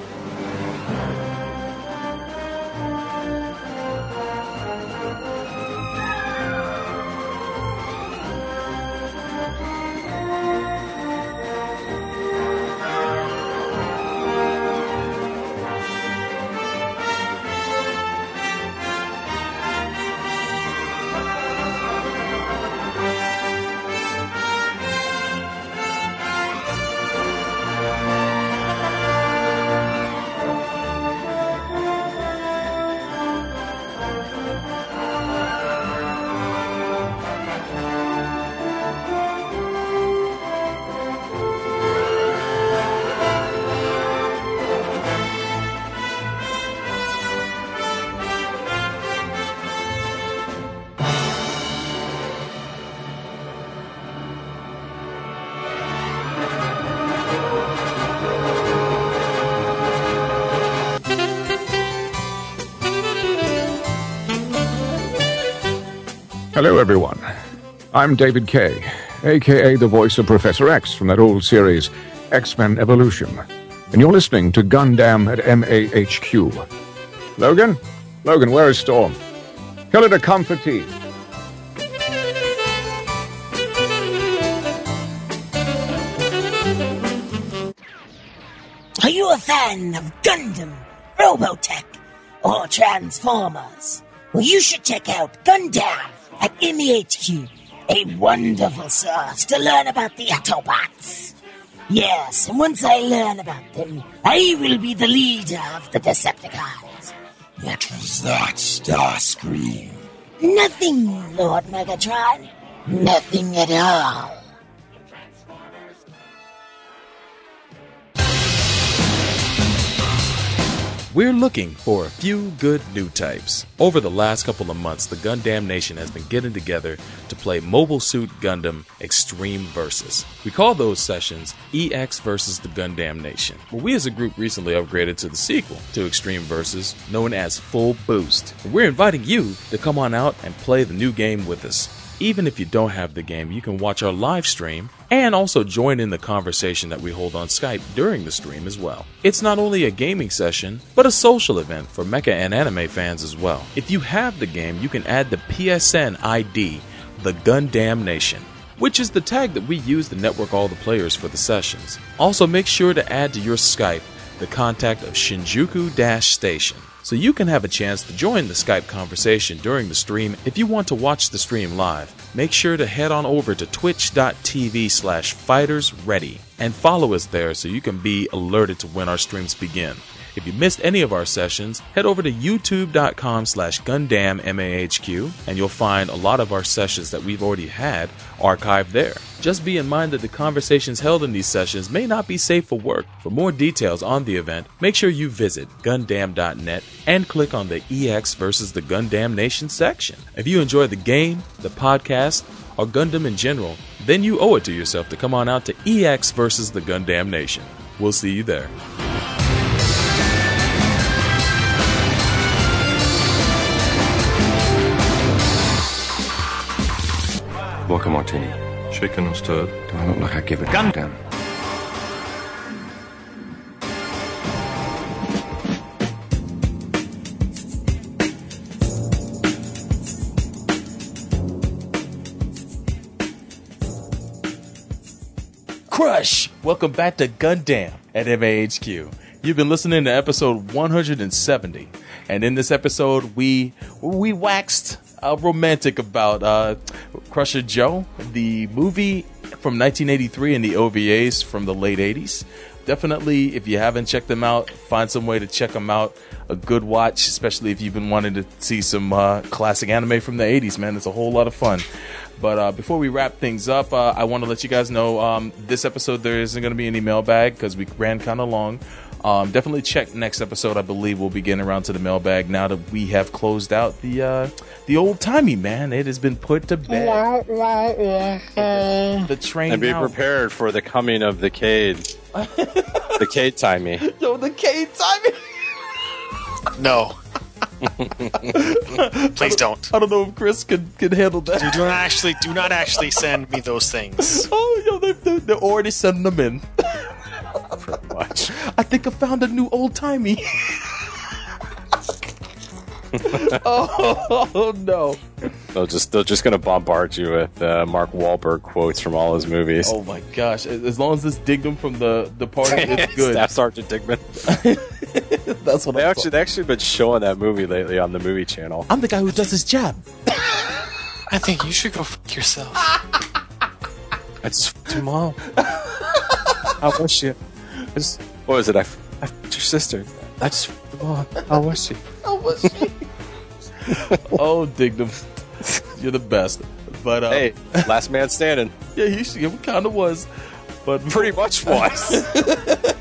I'm David Kaye, aka the voice of Professor X from that old series, X Men Evolution. And you're listening to Gundam at MAHQ. Logan? Logan, where is Storm? Tell her to come for tea. Are you a fan of Gundam, Robotech, or Transformers? Well, you should check out Gundam at MAHQ, a wonderful source to learn about the Autobots. Yes, and once I learn about them, I will be the leader of the Decepticons. What was that, Starscream? Nothing, Lord Megatron. Nothing at all. We're looking for a few good new types. Over the last couple of months, the Gundam Nation has been getting together to play Mobile Suit Gundam Extreme Versus. We call those sessions EX versus the Gundam Nation. Well, we as a group recently upgraded to the sequel to Extreme Versus, known as Full Boost. And we're inviting you to come on out and play the new game with us. Even if you don't have the game, you can watch our live stream and also join in the conversation that we hold on Skype during the stream as well. It's not only a gaming session, but a social event for mecha and anime fans as well. If you have the game, you can add the PSN ID, the Gundam Nation, which is the tag that we use to network all the players for the sessions. Also, make sure to add to your Skype the contact of Shinjuku Dash Station so you can have a chance to join the Skype conversation during the stream. If you want to watch the stream live, make sure to head on over to twitch.tv slash fightersready and follow us there so you can be alerted to when our streams begin. If you missed any of our sessions, head over to youtube.com slash gundam and you'll find a lot of our sessions that we've already had archived there. Just be in mind that the conversations held in these sessions may not be safe for work. For more details on the event, make sure you visit gundam.net and click on the EX versus the Gundam Nation section. If you enjoy the game, the podcast, or Gundam in general, then you owe it to yourself to come on out to EX versus the Gundam Nation. We'll see you there. Vodka martini. Shaken or stirred? Do I look like I give a gun damn? Crush! Welcome back to Gundam at MAHQ. You've been listening to episode 170, and in this episode, we we waxed uh, romantic about uh, Crusher Joe, the movie from 1983 and the OVAs from the late 80s. Definitely, if you haven't checked them out, find some way to check them out. A good watch, especially if you've been wanting to see some uh, classic anime from the 80s, man. It's a whole lot of fun. But uh, before we wrap things up, uh, I want to let you guys know um, this episode there isn't going to be any mailbag because we ran kind of long. Um, definitely check next episode. I believe we'll be getting around to the mailbag now that we have closed out the uh, the old timey man. It has been put to bed. the train And be now- prepared for the coming of the Cade. the Cade timey. Yo, the Cade timey. No. Please don't. I don't know if Chris can can handle that. Do, do not actually do not actually send me those things. Oh, yo, they, they, they're already sending them in. I think I found a new old timey. oh, no. They'll just they're just gonna bombard you with uh, Mark Wahlberg quotes from all his movies. Oh my gosh! As long as this Dignam from the the party, it's good. Staff Sergeant Dignam. That's what they I actually they actually been showing that movie lately on the movie channel. I'm the guy who does his job. I think you should go fuck yourself. I just f***ed your mom. How was she? I just, what was it? I, f- I f***ed your sister. I just f***ed. How was she? How was she? oh, Dignam, you're the best. But uh, Hey, last man standing. yeah, he, he kind of was, but Pretty much was.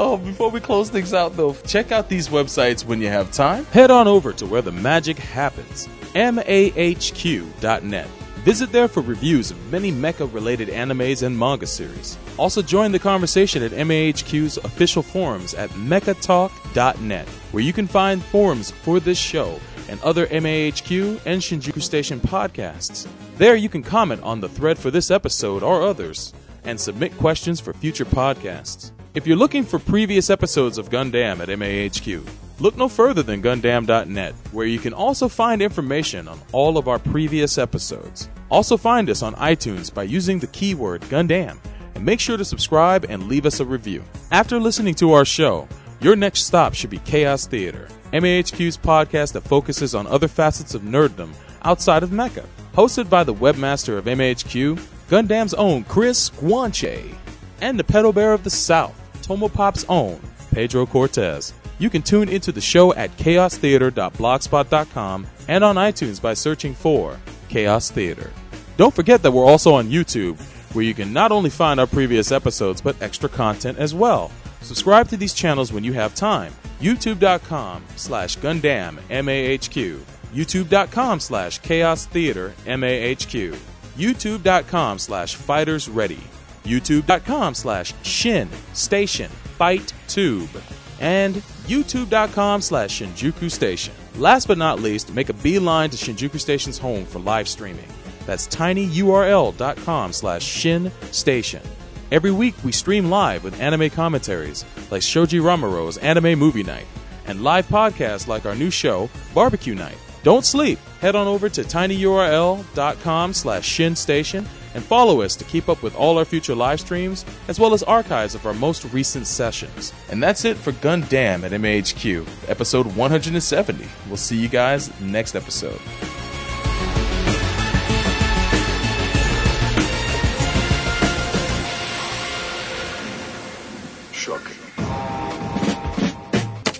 Oh, before we close things out, though, check out these websites when you have time. Head on over to where the magic happens, mahq.net. Visit there for reviews of many mecha related animes and manga series. Also, join the conversation at MAHQ's official forums at mechatalk.net, where you can find forums for this show and other MAHQ and Shinjuku Station podcasts. There, you can comment on the thread for this episode or others and submit questions for future podcasts. If you're looking for previous episodes of Gundam at MAHQ, look no further than Gundam.net, where you can also find information on all of our previous episodes. Also, find us on iTunes by using the keyword Gundam, and make sure to subscribe and leave us a review. After listening to our show, your next stop should be Chaos Theater, MAHQ's podcast that focuses on other facets of nerddom outside of Mecha. Hosted by the webmaster of MAHQ, Gundam's own Chris Guanche, and the pedal bear of the South, Tomopop's own Pedro Cortez. You can tune into the show at chaostheater.blogspot.com and on iTunes by searching for Chaos Theater. Don't forget that we're also on YouTube, where you can not only find our previous episodes, but extra content as well. Subscribe to these channels when you have time. YouTube.com slash Gundam MAHQ. YouTube.com slash Chaos Theater MAHQ. YouTube.com slash Fighters Ready. YouTube.com slash Shin Station Fight Tube. And YouTube.com slash Shinjuku Station. Last but not least, make a beeline to Shinjuku Station's home for live streaming. That's tinyurl.com slash Shin Station. Every week we stream live with anime commentaries like Shoji Ramaro's Anime Movie Night and live podcasts like our new show, Barbecue Night. Don't sleep. Head on over to tinyurl.com slash Shin Station and follow us to keep up with all our future live streams as well as archives of our most recent sessions. And that's it for Gundam at MAHQ, episode 170. We'll see you guys next episode. Shocking.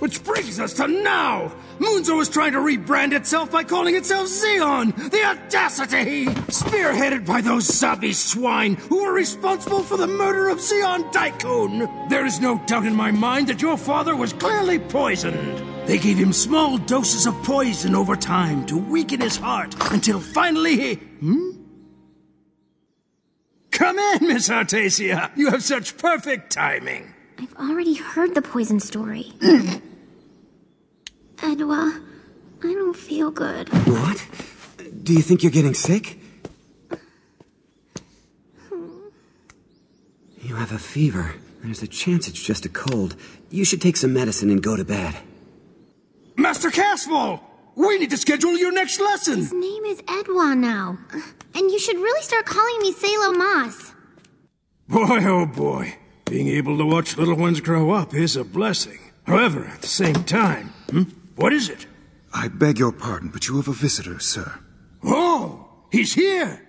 Which brings us to now! Munzo is trying to rebrand itself by calling itself Zeon! The audacity! Spearheaded by those Zabi swine who were responsible for the murder of Zeon Daikun! There is no doubt in my mind that your father was clearly poisoned. They gave him small doses of poison over time to weaken his heart until finally he. Hmm? Come in, Miss Artesia! You have such perfect timing! I've already heard the poison story. Edouard, I don't feel good. What? Do you think you're getting sick? You have a fever. There's a chance it's just a cold. You should take some medicine and go to bed. Master Casval! We need to schedule your next lesson! His name is Edouard now. And you should really start calling me Sayla Mass. Boy, oh boy. Being able to watch little ones grow up is a blessing. However, at the same time, hmm? What is it? I beg your pardon, but you have a visitor, sir. Oh, he's here!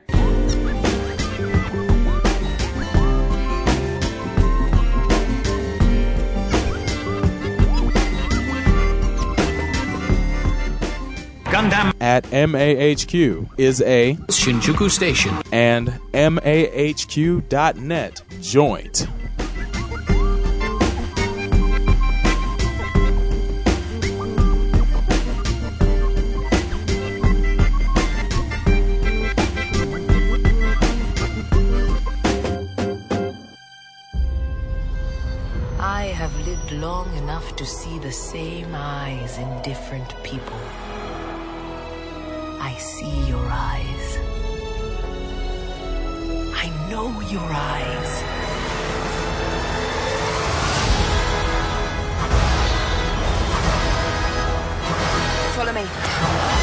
Gundam at MAHQ is a Shinjuku Station and MAHQ.net joint. to see the same eyes in different people. I see your eyes. I know your eyes. Follow me.